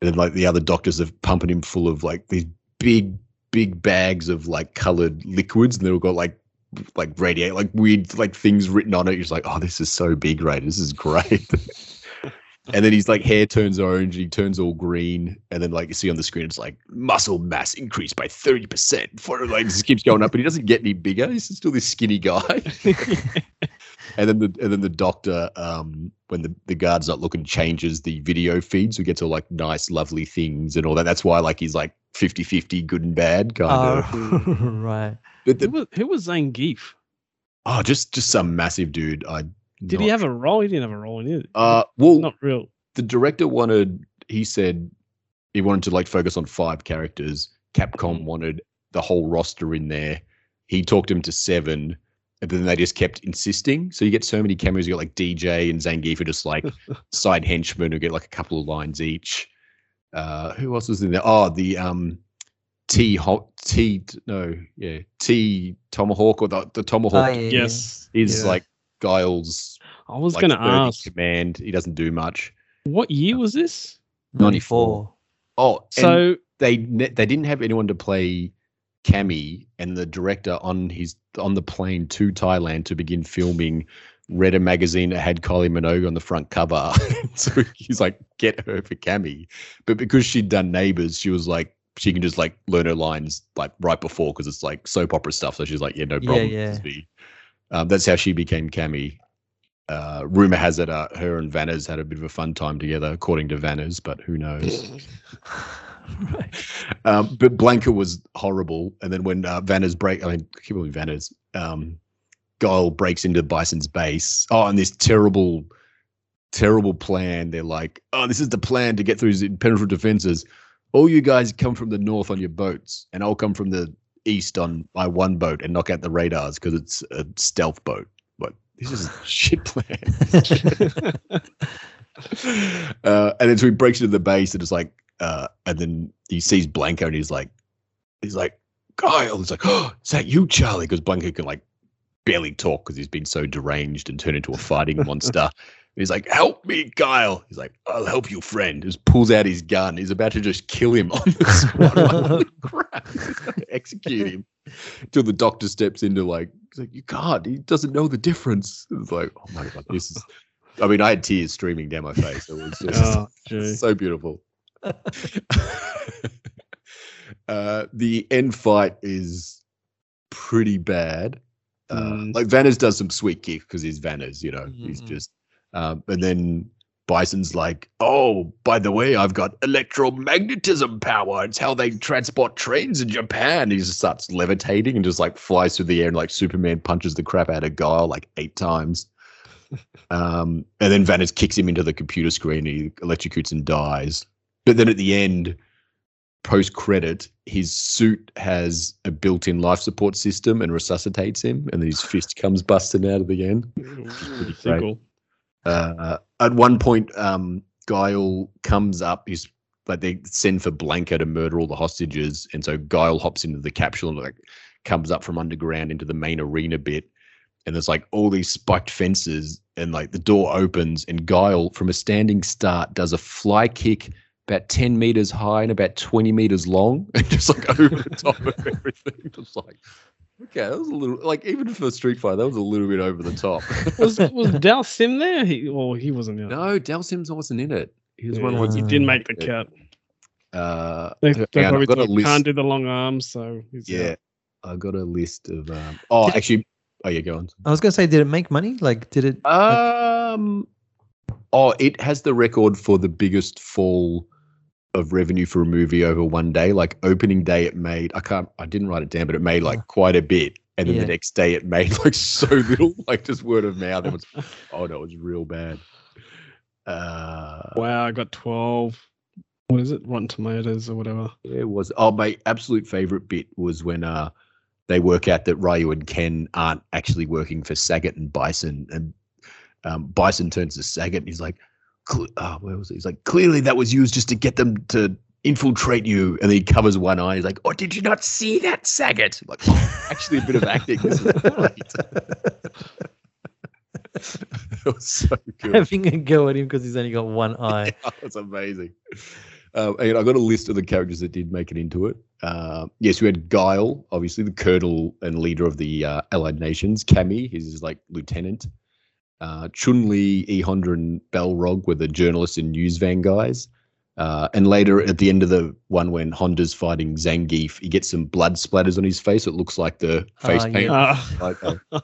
and then like the other doctors are pumping him full of like these big big bags of like colored liquids, and they've all got like like radiate like weird like things written on it. You're just like, oh, this is so big, right? This is great. And then he's like hair turns orange, he turns all green, and then like you see on the screen, it's like muscle mass increased by thirty percent. For like it just keeps going up, but he doesn't get any bigger. He's still this skinny guy. and then the and then the doctor, um, when the, the guard's not looking, changes the video feed, so he gets all like nice, lovely things and all that. That's why like he's like 50-50 good and bad kind of. Oh, right. But Who was, who was Zangief? oh, just just some massive dude. I Did he have a role? He didn't have a role in it. Uh, well, not real. the director wanted he said he wanted to like focus on five characters capcom wanted the whole roster in there he talked him to seven and then they just kept insisting so you get so many cameos you got like dj and zangief are just like side henchmen who get like a couple of lines each uh who else was in there oh the um t Ho- t no yeah t tomahawk or the, the tomahawk Oh, yeah, yeah. Yes. is yeah. like Guile's I was like going to ask, command he doesn't do much what year was this? 94. Oh, So, they they didn't have anyone to play Cammy, and the director on his on the plane to Thailand to begin filming read a magazine that had Kylie Minogue on the front cover. so he's like, get her for Cammy. But because she'd done Neighbours, she was like, she can just like learn her lines like right before because it's like soap opera stuff. So she's like, yeah, no problem. yeah. just be- Um, that's how she became Cammy. Uh, rumor has it uh, her and Vanners had a bit of a fun time together, according to Vanners, but who knows? Um, but Blanka was horrible. And then when uh, Vanna's break, I mean, keep on Vanners. um, Guile breaks into Bison's base. Oh, and this terrible, terrible plan. They're like, oh, this is the plan to get through his impenetrable defenses. All you guys come from the north on your boats, and I'll come from the east on my one boat and knock out the radars because it's a stealth boat. But this is a shit plan. uh, and then so he breaks into the base and it's like, uh, and then he sees Blanco and he's like, he's like, Kyle. He's like, oh, is that you, Charlie? Because Blanco can like barely talk because he's been so deranged and turned into a fighting monster. He's like, help me, Kyle. He's like, I'll help you, friend. Just pulls out his gun. He's about to just kill him on the spot. Holy crap. Execute him. Until the doctor steps into like, he's like, you can't. He doesn't know the difference. It's like, oh my God, this is. I mean, I had tears streaming down my face. It was just oh, so beautiful. uh, the end fight is pretty bad. Uh, Mm. Like Vanners does some sweet kick because he's Vanners, you know. He's Mhm. just, um, and then Bison's like, "Oh, by the way, I've got electromagnetism power. It's how they transport trains in Japan." He just starts levitating and just like flies through the air and like Superman punches the crap out of Guile like eight times. um, and then Vanners kicks him into the computer screen. He electrocutes and dies. But then at the end, post credit, his suit has a built-in life support system and resuscitates him, and then his fist comes busting out of the end. Pretty cool. Uh, at one point, um, Guile comes up. He's like they send for Blanka to murder all the hostages, and so Guile hops into the capsule and like comes up from underground into the main arena bit. And there's like all these spiked fences, and like the door opens, and Guile, from a standing start, does a fly kick about 10 meters high and about 20 meters long, and just like over the top of everything. It's like, okay, that was a little like even for Street Fighter, that was a little bit over the top. Was was Dhalsim there? He, well, he wasn't there. No, Dhalsim's wasn't in it. He was one Yeah, of he didn't make the cut. Uh, They, hang they on, probably I've got a thought, list. can't do the long arms, so he's Yeah, out. I got a list of. Um, oh, Did it- actually, oh yeah, go on. I was gonna say, did it make money? Like, did it? Um, oh, it has the record for the biggest fall of revenue for a movie over one day. Like opening day, it made. I can't. I didn't write it down, but it made like quite a bit. And then Yeah. the next day, it made like so little, like just word of mouth. It was. Oh no, it was real bad. Uh, Wow, I got twelve. What is it? Rotten Tomatoes or whatever. It was. Oh, my absolute favorite bit was when uh they work out that Ryu and Ken aren't actually working for Sagat and Bison, and um, Bison turns to Sagat and he's like, "Cle- oh, where was it? He's like, clearly that was used just to get them to infiltrate you, and then he covers one eye. He's like, oh, did you not see that, Sagat? Like, oh, actually, a bit of acting. This is great. it was so good. Having a go at him because he's only got one eye. That's amazing. Um, and I got a list of the characters that did make it into it. Uh, yes, we had Guile, obviously the colonel and leader of the uh, Allied nations. Cammy, he's his, like lieutenant. Uh, Chun Li, E Honda, and Balrog were the journalists and news van guys. Uh, and later at the end of the one when Honda's fighting Zangief, he gets some blood splatters on his face. It looks like the face Ah, paint. Uh, Like, uh,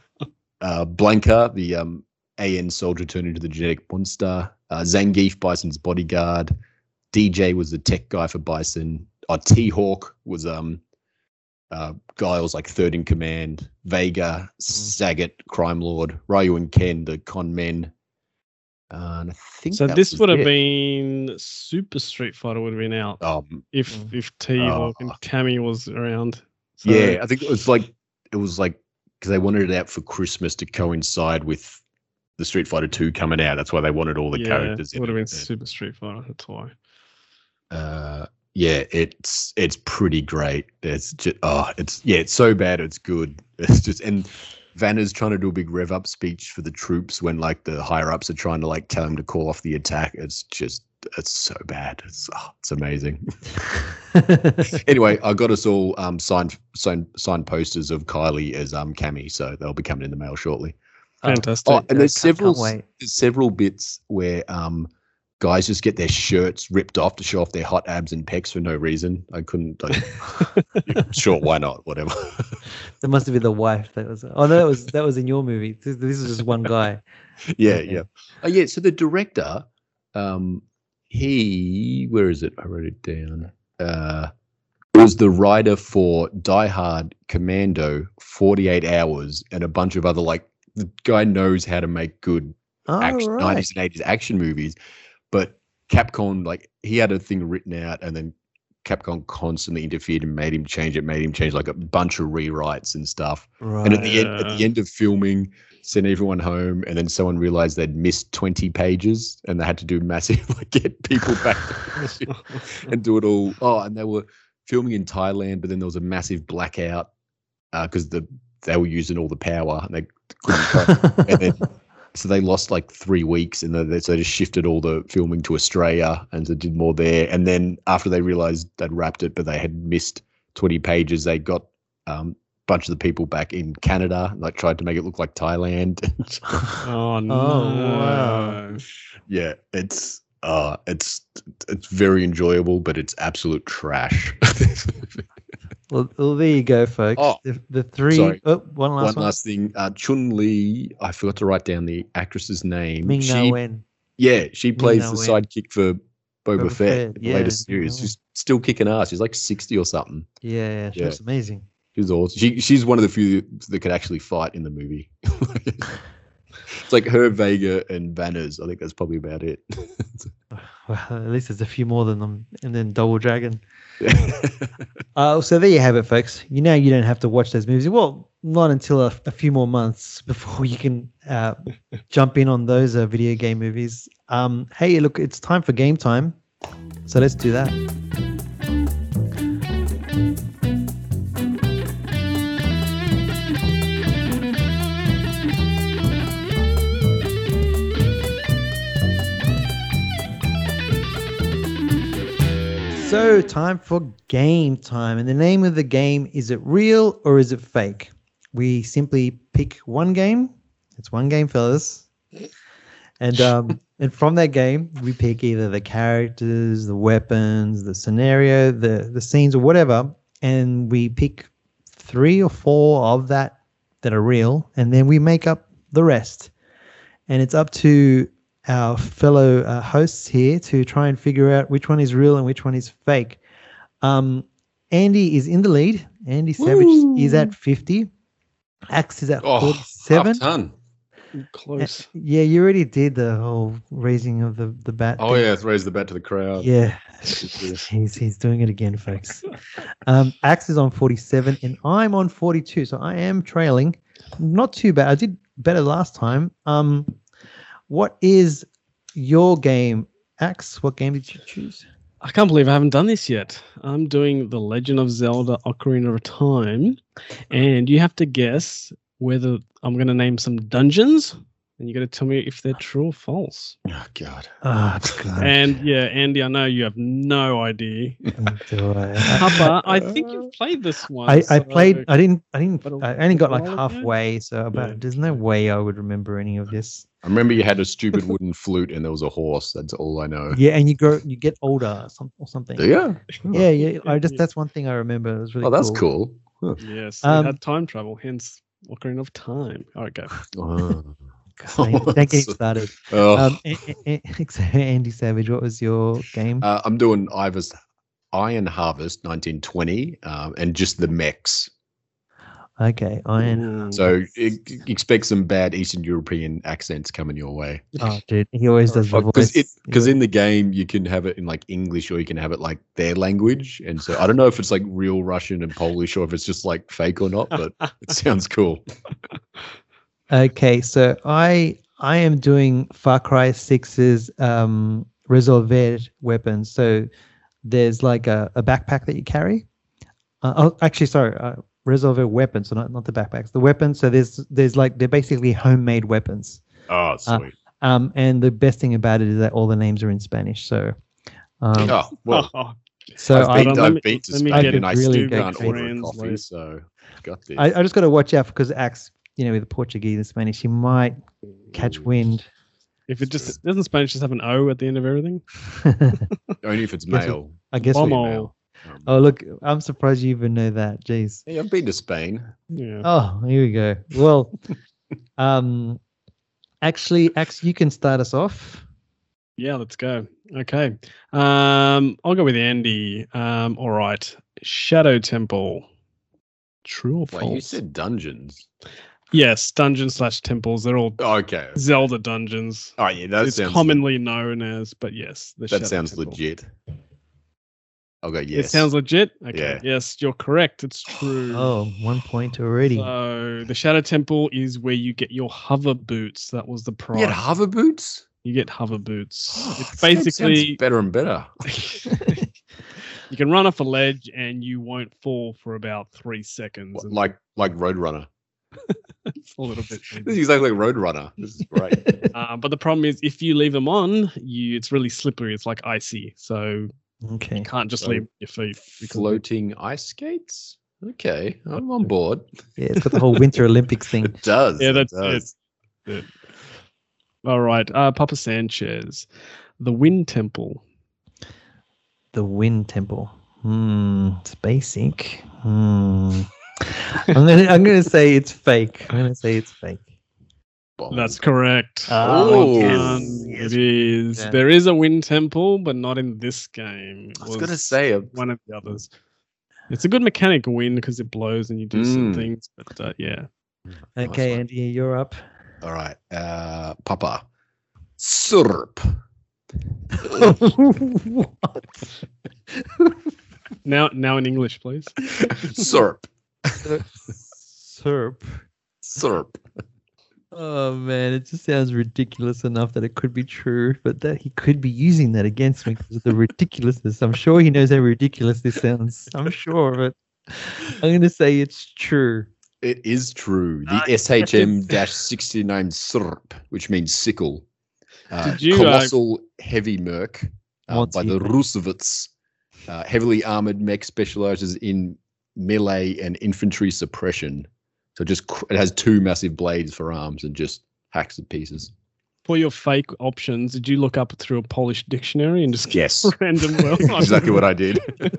uh, Blanka, the um, AN soldier turned into the genetic monster. Uh, Zangief, Bison's bodyguard. DJ was the tech guy for Bison. Uh, T Hawk was um, uh, Guile's like third in command. Vega, Sagat, crime lord. Ryu and Ken, the con men. Uh, and I think so this was would have been Super Street Fighter would have been out Um, if Mm. if T Hawk and. Cammy was around. So, yeah, I think it was like it was like because they wanted it out for Christmas to coincide with the Street Fighter Two coming out. That's why they wanted all the yeah, characters. It in would have been And, Super Street Fighter. That's why. uh, yeah, it's it's pretty great. It's just oh, it's yeah, it's so bad. It's good. It's just and Vanna's trying to do a big rev up speech for the troops when like the higher ups are trying to like tell him to call off the attack. It's just it's so bad. It's oh, it's amazing. anyway, I got us all um signed signed signed posters of Kylie as um Cammy, so they'll be coming in the mail shortly. Fantastic. Oh, and there's Can't- can't several there's several bits where um guys just get their shirts ripped off to show off their hot abs and pecs for no reason. I couldn't. Like, sure, why not? Whatever. That must have been the wife. That was. Oh no, that was that was in your movie. This, this is just one guy. yeah, Okay. yeah. Oh, yeah. So the director, um, he where is it? I wrote it down. uh, was the writer for Die Hard, Commando, 48 Hours, and a bunch of other like the guy knows how to make good Oh, action, right. 90s and 80s action movies. But Capcom, like he had a thing written out, and then Capcom constantly interfered and made him change it, made him change like a bunch of rewrites and stuff. right. And at the end, at the end of filming, sent everyone home, and then someone realized they'd missed 20 pages, and they had to do massive like get people back and do it all. Oh, and they were filming in Thailand, but then there was a massive blackout uh, because the they were using all the power, and they couldn't. and then so they lost like three weeks, and they, so they just shifted all the filming to Australia, and so did more there. And then after they realized they'd wrapped it, but they had missed twenty pages, they got um, a bunch of the people back in Canada, and, like tried to make it look like Thailand. Oh no! wow. yeah, it's uh, it's it's very enjoyable, but it's absolute trash. well, well, there you go, folks. Oh, the, the three. sorry. Oh, one last One one. last thing, uh, Chun Li. I forgot to write down the actress's name. Ming Na Wen. yeah, she plays the Wen. sidekick for Boba, Boba Fett, Fett, in the yeah, latest series. She's still kicking ass. She's like sixty or something. Yeah, yeah, she Yeah. looks amazing. She's awesome. She she's one of the few that could actually fight in the movie. it's like her, Vega, and Vanners. I think that's probably about it. Well, at least there's a few more than them, and then Double Dragon. Uh, so there you have it, folks. You know you don't have to watch those movies. Well, not until a, a few more months before you can uh, jump in on those uh, video game movies. Um, hey, look, it's time for game time. So let's do that. So, time for game time. And the name of the game is it real or is it fake? We simply pick one game. It's one game, fellas. And um, and from that game, we pick either the characters, the weapons, the scenario, the the scenes, or whatever, and we pick three or four of that that are real, and then we make up the rest. And it's up to our fellow uh, hosts here to try and figure out which one is real and which one is fake. Um, Andy is in the lead. Andy Savage is at 50. Axe is at oh, 47. half ton. Close. Yeah, you already did the whole raising of the, the bat. Oh thing. yeah, raise the bat to the crowd. Yeah. he's, he's doing it again, folks. Um, Axe is on 47 and I'm on 42. So I am trailing. Not too bad. I did better last time. Um, what is your game, Axe? What game did you choose? I can't believe I haven't done this yet. I'm doing The Legend of Zelda Ocarina of Time, and you have to guess whether I'm going to name some dungeons, and you got to tell me if they're true or false. Oh god. Ah, oh, God. And yeah, Andy, I know you have no idea. Oh, do I? Papa, I think you've played this one. I, I played. I didn't. I didn't. I only got like halfway. So about. Yeah. There's no way I would remember any of this. I remember you had a stupid wooden flute and there was a horse. That's all I know. Yeah, and you grow. You get older, or some, or something. Yeah. Yeah, yeah. I just that's one thing I remember. It was really. Oh, that's cool. Yes, Um, had time travel, hence Ocarina of Time. All right, go. Oh. Don't, don't get started. Oh. Um, Andy Savage, what was your game? Uh, I'm doing Ivar's Iron Harvest 1920 um, and just the mechs. Okay, Iron. Ooh. So expect some bad Eastern European accents coming your way. Oh, dude, he always does the Because voice. because in the game you can have it in like English or you can have it like their language, and so I don't know if it's like real Russian and Polish or if it's just like fake or not, but it sounds cool. Okay, so I I am doing Far Cry 6's um Resolver weapons. So there's like a, a backpack that you carry. Uh, oh, actually, sorry, uh, Resolver weapons, so not not the backpacks. The weapons. So there's there's like they're basically homemade weapons. Oh, sweet. Um, and the best thing about it is that all the names are in Spanish. So, um, oh, well, Oh, so I've I, been, Hold on, let I've me- been to let Spain get and I really still good can't order a coffee, like- so got this. I, I just got to watch out because Axe, you know, with the Portuguese and Spanish, he might catch wind. if it just doesn't Spanish just have an O at the end of everything? Only if it's male. I guess. we- Bomo. Male. Um, Oh, look, I'm surprised you even know that. Jeez. Hey, I've been to Spain. Yeah. Oh, here we go. Well, um, actually, Axe, you can start us off. Yeah, let's go. Okay. Um, I'll go with Andy. Um, all right. Shadow Temple. True or false? Wait, you said dungeons. yes, dungeons slash temples. They're all Okay. Zelda dungeons. Oh yeah, that it's sounds commonly known as, but yes, the that Shadow sounds Temple. legit. I'll go yes. It sounds legit. Okay. Yeah. Yes, you're correct. It's true. Oh, one point already. So the Shadow Temple is where you get your hover boots. That was the prize. You get hover boots. You get hover boots. It's sounds basically better and better. you can run off a ledge and you won't fall for about three seconds. What, and like like Roadrunner. it's a little bit. This is exactly like Roadrunner. This is great. Uh, but the problem is, if you leave them on, you it's really slippery. It's like icy, so okay. you can't just So, leave your feet. because- Floating ice skates. Okay, I'm on board. Yeah, it's got the whole Winter Olympics thing. It does. Yeah, it does. it. It- All right, uh, Papa Sanchez, the Wind Temple. The Wind Temple. Hmm. It's basic. Hmm. I'm gonna I'm gonna say it's fake. I'm gonna say it's fake. Bomb. That's correct. Oh, Well yes, done. yes. It is. Yeah. There is a Wind Temple, but not in this game. It I was gonna say a one of the others. It's a good mechanic wind because it blows and you do some Mm. things. But uh, yeah, Okay, one. Andy, you're up. All right, uh, Papa. Syrup. what? now now in English, please. Syrup. Syrup. Syrup. Oh man, it just sounds ridiculous enough that it could be true, but that he could be using that against me because of the ridiculousness. I'm sure he knows how ridiculous this sounds. I'm sure of it. I'm gonna say it's true. It is true. The SHM 69 Serp, which means sickle. Uh, Did you, uh, colossal heavy merc uh, by the think? Rusovets. Uh, heavily armored mech specializes in melee and infantry suppression. So just cr- it has two massive blades for arms and just hacks to pieces. For your fake options, did you look up through a Polish dictionary and just get Yes, random? Well, exactly what I did.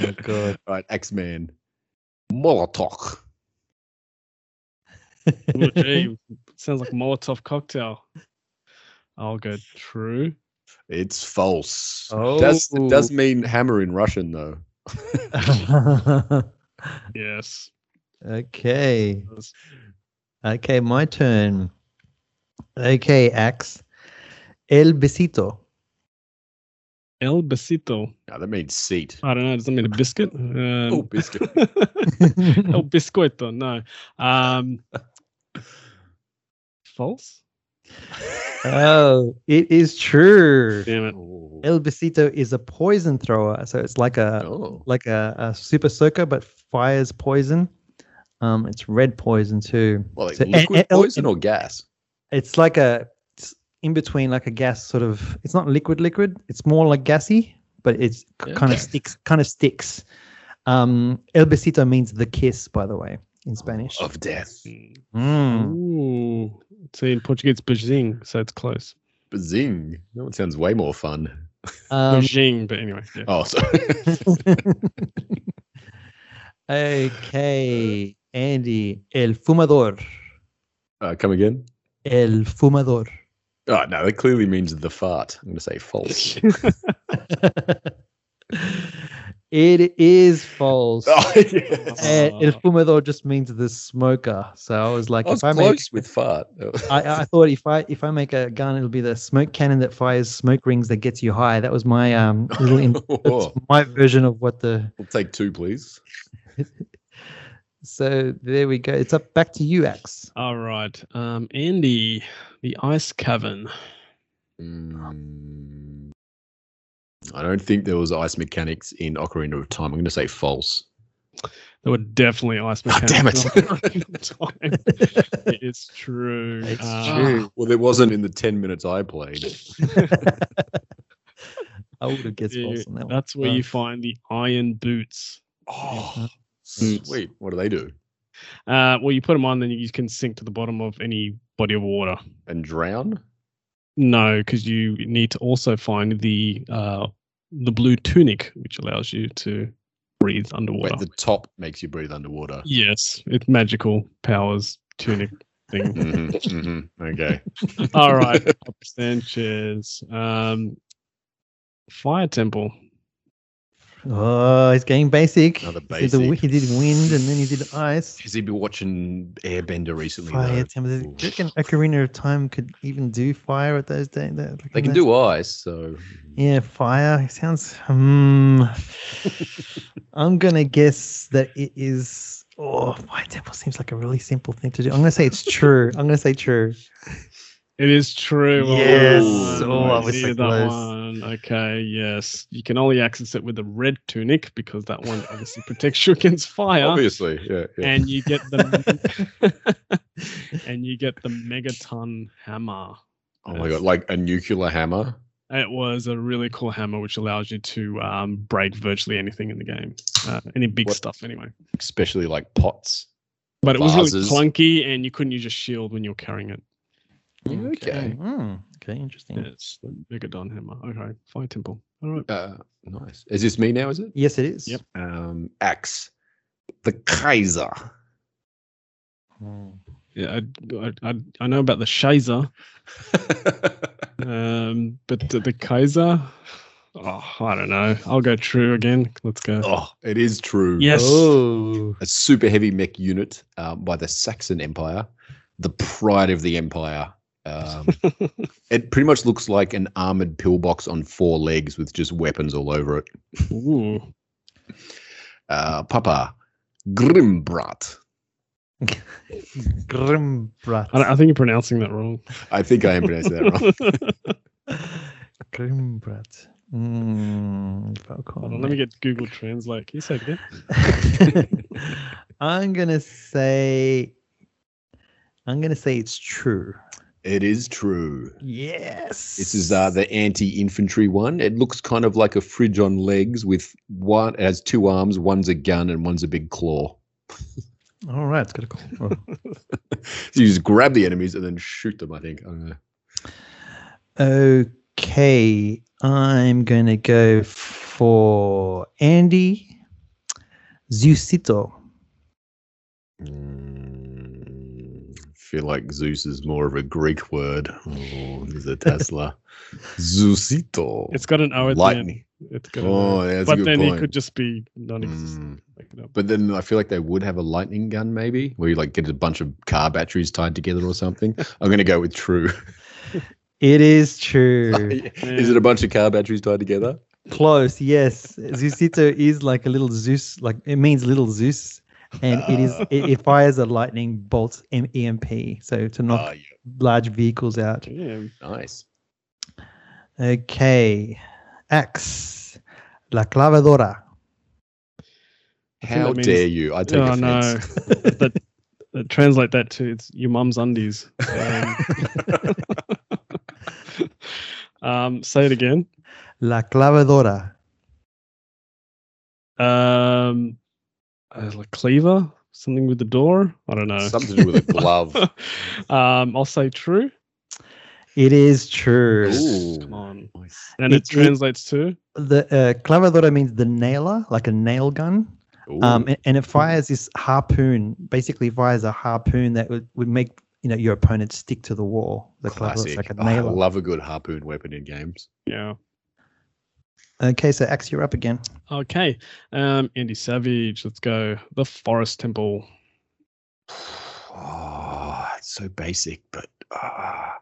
Oh god. All right, X Man. Molotov. Oh, gee, sounds like a Molotov cocktail. I'll go true. It's false. It does, it does mean hammer in Russian though. Yes. Okay. Okay, my turn. Okay, Axe. El besito. El besito. No, that means seat. I don't know. Does that mean a biscuit? Um, Oh, biscuit. El biscoito. No. Um, false. oh, it is true. Damn it. Oh. El besito is a poison thrower, so it's like a Oh. like a, a super soaker, but fires poison. Um, it's red poison too. Well, like So- liquid and- poison or gas? It's like a it's in between, like a gas sort of. It's not liquid, liquid. It's more like gassy, but it's Yeah. kind of sticks. Kind of sticks. Um, El besito means the kiss, by the way, in Spanish. Of death. Mm. Ooh. See, in Portuguese, beijing, so it's close. Bazing. That one sounds way more fun. Um, beijing, but anyway. Yeah. Oh, sorry. okay, Andy, El fumador. uh, come again? El fumador. Oh, no, that clearly means the fart. I'm going to say false. it is false. oh, yes. Uh, El fumador just means the smoker. So I was like, I was if I close make, with fart. I, I thought if I if I make a gun, it'll be the smoke cannon that fires smoke rings that gets you high. That was my um little in, my version of what the. We'll take two, please. So there we go. It's up back to you, Axe. All right. Um, Andy, the ice cavern. Mm, I don't think there was ice mechanics in Ocarina of Time. I'm going to say false. There were definitely ice Ah, mechanics. damn it. in Ocarina of Time. it's true. It's Uh, true. Well, there wasn't in the 10 minutes I played. I would have guessed yeah, false on that one. That's where you find the iron boots. Oh, Boots. Sweet. What do they do? Uh, well, you put them on, then you can sink to the bottom of any body of water. And drown? No, because you need to also find the uh, the blue tunic, which allows you to breathe underwater. Wait, the top makes you breathe underwater. Yes, it's magical powers tunic. thing. Mhm, mhm, Okay. All right, Sanchez. Um, Fire Temple. Oh, he's getting basic. Another He did, the, basic. he did wind and then he did ice. Has he been watching Airbender recently? Fire though? Do you reckon Ocarina of Time could even do fire at those days? That, like They can do ice, so Yeah, fire. It sounds. Hmm. I'm gonna guess that it is. Oh, fire temple seems like a really simple thing to do. I'm gonna say it's true. I'm gonna say true. It is true. Yes. done. Oh, I was so that close. one. Okay, yes. You can only access it with the red tunic because that one obviously protects you against fire. obviously, yeah. yeah. And you get the and you get the megaton hammer. oh my god, like a nuclear hammer. It was a really cool hammer which allows you to um, break virtually anything in the game. Uh, any big What- stuff anyway. especially like pots. But it was really clunky and you couldn't use your shield when you were carrying it. Okay. Hmm, okay. Interesting. It's the Megaton hammer. Okay. Fire temple. All right. Uh, nice. Is this me now? Is it? Yes, it is. Yep. Um, axe, the Kaiser. Hmm. Yeah, I, I, I, I know about the Shazer, um, but the, the Kaiser, oh, I don't know. I'll go true again. Let's go. oh, it is true. Yes. Oh. a super heavy mech unit um, by the Saxon Empire, the pride of the empire. Um, it pretty much looks like an armored pillbox on four legs with just weapons all over it. Ooh. Uh, Papa, Grimbrat. Grimbrat. I, I think you're pronouncing that wrong. I think I am pronouncing that wrong. Grimbrat. Mm, Hold on, let me get Google Translate. Can you say it again? I'm gonna say. I'm gonna say it's true. It is true. Yes. This is uh, the anti-infantry one. It looks kind of like a fridge on legs with one. It has two arms. One's a gun and one's a big claw. All right. It's got a oh. So you just grab the enemies and then shoot them. I think. I don't know. Okay, I'm gonna go for Andy Zeusito. Mm, feel like Zeus is more of a Greek word. Oh, there's a Tesla. Zeusito. It's got an O at lightning. the end. It's got an Oh, O. yeah, that's a but good then point. it could just be non-existent. Mm, Make it but then I feel like they would have a lightning gun, maybe, where you like get a bunch of car batteries tied together or something. I'm gonna go with true. It is true. is it a bunch of car batteries tied together? Close, yes. Zeusito is like a little Zeus, like it means little Zeus, and it is it, it fires a lightning bolt M- EMP, so to knock Oh, yeah. large vehicles out. Yeah. Nice. Okay, Axe, La Clavadora. think How that means- dare you? I take Oh offense. no. that, that translate that to it's your mum's undies. Um, um, say it again. La Clavadora. Um, uh, like cleaver, something with the door. I don't know. Something to do with a glove. um, I'll say true. It is true. Ooh. Come on. And It- it, it- translates to The uh, clavadora means the nailer, like a nail gun. Um, and, and it fires this harpoon. Basically, fires a harpoon that would, would make you know your opponent stick to the wall. The clavadora is Classic. like a Oh, I love a good harpoon weapon in games. yeah. Okay, so Axe, you're up again. Okay. Um, Andy Savage. Let's go. The Forest Temple. Oh, it's so basic, but ah.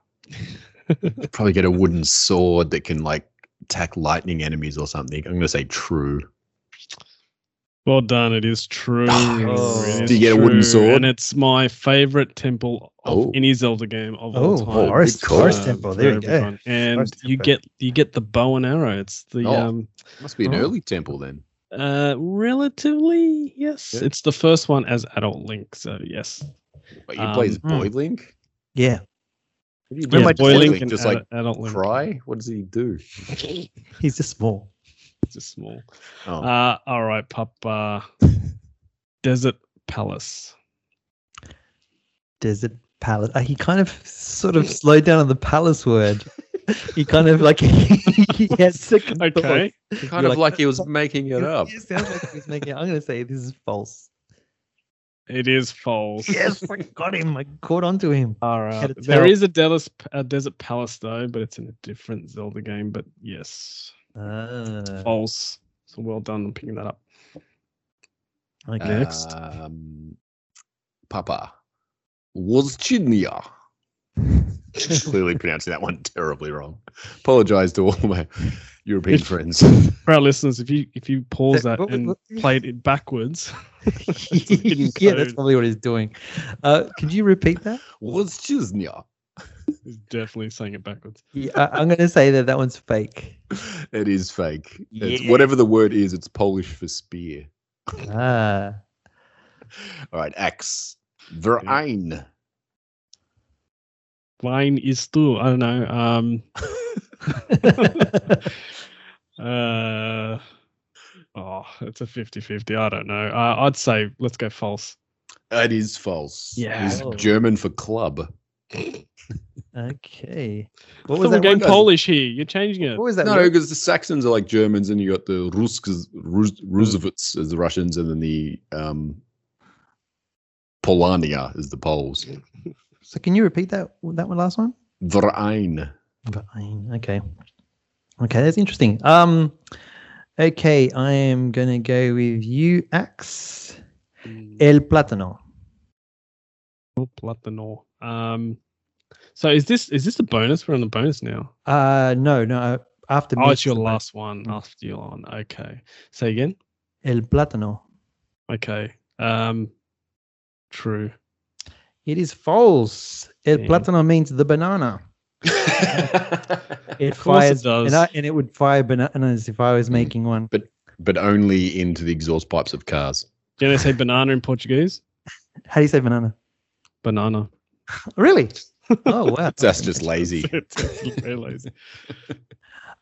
probably get a wooden sword that can like attack lightning enemies or something. I'm gonna say true. Well done. It is true. Oh. It is Do you get a wooden sword? And it's my favorite temple of Oh. any Zelda game of Oh, all time. Forest, good call. Forest Temple. There you go. everyone. And Forest you Temple. get you get the bow and arrow. It's the Oh. um Must be an Oh. early temple then. uh relatively yes. Yeah. It's the first one as adult Link. So yes. But you play as Um, Boy Link. Yeah, What do you When do my Boy Boy Link Link? Just like adult Link. cry? What does he do? he's just small. It's just small. Oh, Uh all right, Papa. Desert Palace. Desert palace. Uh, he kind of sort of slowed down on the palace word. he kind of like he second thoughts. Okay. kind you're of like- like he was making it up. It sounds like he's making. I'm going to say this is false. It is false. yes, I got him. I caught onto him. All right. There is a Dallas, a Desert Palace though, but it's in a different Zelda game. But yes, Ah, false. So well done on picking that up. okay. Next. Um, Papa. Wozchidnia. Clearly pronouncing that one terribly wrong. Apologize to all my European If- friends. For our listeners, if you if you pause That- that and what- played it backwards, it's yeah, that's probably what he's doing. Uh, could you repeat that? Wozchidnia. He's definitely saying it backwards. Yeah, I, I'm going to say that that one's fake. It is fake. It's, Yeah. whatever the word is, it's Polish for spear. Ah, All right, X. Verein. Line is still I don't know. Um, uh, oh, it's a 50-50. I don't know. Uh, I'd say let's go false. It is false. Yeah. It's Oh. German for club. Okay. What was Someone that going? Polish here. You're changing it. What was that? No, because the Saxons are like Germans, and you got the Ruskes, Rus, Rusovits as the Russians, and then the um, Polania is the Poles. So can you repeat that that one last one? Verein. Fine. Okay. Okay, that's interesting. Um, okay, I am gonna go with you, Axe. Mm, El plátano. oh, Platano. Um, so is this is this the bonus? We're on the bonus now. Uh, no, no. uh, After Oh, it's your the last one after you're on. Okay. Say again. El plátano. Okay. Um, true. It is false. El Yeah. plátano means the banana. It Of course it fires, does. And, I, and it would fire bananas if I was Mm. making one. but but only into the exhaust pipes of cars. Do you know they say banana in Portuguese? How do you say banana? Banana. Really? Oh wow. That's just lazy. it's, it's very lazy.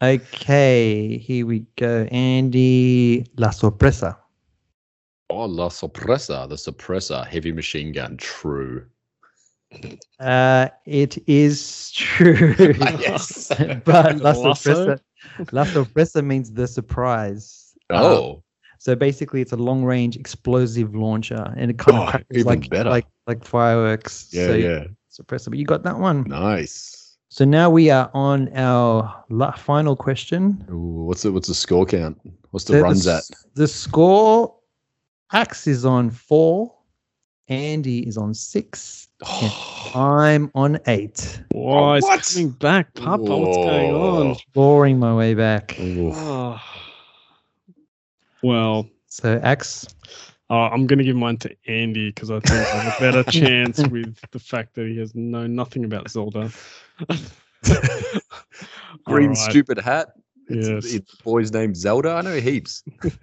Okay, here we go. Andy, la sorpresa. Oh, La Suppressor, the suppressor, heavy machine gun. True. Uh, it is true. yes. but la Lasso? sorpresa, la sorpresa means the surprise. Uh, Oh, so basically, it's a long-range explosive launcher, and it kind Oh, of crackles even like better. like like fireworks. yeah, so yeah. Suppressor, but you got that one. Nice. So now we are on our la- final question. Ooh, what's the what's the score count? What's the The- runs the, at? The score, Axe is on four, Andy is on six, and I'm on eight. Why is what? coming back, Papa? What's going on? Boring my way back. Oh. Well, So Axe, uh, I'm going to give mine to Andy because I think I have a better chance with the fact that he has known nothing about Zelda. Green Alright. stupid hat. It's, Yes. it's the boy's name Zelda. I know heaps.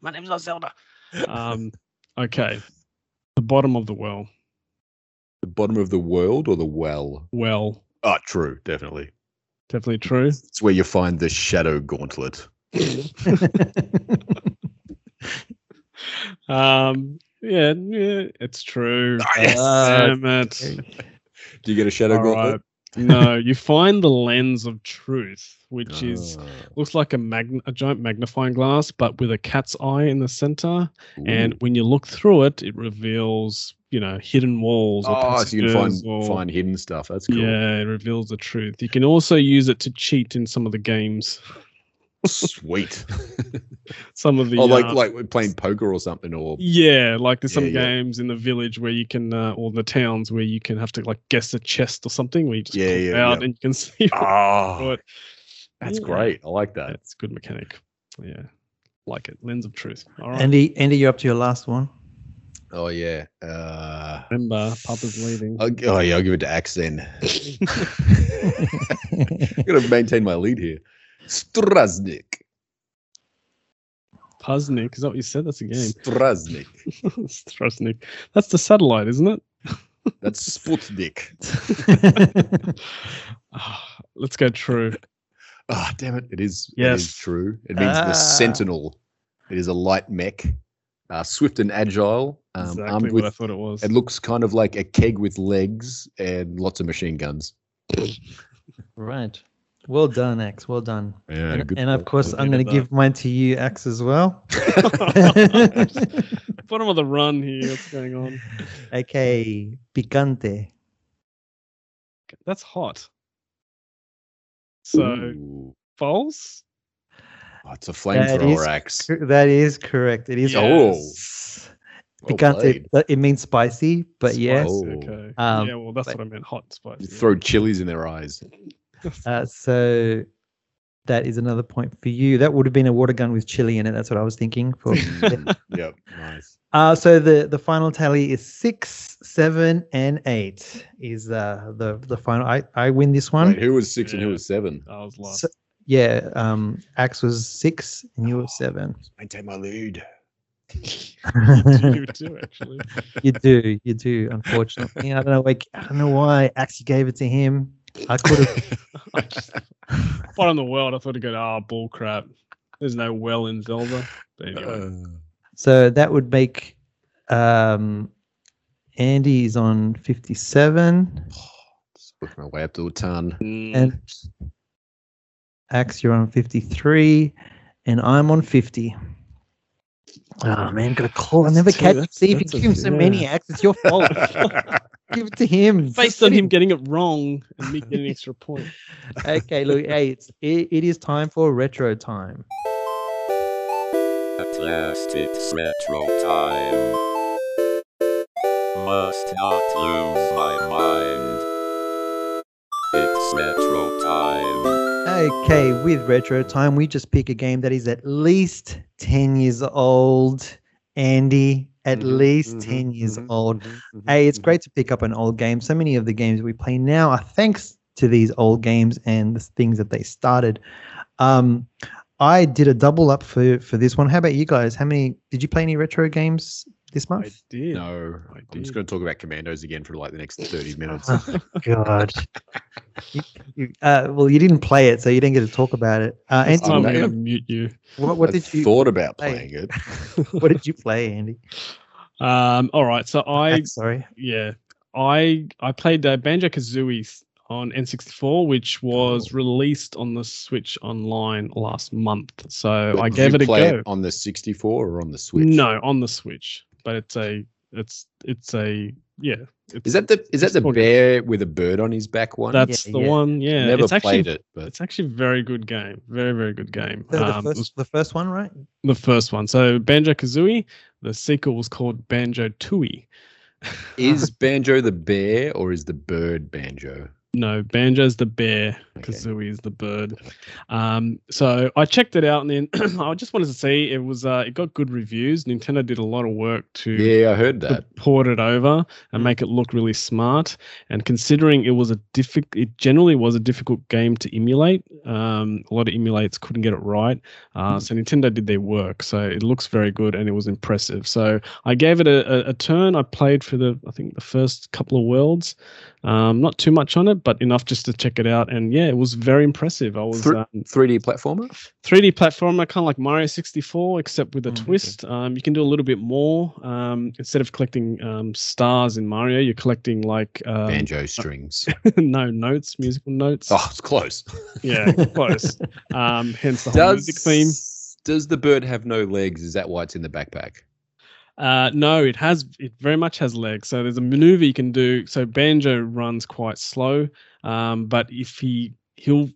My name's not Zelda. Um, okay. The bottom of the well. The bottom of the world or the well? Well, Oh, true, definitely. definitely true. It's where you find the shadow gauntlet. Um, yeah, yeah, it's true. Ah, yes. Damn it. Do you get a shadow All gauntlet? right. No, you find the lens of truth, which is Ah. looks like a magn- a giant magnifying glass, but with a cat's eye in the center. And when you look through it, it reveals, you know, hidden walls. Or oh, so you can find or- find hidden stuff. That's cool. Yeah, it reveals the truth. You can also use it to cheat in some of the games. Sweet. Some of the oh, like uh, like we're playing poker or something, or yeah, like there's some Yeah, yeah. games in the village where you can, uh, or the towns where you can have to like guess a chest or something where you just Yeah, pull it yeah, out yeah. and you can see. what- oh, what- that's Yeah. great. I like that. It's a good mechanic. Yeah, like it. Lens of truth. All right. Andy, Andy, you're up to your last one. Oh yeah. Uh, Remember, Papa's leaving. I'll, oh yeah, I'll give it to Axe then. I'm gonna maintain my lead here. Straznik. Puznik, is that what you said? That's a game. Straznik. Strasnik. That's the satellite, isn't it? That's Sputnik. Ah, let's go true. Ah, damn it! It is. It Yes. is true. It means Ah. the Sentinel. It is a light mech, uh, swift and agile, um, exactly armed what with. I thought it was. It looks kind of like a keg with legs and lots of machine guns. right. Well done, X. Well done. Yeah, and, and of call. course, Good I'm going to give mine to you, X, as well. bottom of the run here. What's going on? Okay, picante. That's hot. So Ooh. false. Oh, it's a That flamethrower is axe. That is correct. It is. Yes. Well Picante. played. It means spicy, but yes. Oh. Okay. Um, yeah, well, that's but- what I meant. Hot and spicy. You throw chilies in their eyes. Uh, so that is another point for you. That would have been a water gun with chili in it. That's what I was thinking. For yep, nice. uh, so the the final tally is six, seven, and eight. Is uh the the final? I I win this one. Wait, who was six and who was seven? I was lost. So- yeah. Um, Axe was six, and you were seven. Maintain my lead. you too, actually. you do, you do. Unfortunately, I don't know. Like, I don't know why Axe gave it to him. I could have. I just, bottom of the world, I thought he'd go, oh, bull crap. There's no well in Zelda. But anyway. Uh, So that would make um, Andy is on fifty-seven, just working my way up to a ton. And Axe you're on fifty-three, and I'm on fifty. Oh man, got a call. I never catch that's- see if you give him so many yeah. Axe. It's your fault. give it to him. based on him getting it wrong and me getting an extra point. okay, look, hey, it's it, it is time for retro time. At last it's retro time. Must not lose my mind. It's retro time. Okay, with retro time, we just pick a game that is at least 10 years old. Andy, at Mhm, least mhm, 10 years mhm, old. mhm, mhm, Hey, it's mhm. great to pick up an old game. So many of the games we play now are thanks to these old games and the things that they started. Um, I did a double up for for this one. How about you guys? How many did you play any retro games this I month? did. No, I I'm just going to talk about Commandos again for like the next 30 minutes. Oh, God. You- you- uh, well, you didn't play it, so you didn't get to talk about it. Uh, This Andy, I'm I'm going to mute you. what, what did you thought about play? playing it. what did you play, Andy? Um, all right. So I, Ah, sorry. yeah, I I played uh, Banjo Kazooie on N64, which was Oh. released on the Switch Online last month. So But I gave you it a play go. on the 64 or on the Switch? No, on the Switch, but it's a it's it's a yeah. It's, Is that the is that the called- bear with a bird on his back one? that's Yeah, the yeah. one? Yeah, Never it's actually, played it, but It's actually a very good game. Very very good game. The, the Um, it first, was the first one, right? the first one. So Banjo Kazooie. The sequel was called Banjo Tooie. is Banjo the bear or is the bird Banjo? No, Banjo's the bear, Okay. Kazooie is the bird. Um, so I checked it out, and then I just wanted to see it was uh, it got good reviews. Nintendo did a lot of work to, Yeah, I heard that. port it over and make it look really smart. And considering it was a difficult, it generally was a difficult game to emulate. Um, a lot of emulates couldn't get it right. Uh, so Nintendo did their work. So it looks very good and it was impressive. So I gave it a, a, a turn. I played for the I think the first couple of worlds. Um, not too much on it, but enough just to check it out. And yeah, it was very impressive. I was Thr- um, 3D platformer? 3D platformer, kind of like Mario 64, except with a okay. twist. Um, you can do a little bit more. Um, instead of collecting um, stars in Mario, you're collecting like um, Banjo strings. no notes, musical notes. Oh, it's close. Yeah, close. Um, hence the whole music theme. Does the bird have no legs? Is that why it's in the backpack? Uh, no, it has. It very much has legs. So there's a maneuver you can do. So Banjo runs quite slow, um, but if he he'll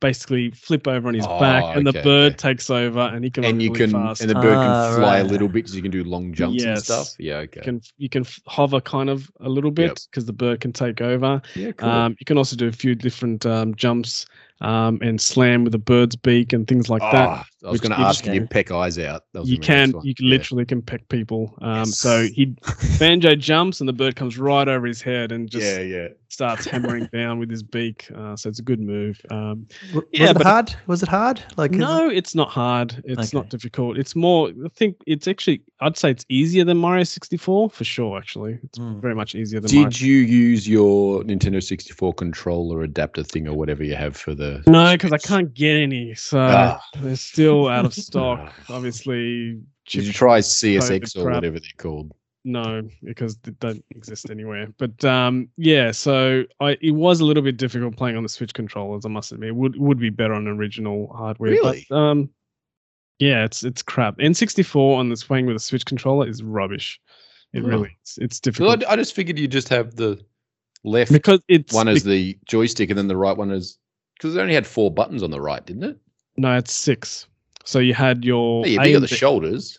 basically flip over on his Oh, back, and okay, the bird okay. takes over, and he can run And you really can, fast. and the bird Ah, can fly a little bit, so you can do long jumps and stuff. Yeah, okay. you can you can hover kind of a little bit Yep. because the bird can take over. yeah, cool. Um, you can also do a few different um, jumps um, and slam with the bird's beak and things like that. I was going to ask, can you you- peck eyes out? You gonna be my next can you can Yeah. literally can peck people. Um, So he banjo jumps and the bird comes right over his head and just yeah, yeah. starts hammering down with his beak. Uh, so it's a good move. Um, W- Yeah, was it but- hard? Was it hard? Like is no, it's not hard. It's Okay. not difficult. It's more. I think it's actually. I'd say it's easier than Mario 64 for sure. Actually, it's Mm. very much easier than. Mario Did you use your Nintendo 64 controller adapter thing or whatever you have for the? No, because I can't get any. So Ah. they're still out of stock. Ah. Obviously, Did you try CSX or crap. whatever they're called? No, because they don't exist anywhere. But um, yeah, so I it was a little bit difficult playing on the Switch controllers. I must admit, it would would be better on original hardware. Really? But, um, Yeah, it's it's crap. N64 on this playing with a Switch controller is rubbish. It Huh. really is. It's Well, difficult I, I just figured you just have the left because it's one is the joystick and then the right one is because it only had four buttons on the right, didn't it? no, it's six. So you had your yeah, A but you got and the B- shoulders.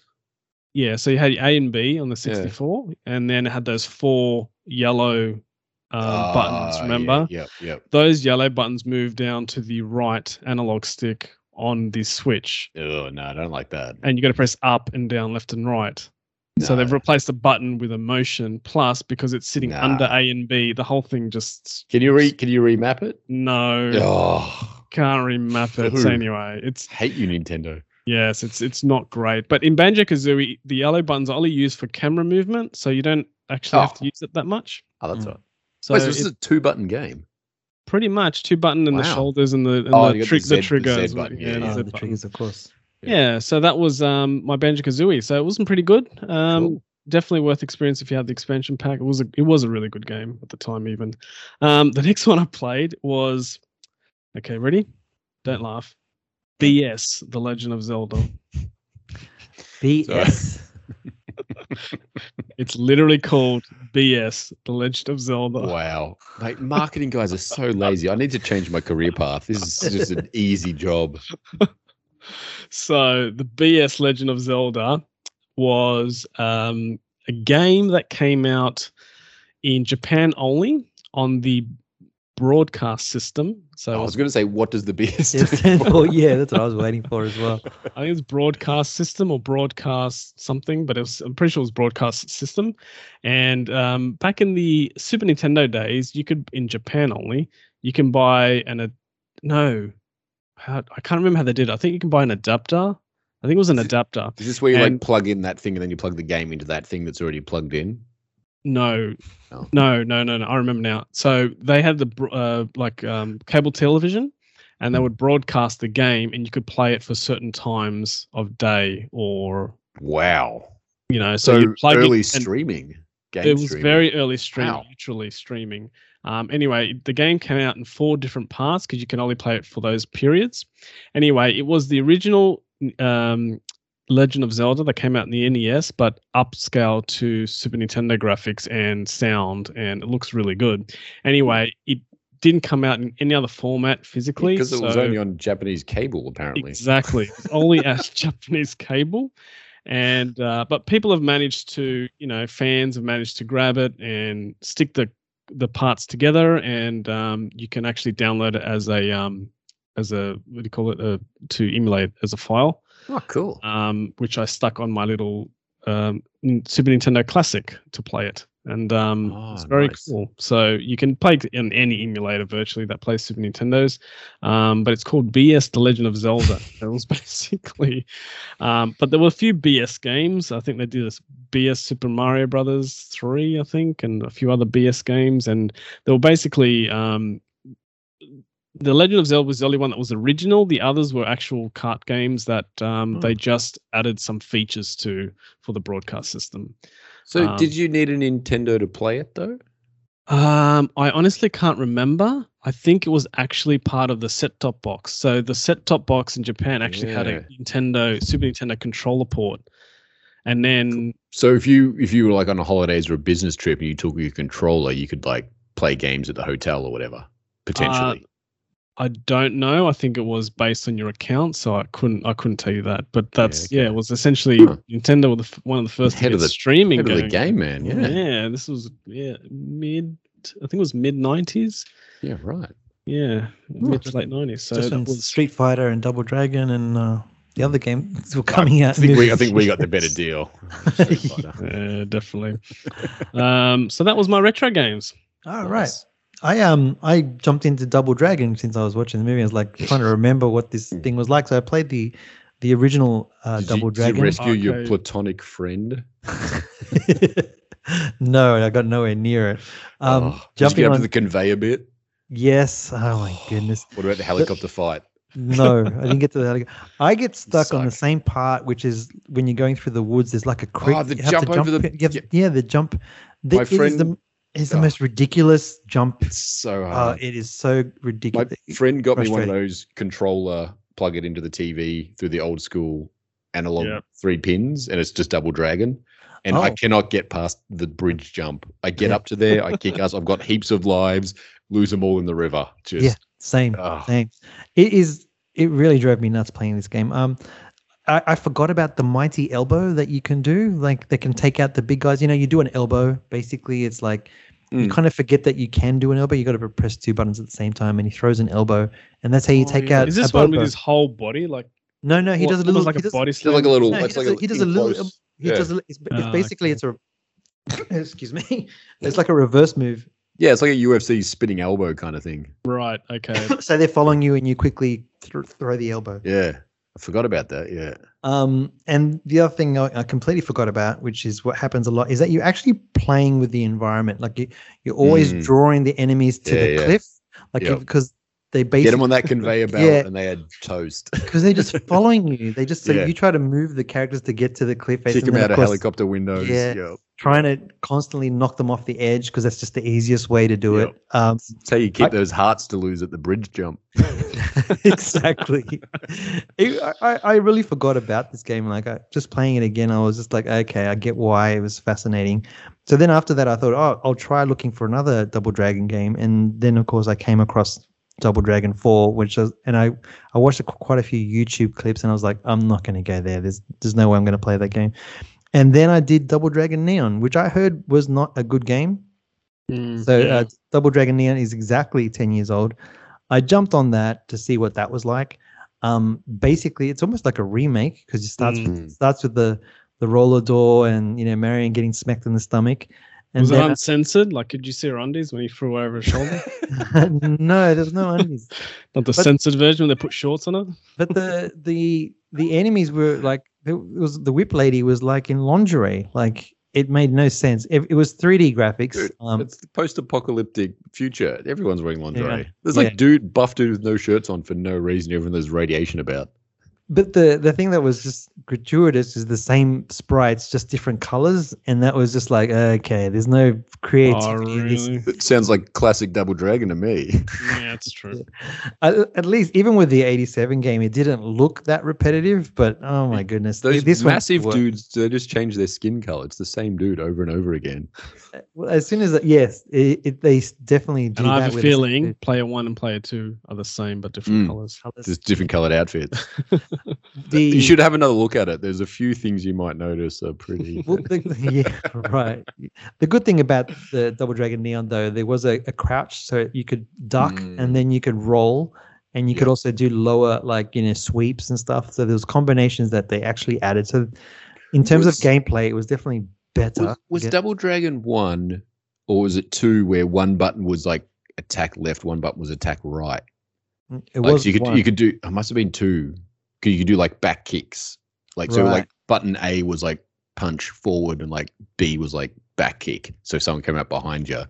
yeah. So you had A and B on the Yeah. 64, and then it had those four yellow um, buttons. Ah, Remember? Yeah, yeah. those yellow buttons move down to the right analog stick on the switch. Oh no, I don't like that. and you got to press up and down left and right so they've replaced the button with a motion plus because it's sitting under a and b the whole thing just Can you re can you remap it? no Oh, can't remap it anyway it's hate you, Nintendo. yes it's it's not great but in banjo kazooie the yellow buttons are only used for camera movement so you don't actually have Oh. to use it that much Oh, that's Mm. right. so Wait, so this it- is a two button game. pretty much two button and the shoulders and the, and Oh, the, you tri- the the, Z- the trigger Z button, yeah, yeah, the yeah. Oh, Z the triggers, of course. Yeah. Yeah, so that was um my Banjo Kazooie. So it wasn't pretty good. Um, Cool. definitely worth experience if you had the expansion pack. It was a it was a really good game at the time. Even um, the next one I played was okay. Ready? Don't laugh. BS: The Legend of Zelda. BS. It's literally called BS: The Legend of Zelda. Wow, mate, marketing guys are so lazy. I need to change my career path. This is just an easy job. So the BS Legend of Zelda was um, a game that came out in Japan only on the broadcast system. So I was going to say, what does the Yes, stand for? oh, yeah, that's what I was waiting for as well. I think it's broadcast system or broadcast something, but it was, I'm pretty sure it was broadcast system. And um, back in the Super Nintendo days, you could in Japan only you can buy an a no, how, I can't remember how they did. it. I think you can buy an adapter. I think it was an adapter. Is this where you And- like plug in that thing and then you plug the game into that thing that's already plugged in? No, no, no, no, no. I remember now. So they had the uh, like um, cable television, and Hmm. they would broadcast the game, and you could play it for certain times of day, or Wow. you know. So, So, you plug early it, streaming. Game It was streaming. very early stream, Wow. literally streaming. Um, anyway, the game came out in four different parts because you can only play it for those periods. Anyway, it was the original um, Legend of Zelda that came out in the NES, but upscale to Super Nintendo graphics and sound, and it looks really good. Anyway, it didn't come out in any other format physically because it was only on Japanese cable, apparently. Exactly. Only as Japanese cable. And uh, but people have managed to, you know, fans have managed to grab it and stick the the parts together, and um, you can actually download it as a um, as a what do you call it? Uh, to emulate as a file, Oh, cool. um, which I stuck on my little um, Super Nintendo Classic to play it, and um, it's Oh, very nice. cool. So you can play in any emulator virtually that plays Super Nintendos, um, but it's called BS: The Legend of Zelda. it was basically, um, but there were a few BS games. I think they did this BS Super Mario Brothers three, I think, and a few other BS games, and they were basically. The Legend of Zelda was the only one that was original. The others were actual cart games that um, Hmm. they just added some features to for the broadcast system. So, um, did you need a Nintendo to play it though? Um, I honestly can't remember. I think it was actually part of the set-top box. So the set-top box in Japan actually had a Nintendo Super Nintendo controller port, and then So, if you if you were like on a holidays or a business trip and you took your controller, you could like play games at the hotel or whatever potentially. I don't know. I think it was based on your account, so I couldn't I couldn't tell you that. But that's yeah, okay. it was essentially Huh. Nintendo were the, one of the first Head to of the- streaming Head of the game, man. Yeah. yeah, this was yeah mid. I think it was mid nineties. Yeah. Right. Yeah, mid to late nineties. So Just was Street Fighter and Double Dragon and uh, the other games were coming out. I think we I think we got the better deal. Yeah, definitely. um, so that was my retro games. All right. Nice. I um I jumped into Double Dragon since I was watching the movie. I was like trying to remember what this thing was like. So I played the the original uh, Did Double you, did you Dragon. rescue your platonic friend? no, I got nowhere near it. Um, Oh, did you jumping get up on to the conveyor bit? yes. Oh my goodness. What about the helicopter fight? No, I didn't get to that. I get stuck on the same part, which is when you're going through the woods. There's like a creek. Oh, the you have to jump over the- you have- yeah. yeah, the jump. The, My friend- the, it's the Oh. most ridiculous jump. It's so Uh, it is so ridiculous. My ridiculous. friend got me one of those controller, plug it into the TV through the old school analog Yep. three pins, and it's just Double Dragon. And I Oh. cannot get past the bridge jump. I get Yeah. up to there, I kick us. I've got heaps of lives, lose them all in the river. Just Yeah. Same, Ah. same. It is. It really drove me nuts playing this game. Um, I, I forgot about the mighty elbow that you can do. Like they can take out the big guys. You know, you do an elbow. Basically, it's like you Mm. kind of forget that you can do an elbow. You got to press two buttons at the same time, and he throws an elbow, and that's how you Oh, take yeah. out. Is this a one with his whole body? Like No, no, he what- does a little. like a does, body It's like a little. No, he does like a- he does a little- close- He yeah. does. A, it's, it's Ah, basically it's a. excuse me. It's like a reverse move. Yeah, it's like a UFC spinning elbow kind of thing. Right. Okay. So they're following you, and you quickly th- throw the elbow. Yeah, I forgot about that. Yeah. Um, and the other thing I, I completely forgot about, which is what happens a lot, is that you're actually playing with the environment. Like you, you're always Mm. drawing the enemies to Yeah, the yeah. cliff, like Yep. because they Get basically them on that conveyor belt, Yeah. and they had toast. because they're just following you. They just so Yeah. you try to move the characters to get to the cliff face, Kick and them out of course, helicopter windows. Yeah. Yeah. Trying to constantly knock them off the edge because that's just the easiest way to do Yep. it. Um, That's how you keep I- those hearts to lose at the bridge jump. exactly. It- I, I- I really forgot about this game. Like, I, just playing it again, I was just like, okay, I get why it was fascinating. So then after that, I thought, oh, I'll try looking for another Double Dragon game. And then, of course, I came across Double Dragon 4, which was, and I, I watched a, quite a few YouTube clips and I was like, I'm not going to go there. There's, there's no way I'm going to play that game. And then I did Double Dragon Neon, which I heard was not a good game. Mm, So uh, Double Dragon Neon is exactly 10 years old. I jumped on that to see what that was like. Um, basically, it's almost like a remake because it starts Mm. with, starts with the the roller door and you know Marian getting smacked in the stomach. And was it uncensored? Like, could you see her undies when he threw her over his shoulder? no, there's no undies. Not the But- censored version when they put shorts on her. But the the the enemies were like it was the whip lady was like in lingerie. Like it made no sense. It, it was 3D graphics. Dude, Um, it's the post-apocalyptic future. Everyone's wearing lingerie. Yeah. There's Yeah. like dude, buff dude with no shirts on for no reason. Everyone there's radiation about. But the the thing that was just gratuitous is the same sprites, just different colors, and that was just like okay, there's no creativity. Oh, really? It sounds like classic Double Dragon to me. Yeah, it's true. At, at least, even with the '87 game, it didn't look that repetitive. But oh my goodness, Those this massive dudes, they just change their skin color. It's the same dude over and over again. Well, as soon as it, yes, it, it, they definitely do And I have a with the same feeling player one and player two are the same but different Mm. colors. Colours. Just different colored outfits. The- you should have another look at it. There's a few things you might notice are pretty. Well, the, yeah, right. The good thing about the Double Dragon Neon, though, there was a, a crouch, so you could duck Mm. and then you could roll, and you could also do lower, like you know, sweeps and stuff. So there was combinations that they actually added. So in terms Was- of gameplay, it was definitely better. was, was Double Dragon one, or was it two, where one button was like attack left, one button was attack right? it Like was so you could one. you could do. It must have been two. 'Cause You could do like back kicks. Like so, like button A was like punch forward, and like B was like back kick. So someone came out behind you.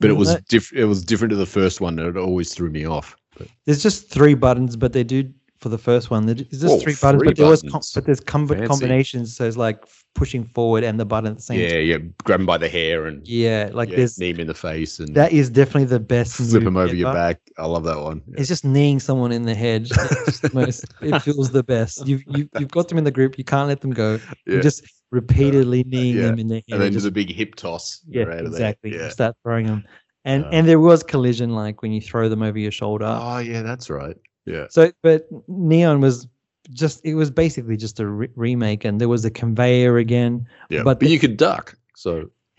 But it Mm, was that- diff- It was different to the first one, and it always threw me off. But There's just three buttons, but they do for the first one. There's just Oh, three buttons, three but there was buttons. but there's com- Fancy. combinations. So it's like pushing forward and the button at the same yeah, time. yeah, grab him by the hair and Yeah, like yeah, there's knee in the face and that is definitely the best. flip him over your back. I love that one. Yeah. It's just kneeing someone in the head. Just the most, it feels the best. You've you, you've got them in the group. You can't let them go. Yeah. You just repeatedly kneeing Yeah. them in the head. and then just, just a big hip toss. yeah, They're out of there. exactly. You Yeah. start throwing them, and Uh, and there was collision like when you throw them over your shoulder. Oh yeah, that's right. Yeah. So, but Neon was just it was basically just a re- remake, and there was a conveyor again. Yeah. But But, the- you could duck. So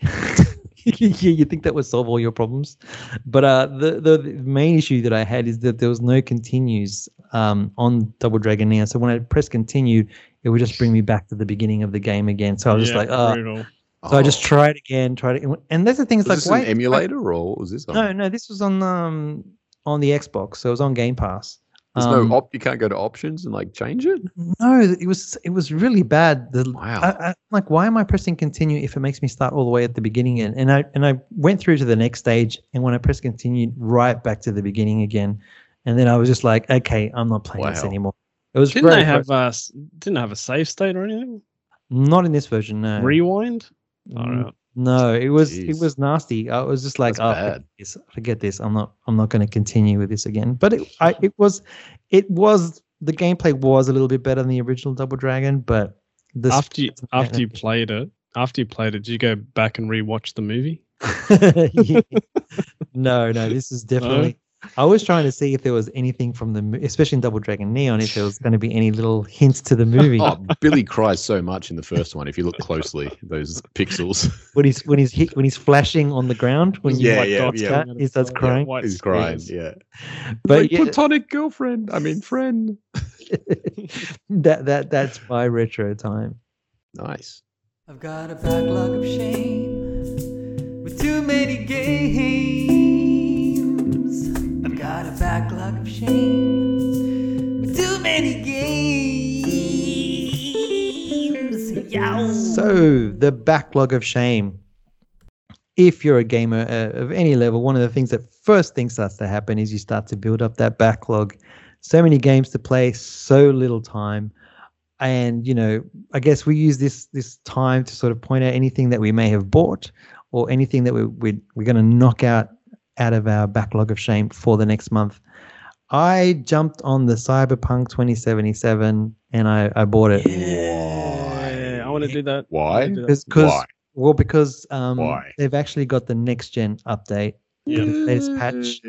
yeah, you think that would solve all your problems, but uh, the, the the main issue that I had is that there was no continues um on Double Dragon Neon. So when I press continue, it would just bring me back to the beginning of the game again. So I was yeah, just like, oh. So I just Oh. tried again, tried it, and that's the thing. It's Was like, an emulator or was this on? No, no, this was on um on the Xbox, so it was on Game Pass. There's Um, no op. You can't go to options and like change it. No, it was it was really bad. The, Wow. I, I, like, why am I pressing continue if it makes me start all the way at the beginning again? And I and I went through to the next stage, and when I pressed continue, right back to the beginning again, and then I was just like, okay, I'm not playing this anymore. It was Didn't they have frust- uh, didn't have a save state or anything? not in this version? No, Rewind? Mm, Alright. No, it was it was nasty. I was just like, That's oh, forget this, forget this. I'm not I'm not going to continue with this again. But it I, it was it was the gameplay was a little bit better than the original Double Dragon, but the after you after you played it, after you played it, did you go back and rewatch the movie? Yeah. no, no, this is definitely. I was trying to see if there was anything from the, especially in Double Dragon Neon, if there was going to be any little hints to the movie. Oh, Billy cries so much in the first one. If you look closely, those pixels. when he's when he's hit when he's flashing on the ground when you Yeah, like yeah, dots yeah. cut, he starts crying. white He's crying. Yeah. But Like yeah, platonic girlfriend. I mean, friend. that that that's my retro time. Nice. I've got a backlog of shame with too many games. Shame too many games. Yow. So the backlog of shame. If you're a gamer uh, of any level, one of the things that first thing starts to happen is you start to build up that backlog. So many games to play, so little time. And you know, I guess we use this this time to sort of point out anything that we may have bought or anything that we, we we're going to knock out out of our backlog of shame for the next month. I jumped on the Cyberpunk 2077 and I, I bought it. Yeah, I want to do that. Why? wanna do that. Because, because well, because um, Why? they've actually got the next gen update, Yeah. latest patch.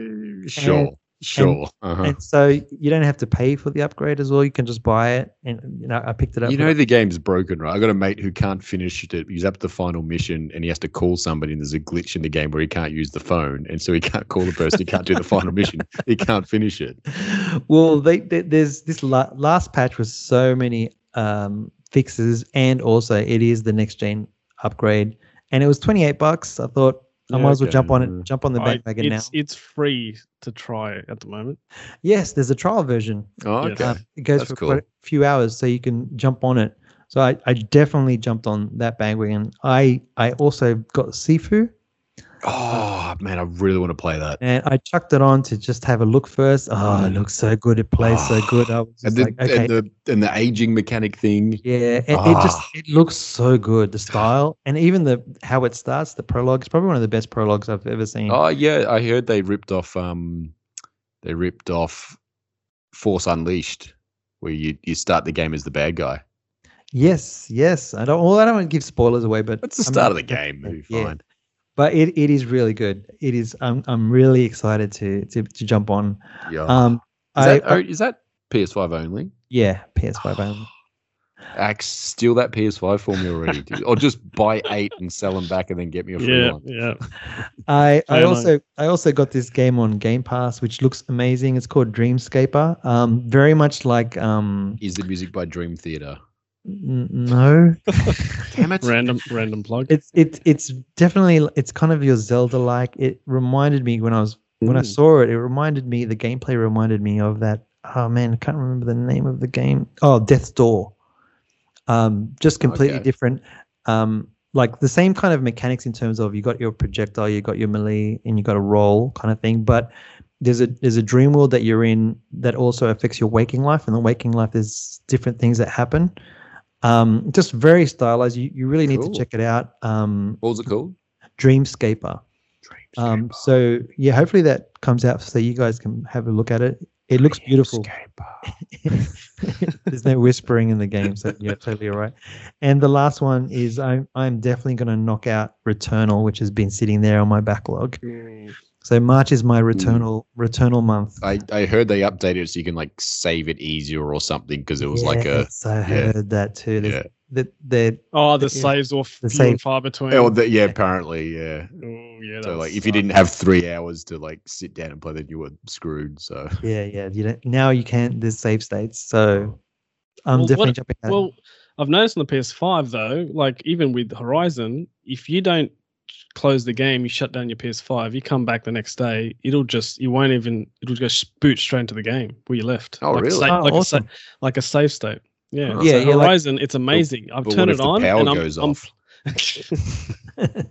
Sure. Sure. Uh-huh. and so you don't have to pay for the upgrade as well. You can just buy it, and you know I picked it up. You know the game's broken, right? I got a mate who can't finish it. He's up to the final mission and he has to call somebody, and there's a glitch in the game where he can't use the phone, and so he can't call the person. He can't do the final mission. He can't finish it. well, they, they there's this la- last patch with so many um, fixes, and also it is the next gen upgrade, and it was 28 bucks. I thought I Yeah, might as well jump on it, jump on the I- bandwagon now. it's it's free to try at the moment. Yes, there's a trial version. Oh, okay. Um, it goes That's for cool. quite a few hours, so you can jump on it. So I, I definitely jumped on that bandwagon. I I also got Sifu, Oh man, I really want to play that. and I chucked it on to just have a look first. Oh, it looks so good. It plays so good. I was And just the, like, okay, and the and the aging mechanic thing. yeah. And it just Ah. it looks so good. The style and even the how it starts. The prologue is probably one of the best prologues I've ever seen. Oh yeah, I heard they ripped off um they ripped off Force Unleashed, where you, you start the game as the bad guy. Yes, yes. I don't. Well, I don't want to give spoilers away, but it's the start of the game. It'll Yeah. fine. But it, it is really good. It is. I'm I'm really excited to to, to jump on. Yeah. Um, is, I, that, oh, is that PS5 only? yeah, PS5 only. Axe, steal that PS5 for me already, dude. or just buy eight and sell them back, and then get me a free Yeah, one. yeah. I I I also I also got this game on Game Pass, which looks amazing. It's called Dreamscaper. Um, very much like um, Is the music by Dream Theater? N- no, Damn it! Random random plug. it's it's it's definitely it's kind of your Zelda like. It reminded me when I was when I saw it, it reminded me the gameplay reminded me of that. Oh man, I can't remember the name of the game. Oh, Death's Door. Um, just completely Okay. different. Um, like the same kind of mechanics in terms of you got your projectile, you got your melee, and you got a roll kind of thing. But there's a there's a dream world that you're in that also affects your waking life, and the waking life there's different things that happen. Um, just very stylized. You you really need Cool. to check it out. Um, What was it called? Dreamscaper. Um, so yeah, hopefully that comes out so you guys can have a look at it. It looks beautiful. There's no whispering in the game, so you're totally all right. And the last one is I'm I'm definitely going to knock out Returnal, which has been sitting there on my backlog. Mm. So March is my mm-hmm. Returnal Returnal month. I, I heard they updated it so you can like save it easier or something because it was like a Yes, I heard that too. There's- yeah. That that Oh, the Yeah. saves off The few and save- far between. oh the, yeah apparently yeah. Oh, yeah. So like that's, if you didn't have three hours to like sit down and play, then you were screwed. So yeah yeah you don't, now you can't. There's save states, so I'm Well, definitely what- jumping. At. Well, I've noticed on the PS5 though, like even with Horizon, if you don't close the game, you shut down your PS5, you come back the next day, it'll just you won't even it'll just boot straight into the game where you left. Oh, like really? A sa- Oh, like, awesome. a sa- like a save state. Yeah. Oh. So Yeah, yeah, like- Horizon, it's amazing. I've turned it on power and I'm, goes I'm- off?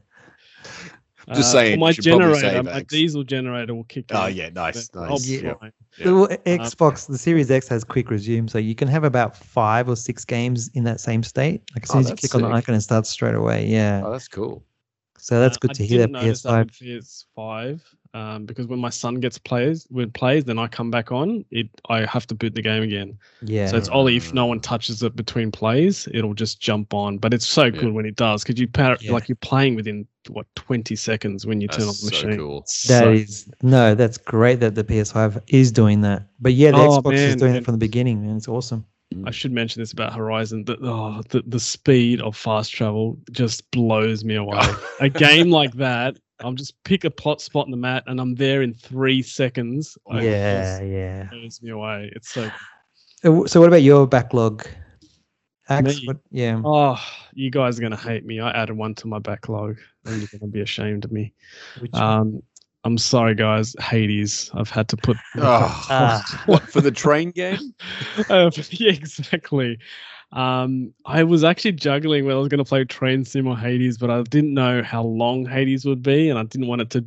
Uh, Just saying, for my you should probably generator, save my diesel generator will kick. Oh in. yeah, nice, So nice. be Yeah. fine. Yeah. Well, Xbox, the Series X has quick resume, so you can have about five or six games in that same state. Like as Oh, soon as you that's click on the icon, it starts straight away. Yeah, Oh, that's cool. So that's Uh, good I to hear that PS5. with PS5. um, because when my son gets players when plays, then I come back on. It I have to boot the game again. Yeah. So it's only if no one touches it between plays, it'll just jump on. But it's so good when it does because you power, Yeah. like you're playing within what 20 seconds when you turn on That's the so machine. cool. It's That so- is no, that's great that the PS5 is doing that. But yeah, the Oh, Xbox is man, doing it from the beginning, man. It's awesome. I should mention this about Horizon. That oh, the the speed of fast travel just blows me away. a game like that, I'm just pick a plot spot in the map and I'm there in three seconds. Like, yeah, just yeah. blows me away. It's so. Uh, So what about your backlog? Axe, Me? what, yeah. Oh, you guys are gonna hate me. I added one to my backlog, and you're gonna be ashamed of me. Which- Um, I'm sorry, guys. Hades. I've had to put. Oh, what for the train game? Uh, yeah, exactly. Um, I was actually juggling whether I was going to play Train Sim or Hades, but I didn't know how long Hades would be, and I didn't want it to.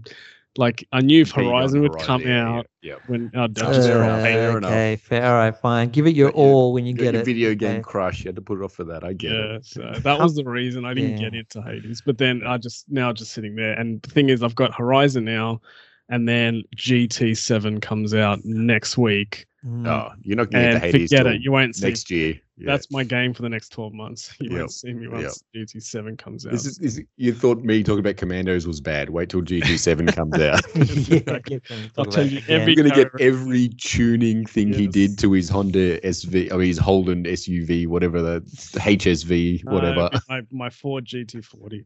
Like, I knew if Horizon would Horizon, come yeah, out Yeah. when our Fair just- enough, Uh, fair enough. okay, fair. All right, fine. Give it your Got all when you get your it. video game okay. crush. You had to put it off for that. I get yeah, it. so that was the reason I didn't get into Hades. But then I just now just sitting there, and the thing is, I've got Horizon now, and then GT7 comes out next week, Mm. Oh, you're not going to and get the Hades forget it, you won't see. next year. Yeah. That's my game for the next 12 months. You Yep, won't see me once GT7 comes out. This is, this, you thought me talking about Commandos was bad. Wait till GT7 comes out. yeah, I'll talk tell you it, yeah. every- You're going to get every tuning thing he did to his Honda SV, or his Holden SUV, whatever the HSV, No, whatever. my, my Ford GT40.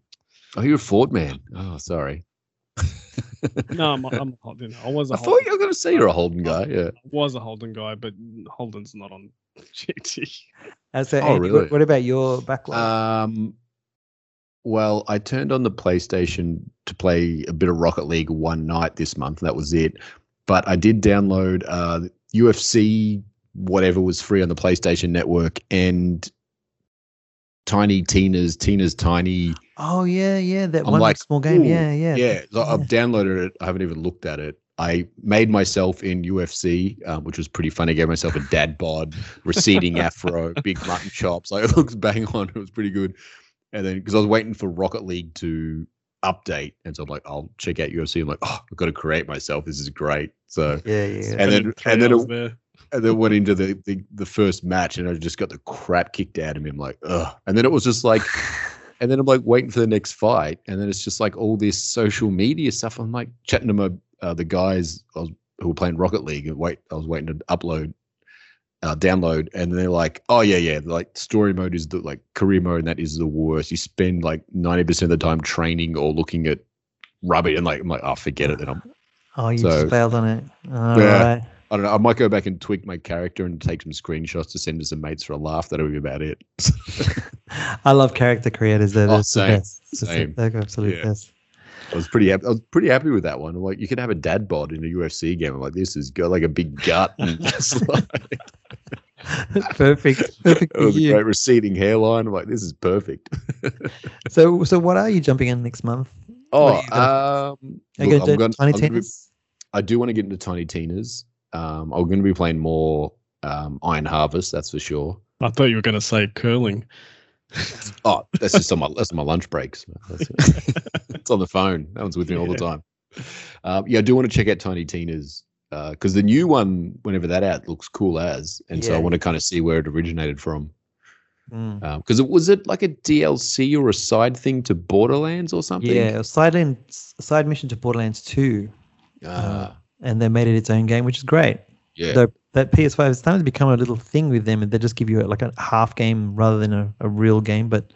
Oh, you're a Ford man. Oh, sorry. No, I'm, I'm a Holden. I was a I thought you were going to say you're a Holden guy. Yeah. was a Holden guy, but Holden's not on GT. Uh, so, Oh, Andy, really? what, what about your backlog? Um, well, I turned on the PlayStation to play a bit of Rocket League one night this month. That was it. But I did download uh, UFC, whatever was free on the PlayStation Network, and Tiny Tina's Tina's Tiny. oh yeah, yeah, that I'm one like, small game. Yeah, yeah, Yeah, so I've downloaded it. I haven't even looked at it. I made myself in UFC, um, which was pretty funny. I gave myself a dad bod, receding afro, big mutton chops. Like it looks bang on. It was pretty good. And then because I was waiting for Rocket League to update, and so I'm like, I'll check out UFC. I'm like, oh, I've got to create myself. This is great. So yeah, yeah. And then- and then it-. And then went into the, the the first match, and I just got the crap kicked out of me. I'm like, ugh. And then it was just like, and then I'm like waiting for the next fight, and then it's just like all this social media stuff. I'm like chatting to my uh, the guys I was, who were playing Rocket League, and wait, I was waiting to upload, uh, download, and they're like, oh yeah, yeah, like story mode is the like career mode, and that is the worst. You spend like ninety percent of the time training or looking at rubbish, and like I'm like, oh, forget it. Then I'm oh, you so- just failed on it. All Yeah. right. I don't know. I might go back and tweak my character and take some screenshots to send to some mates for a laugh. That'll be about it. I love character creators. They're Oh, the best. Same. They're absolute Yeah. best. I was pretty happy. I was pretty happy with that one. I'm like, you can have a dad bod in a UFC game. I'm like, this is got like a big gut and just like, perfect. Perfect it was a great receding hairline. I'm like, this is perfect. So, so what are you jumping in next month? Oh, are you gonna- um, look, going I'm Tiny I'm gonna be- Tina's? I do want to get into Tiny Tina's. Um, I'm going to be playing more um, Iron Harvest, that's for sure. I thought you were going to say curling. Oh, that's just on my that's on my lunch breaks. It's on the phone. That one's with me all the time. Um, yeah, I do want to check out Tiny Tina's because the new one, whenever that out, looks cool as, and so I want to kind of see where it originated from. Mm. Because it was it like a DLC or a side thing to Borderlands or something? Yeah, a side in, side mission to Borderlands 2, Ah, and they made it its own game, which is great. yeah. Though that PS5 is starting to become a little thing with them, and they just give you like a half game rather than a, a real game. But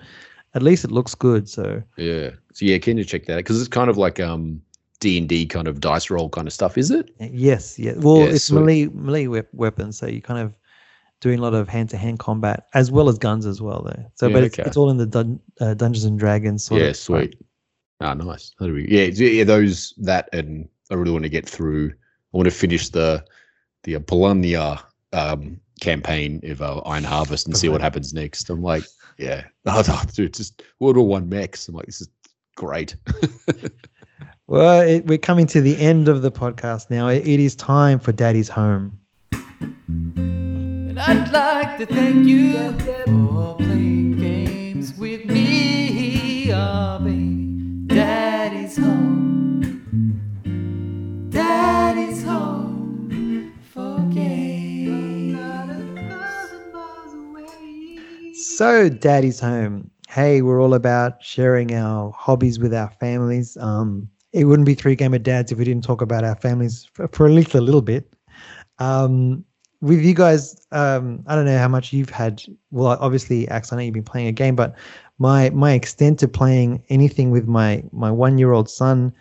at least it looks good. So Yeah. So yeah, can you check that out? Because it's kind of like um D and D kind of dice roll kind of stuff, is it? yes, yeah. Well, Yeah, it's sweet. melee melee wep- weapons, so you kind of doing a lot of hand to hand combat as well as guns as well. Though. So, Yeah, but it's, okay. it's all in the dun- uh, Dungeons and Dragons. Sort yeah, of sweet. Ah, nice. Be, yeah, yeah, those that and I really want to get through. I want to finish the the Apollonia um, campaign of uh, Iron Harvest and see what happens next. I'm like, yeah, oh, dude, just World War One mechs. I'm like, this is great. Well, it, we're coming to the end of the podcast now. It, it is time for Daddy's Home. And I'd like to thank you So, Daddy's home. Hey, we're all about sharing our hobbies with our families. Um, it wouldn't be three gamer dads if we didn't talk about our families for, for at least a little bit. Um, with you guys, um, I don't know how much you've had. Well, obviously, Axe, I know you've been playing a game, but my my extent to playing anything with my my one year old son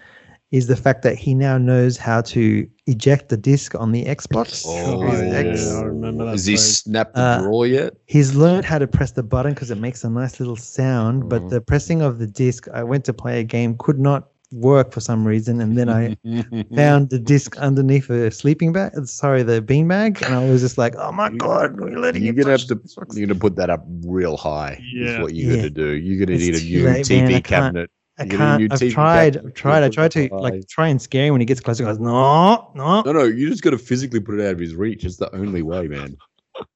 is the fact that he now knows how to eject the disc on the Xbox. Oh, His yeah. X. I remember that. Has he phrase. snapped the Uh, drawer yet? He's learned how to press the button because it makes a nice little sound, but Mhm. the pressing of the disc, I went to play a game, could not work for some reason, and then I found the disc underneath a sleeping bag. Sorry, the bean bag, and I was just like, "Oh my god, we're letting You're you gonna have to. You're gonna put that up real high. Yeah. Is what you're Yeah. gonna do. You're gonna It's need a new late, TV can't- cabinet. I You're gonna need can't. I've tried. I've tried. I tried to like try and scare him when he gets close. He goes, "No, no." No, no, you just got to physically put it out of his reach. It's the only way, man.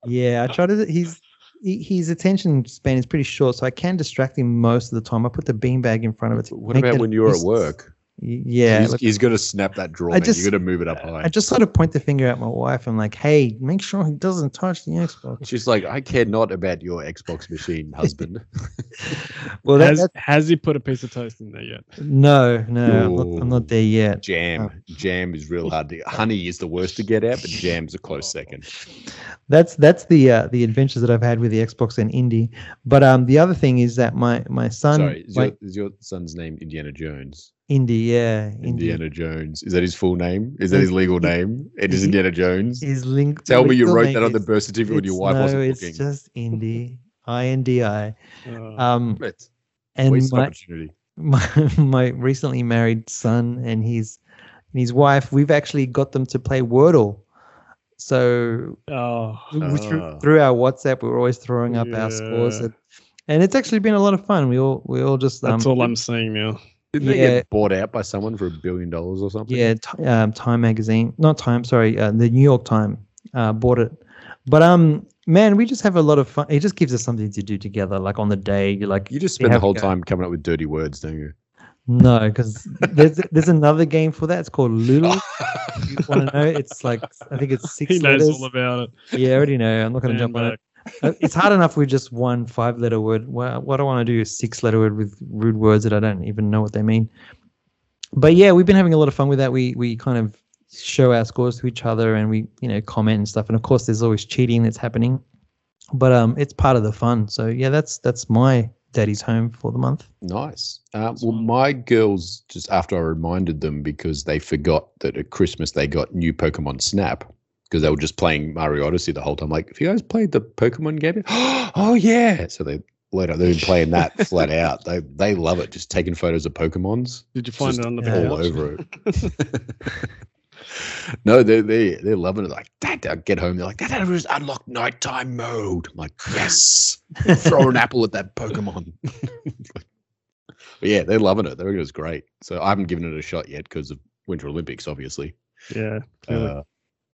Yeah, I try to. He's he, his attention span is pretty short, so I can distract him most of the time. I put the beanbag in front of it. What about when you're at work? Y- Yeah, he's, look, he's gonna snap that drawer. I man. just- you got to move it up high. I just sort of point the finger at my wife. I'm like, "Hey, make sure he doesn't touch the Xbox." She's like, I care not about your Xbox machine, husband. Well, that, has, has he put a piece of toast in there yet? no, no, I'm not, I'm not there yet. jam, jam is real hard. To, honey is the worst to get at, but jam's a close second. That's that's the uh, the adventures that I've had with the Xbox and indie. But um, the other thing is that my my son, Sorry, is my, your, is your son's name Indiana Jones? Indie, yeah, indie, Indiana Jones. Is that his full name? Is that his legal name? It is Is Indiana Jones. is linked. Tell me you wrote that on the birth certificate when your wife no, wasn't it's just indie, I N D I. Uh, Um, and my, opportunity. my my recently married son and his and his wife, we've actually got them to play Wordle. So oh, we- we through, Ah. through our WhatsApp, we were always throwing up our scores, Yeah. and, and it's actually been a lot of fun. We all we all just that's um, all I'm seeing now. Didn't they get bought out by someone for a billion dollars or something? Yeah, t- um, Time magazine, not Time, sorry, uh, the New York Time uh, bought it. But um, man, we just have a lot of fun. It just gives us something to do together. Like on the day, you're like, You just spend the whole time coming up with dirty words, don't you? no, because there's there's another game for that. It's called Lulu. you want to know? It's like I think it's six He knows letters. all about it. yeah, I already know. I'm not going to jump on it. Uh, it's hard enough with just one five letter word. What, what I want to do is six letter word with rude words that I don't even know what they mean. But yeah, we've been having a lot of fun with that. We we kind of show our scores to each other and we you know comment and stuff. And of course, there's always cheating that's happening, but um, it's part of the fun. So yeah, that's that's my daddy's home for the month. Nice. Uh, well, my girls just after I reminded them because they forgot that at Christmas they got new Pokemon Snap because they were just playing Mario Odyssey the whole time. Like, have you guys played the Pokemon game? oh yeah. So they later they've been playing that flat out. They they love it. Just taking photos of Pokemons Did you find it on the Yeah. all couch? over it. no, they they they're loving it. Like, Dad, they'll get home. They're like, Dad, was unlocked nighttime mode. I'm like, yes. Throw an apple at that Pokemon. but yeah, they're loving it. They reckon it's great. So I haven't given it a shot yet because of Winter Olympics, obviously. Yeah. Uh,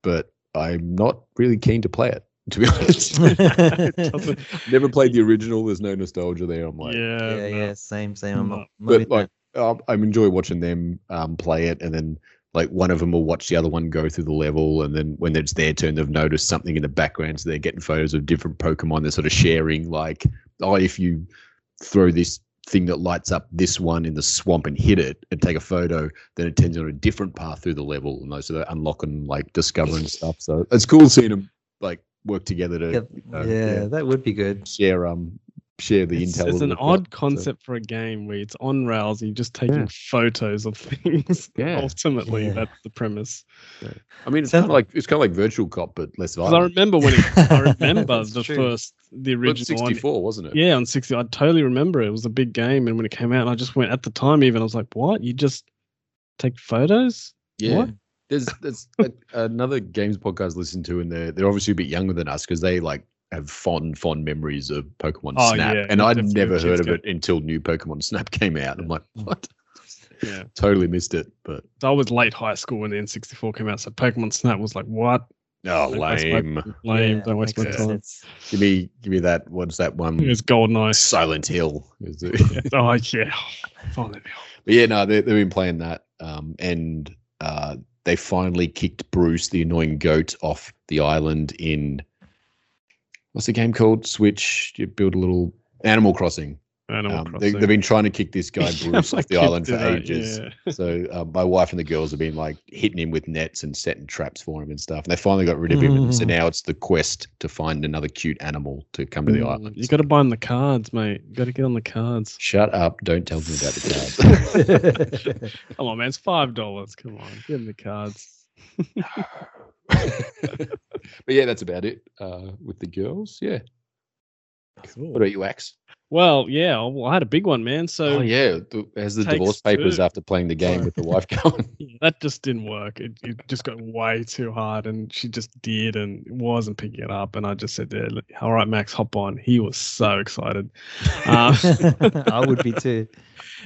but I'm not really keen to play it, to be honest. Never played the original. There's no nostalgia there. I'm like, yeah. yeah, no. yeah, same, same. I'm No. not, I'm not but in like um, I enjoy watching them um, play it, and then like one of them will watch the other one go through the level, and then when it's their turn, they've noticed something in the background, so they're getting photos of different Pokemon. They're sort of sharing, like, oh, if you throw this thing that lights up this one in the swamp and hit it and take a photo, then it turns on a different path through the level, and those are so unlocking, like, discovering stuff. So it's cool seeing them like work together to yeah, you know, yeah, that would be good. share um share the It's, intel. it's an odd so- concept for a game where it's on rails. And you're just taking Yeah. photos of things. Yeah. Ultimately, Yeah. that's the premise. I mean, it's Sounds- kind of like it's kind of like Virtua Cop, but less 'Cause I remember when it, I remember the true. first, the Well, it's original one. 64, wasn't it? Yeah, on 60. I totally remember it. It was a big game. And when it came out, I just went at the time, even, I was like, what? You just take photos? Yeah. What? There's there's a, another games podcast I listen to, and they're they're obviously a bit younger than us because they like have fond fond memories of Pokemon Oh, Snap, yeah, and I'd never heard of it until new Pokemon Snap came out. I'm like, what? Yeah. Totally missed it, but I was late high school when the N64 came out. So Pokemon Snap was like, what? oh, Don't waste my- lame. Lame. Yeah, Don't waste my time. sense. Give me give me that. What's that one? It was GoldenEye. Silent Hill. Is it- oh, yeah. Finally. But yeah, no, they, they've been playing that, um, and uh, they finally kicked Bruce, the annoying goat, off the island in what's the game called? Switch. You build a little Animal Crossing. Animal Um, they, Crossing. they've been trying to kick this guy Bruce off the island for that, ages. yeah. So uh, my wife and the girls have been like hitting him with nets and setting traps for him and stuff. And they finally got rid of him. And so now it's the quest to find another cute animal to come to the Mm, island. You got to buy them the cards, mate. You got to get on the cards. Shut up! Don't tell me about the cards. Come on, man. It's five dollars. Come on, get them the cards. but yeah, that's about it uh, with the girls. Yeah. Cool. What about you, Axe? Well, yeah. Well, I had a big one, man. So Oh yeah, the, as the divorce papers two. after playing the game with the wife going. Yeah, that just didn't work. It, it just got way too hard, and she just did, and wasn't picking it up. And I just said, yeah, "All right, Max, hop on." He was so excited. Um, I would be too.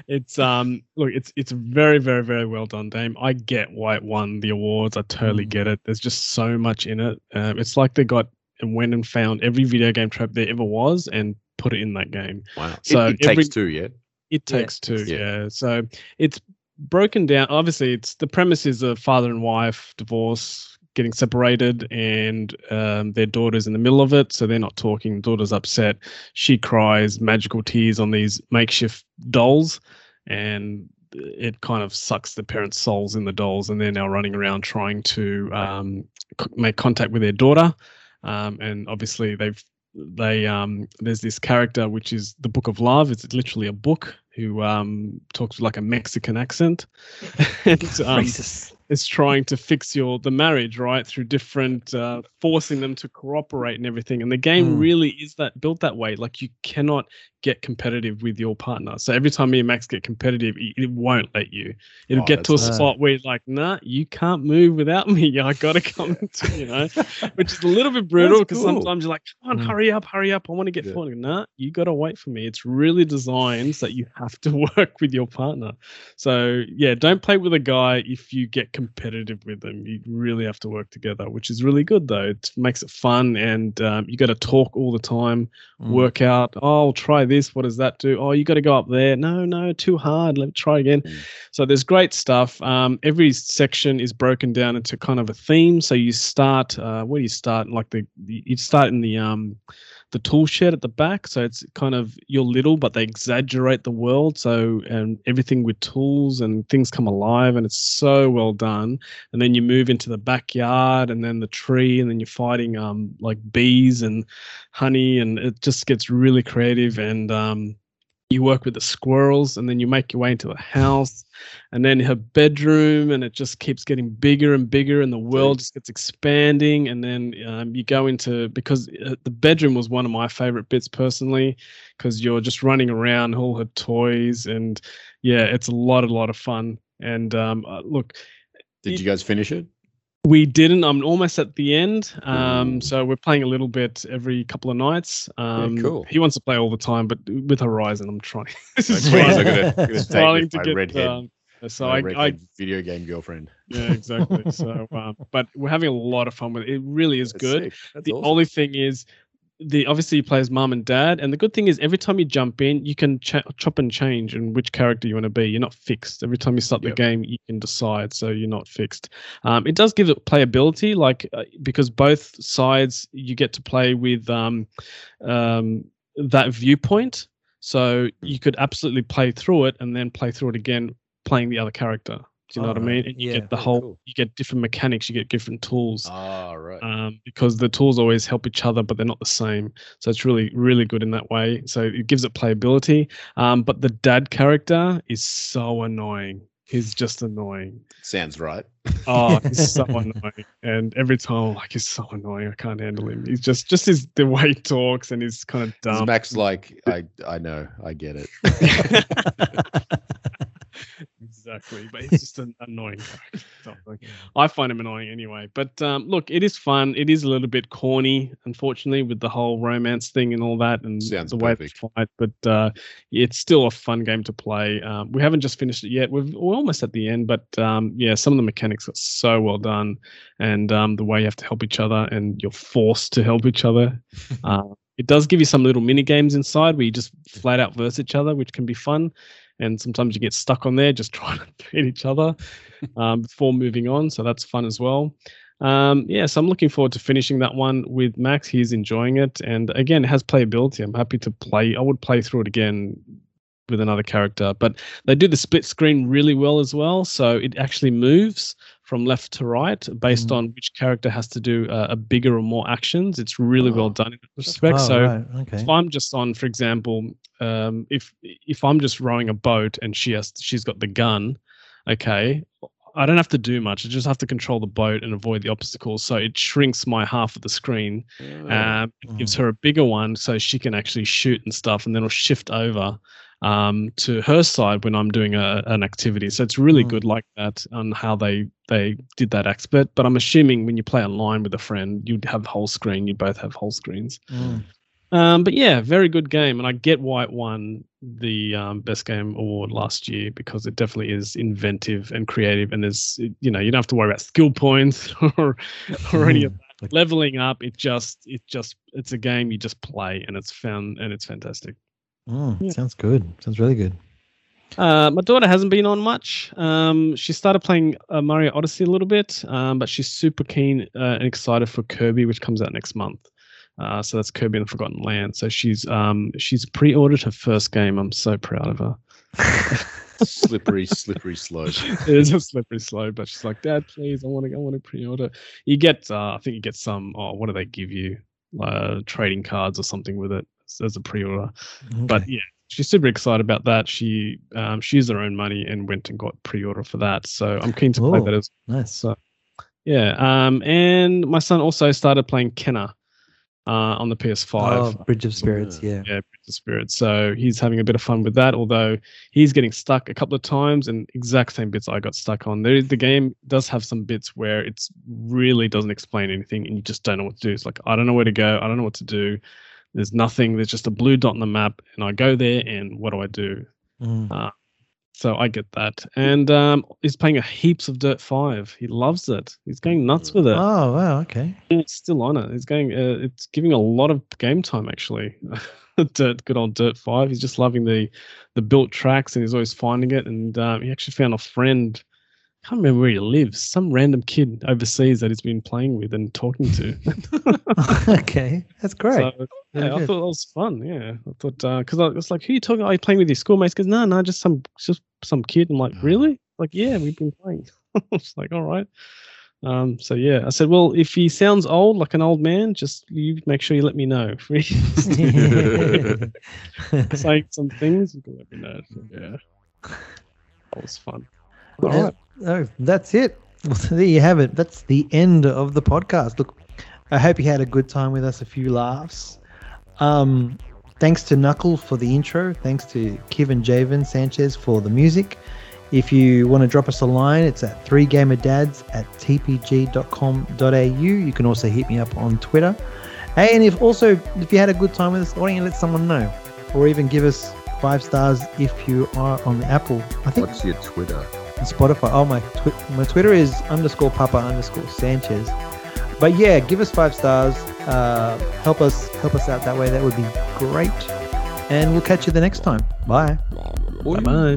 it's um, look, it's it's very, very, very well done, Dame. I get why it won the awards. I totally Mm. get it. There's just so much in it. Um, it's like they got and went and found every video game trope there ever was and put it in that game. Wow. So it, it every- takes two, yeah. It Yeah, takes two, yeah. yeah. So it's broken down. Obviously, it's the premise is a father and wife divorce, getting separated, and um, their daughter's in the middle of it, so they're not talking. Daughter's upset. She cries magical tears on these makeshift dolls, and it kind of sucks the parents' souls in the dolls, and they're now running around trying to um, c- make contact with their daughter. Um, and obviously, they've they um there's this character which is the book of love it's literally a book who um talks with like a mexican accent and um, Racist. Is trying to fix your the marriage right through different uh forcing them to cooperate and everything and the game Mm. really is that built that way like you cannot get competitive with your partner so every time me and max get competitive it, it won't let you it'll Oh, get to a nice. spot where like nah you can't move without me i gotta come to you know which is a little bit brutal because cool. sometimes you're like, come on, Mm. hurry up, hurry up. I want to get Yeah. forward. Nah, you got to wait for me. It's really designed so that you have to work with your partner. So, yeah, don't play with a guy if you get competitive with them. You really have to work together, which is really good, though. It makes it fun and um, you got to talk all the time, Mm. work out. Oh, I'll try this. What does that do? Oh, you got to go up there. No, no, too hard. Let me try again. Mm. So there's great stuff. Um, every section is broken down into kind of a theme. So you start, uh, where do you start? Like the, the you start in the um, the tool shed at the back. So it's kind of you're little, but they exaggerate the world. So and everything with tools and things come alive, and it's so well done. And then you move into the backyard, and then the tree, and then you're fighting um like bees and honey, and it just gets really creative and um you work with the squirrels and then you make your way into the house and then her bedroom and it just keeps getting bigger and bigger and the world just gets expanding and then um, you go into because uh, the bedroom was one of my favorite bits personally because you're just running around all her toys and yeah it's a lot a lot of fun and um, uh, look Did you guys finish it? We didn't. I'm almost at the end. Um, so we're playing a little bit every couple of nights. Um, cool. He wants to play all the time, but with Horizon, I'm trying. this is Okay, I'm gonna, gonna trying to get. redhead, Um, so I, I, video game girlfriend. yeah, exactly. so, um, but we're having a lot of fun with it. It really is That's good. the awesome. only thing is, the obviously you play as mom and dad, and the good thing is every time you jump in, you can ch- chop and change in which character you want to be. You're not fixed. Every time you start the game, you can decide, so you're not fixed. Um, it does give it playability, like uh, because both sides you get to play with um, um, that viewpoint. So you could absolutely play through it and then play through it again, playing the other character. Do you know what I mean? And you yeah, get the whole, cool. you get different mechanics, you get different tools Ah, right. um, because the tools always help each other, but they're not the same. So it's really, really good in that way. So it gives it playability. Um, but the dad character is so annoying. He's just annoying. Sounds right. Oh, he's so annoying. And every time, I'm like, he's so annoying. I can't handle him. He's just, just his the way he talks and he's kind of dumb. Max like I I know I get it. exactly, but he's just an annoying character. I find him annoying anyway. But um, look, it is fun. It is a little bit corny, unfortunately, with the whole romance thing and all that, and Sounds the way they fight. But uh, it's still a fun game to play. Um, we haven't just finished it yet. We've, we're almost at the end, but um, yeah, some of the mechanics are so well done, and um, the way you have to help each other, and you're forced to help each other. uh, it does give you some little mini games inside where you just flat out verse each other, which can be fun. And sometimes you get stuck on there just trying to beat each other um, before moving on. So that's fun as well. Um, yeah, so I'm looking forward to finishing that one with Max. He's enjoying it, and again, it has playability. I'm happy to play. I would play through it again with another character, but they do the split screen really well as well. So it actually moves from left to right based Mm. on which character has to do a, a bigger or more actions. It's really well Oh. done in that respect. Oh, so right, okay. if I'm just on, for example, um, if if I'm just rowing a boat and she has she's got the gun, okay, I don't have to do much. I just have to control the boat and avoid the obstacles. So it shrinks my half of the screen. Um, it gives her a bigger one so she can actually shoot and stuff, and then it'll shift over um, to her side when I'm doing a, an activity. So it's really Mm. good like that on how they they did that expert. But I'm assuming when you play online with a friend, you'd have whole screen. You'd both have whole screens. Mm. Um, but yeah, very good game, and I get why it won the um, best game award last year because it definitely is inventive and creative, and there's you know you don't have to worry about skill points or or any of that. Leveling up. It just it just it's a game you just play, and it's fun and it's fantastic. Mm, Yeah. Sounds good. Sounds really good. Uh, my daughter hasn't been on much. Um, she started playing uh, Mario Odyssey a little bit, um, but she's super keen uh, and excited for Kirby, which comes out next month. Uh, so that's Kirby and the Forgotten Land. So she's um, she's pre-ordered her first game. I'm so proud of her. slippery, slippery slope. it is a slippery slope, but she's like, Dad, please, I want to, I want to pre-order. You get, uh, I think you get some. Oh, what do they give you? Uh, trading cards or something with it as- as a pre-order. But yeah, she's super excited about that. She um, she used her own money and went and got pre-order for that. So I'm keen to play Ooh. that as nice. so. Yeah. Um, and my son also started playing Kena uh, on the PS5. Oh, Bridge of Spirits. Yeah. Yeah, Prince of Spirits. So he's having a bit of fun with that, although he's getting stuck a couple of times and exact same bits I got stuck on. There, the game does have some bits where it's really doesn't explain anything and you just don't know what to do. It's like, I don't know where to go. I don't know what to do. There's nothing. There's just a blue dot on the map and I go there and what do I do? Mm. So I get that. And um, he's playing a heaps of Dirt 5. He loves it. He's going nuts with it. Oh wow. Okay. It's still on it. He's going. Uh, it's giving a lot of game time actually. Dirt, good old Dirt Five. He's just loving the the built tracks, and he's always finding it. And um, he actually found a friend. Can't remember where he lives. Some random kid overseas that he's been playing with and talking to. okay. That's great. So, yeah, I thought that was fun. Yeah, I thought because I was like, "Who are you talking? Are you playing with your schoolmates?" Because "No, no, just some just some kid." I'm like, "Really?" Like, yeah, we've been playing. it's like, all right. Um, so yeah, I said, well, if he sounds old, like an old man, just you make sure you let me know. Saying some things, you can let me know. So, yeah, that was fun. All. Oh, that's it. Well, there you have it. That's the end of the podcast. Look, I hope you had a good time with us, a few laughs. Um, thanks to Knuckle for the intro. Thanks to Kevin Javen Sanchez for the music. If you want to drop us a line, it's at 3gamerdads at tpg.com.au. You can also hit me up on Twitter. Hey, and if also, if you had a good time with us, why don't you let someone know? Or even give us five stars if you are on the Apple. I think What's your Twitter? And Spotify. Oh, my twi- my Twitter is underscore Papa underscore Sanchez. But yeah, give us five stars. Uh, help us help us out that way. That would be great. And we'll catch you the next time. Bye. Bye bye.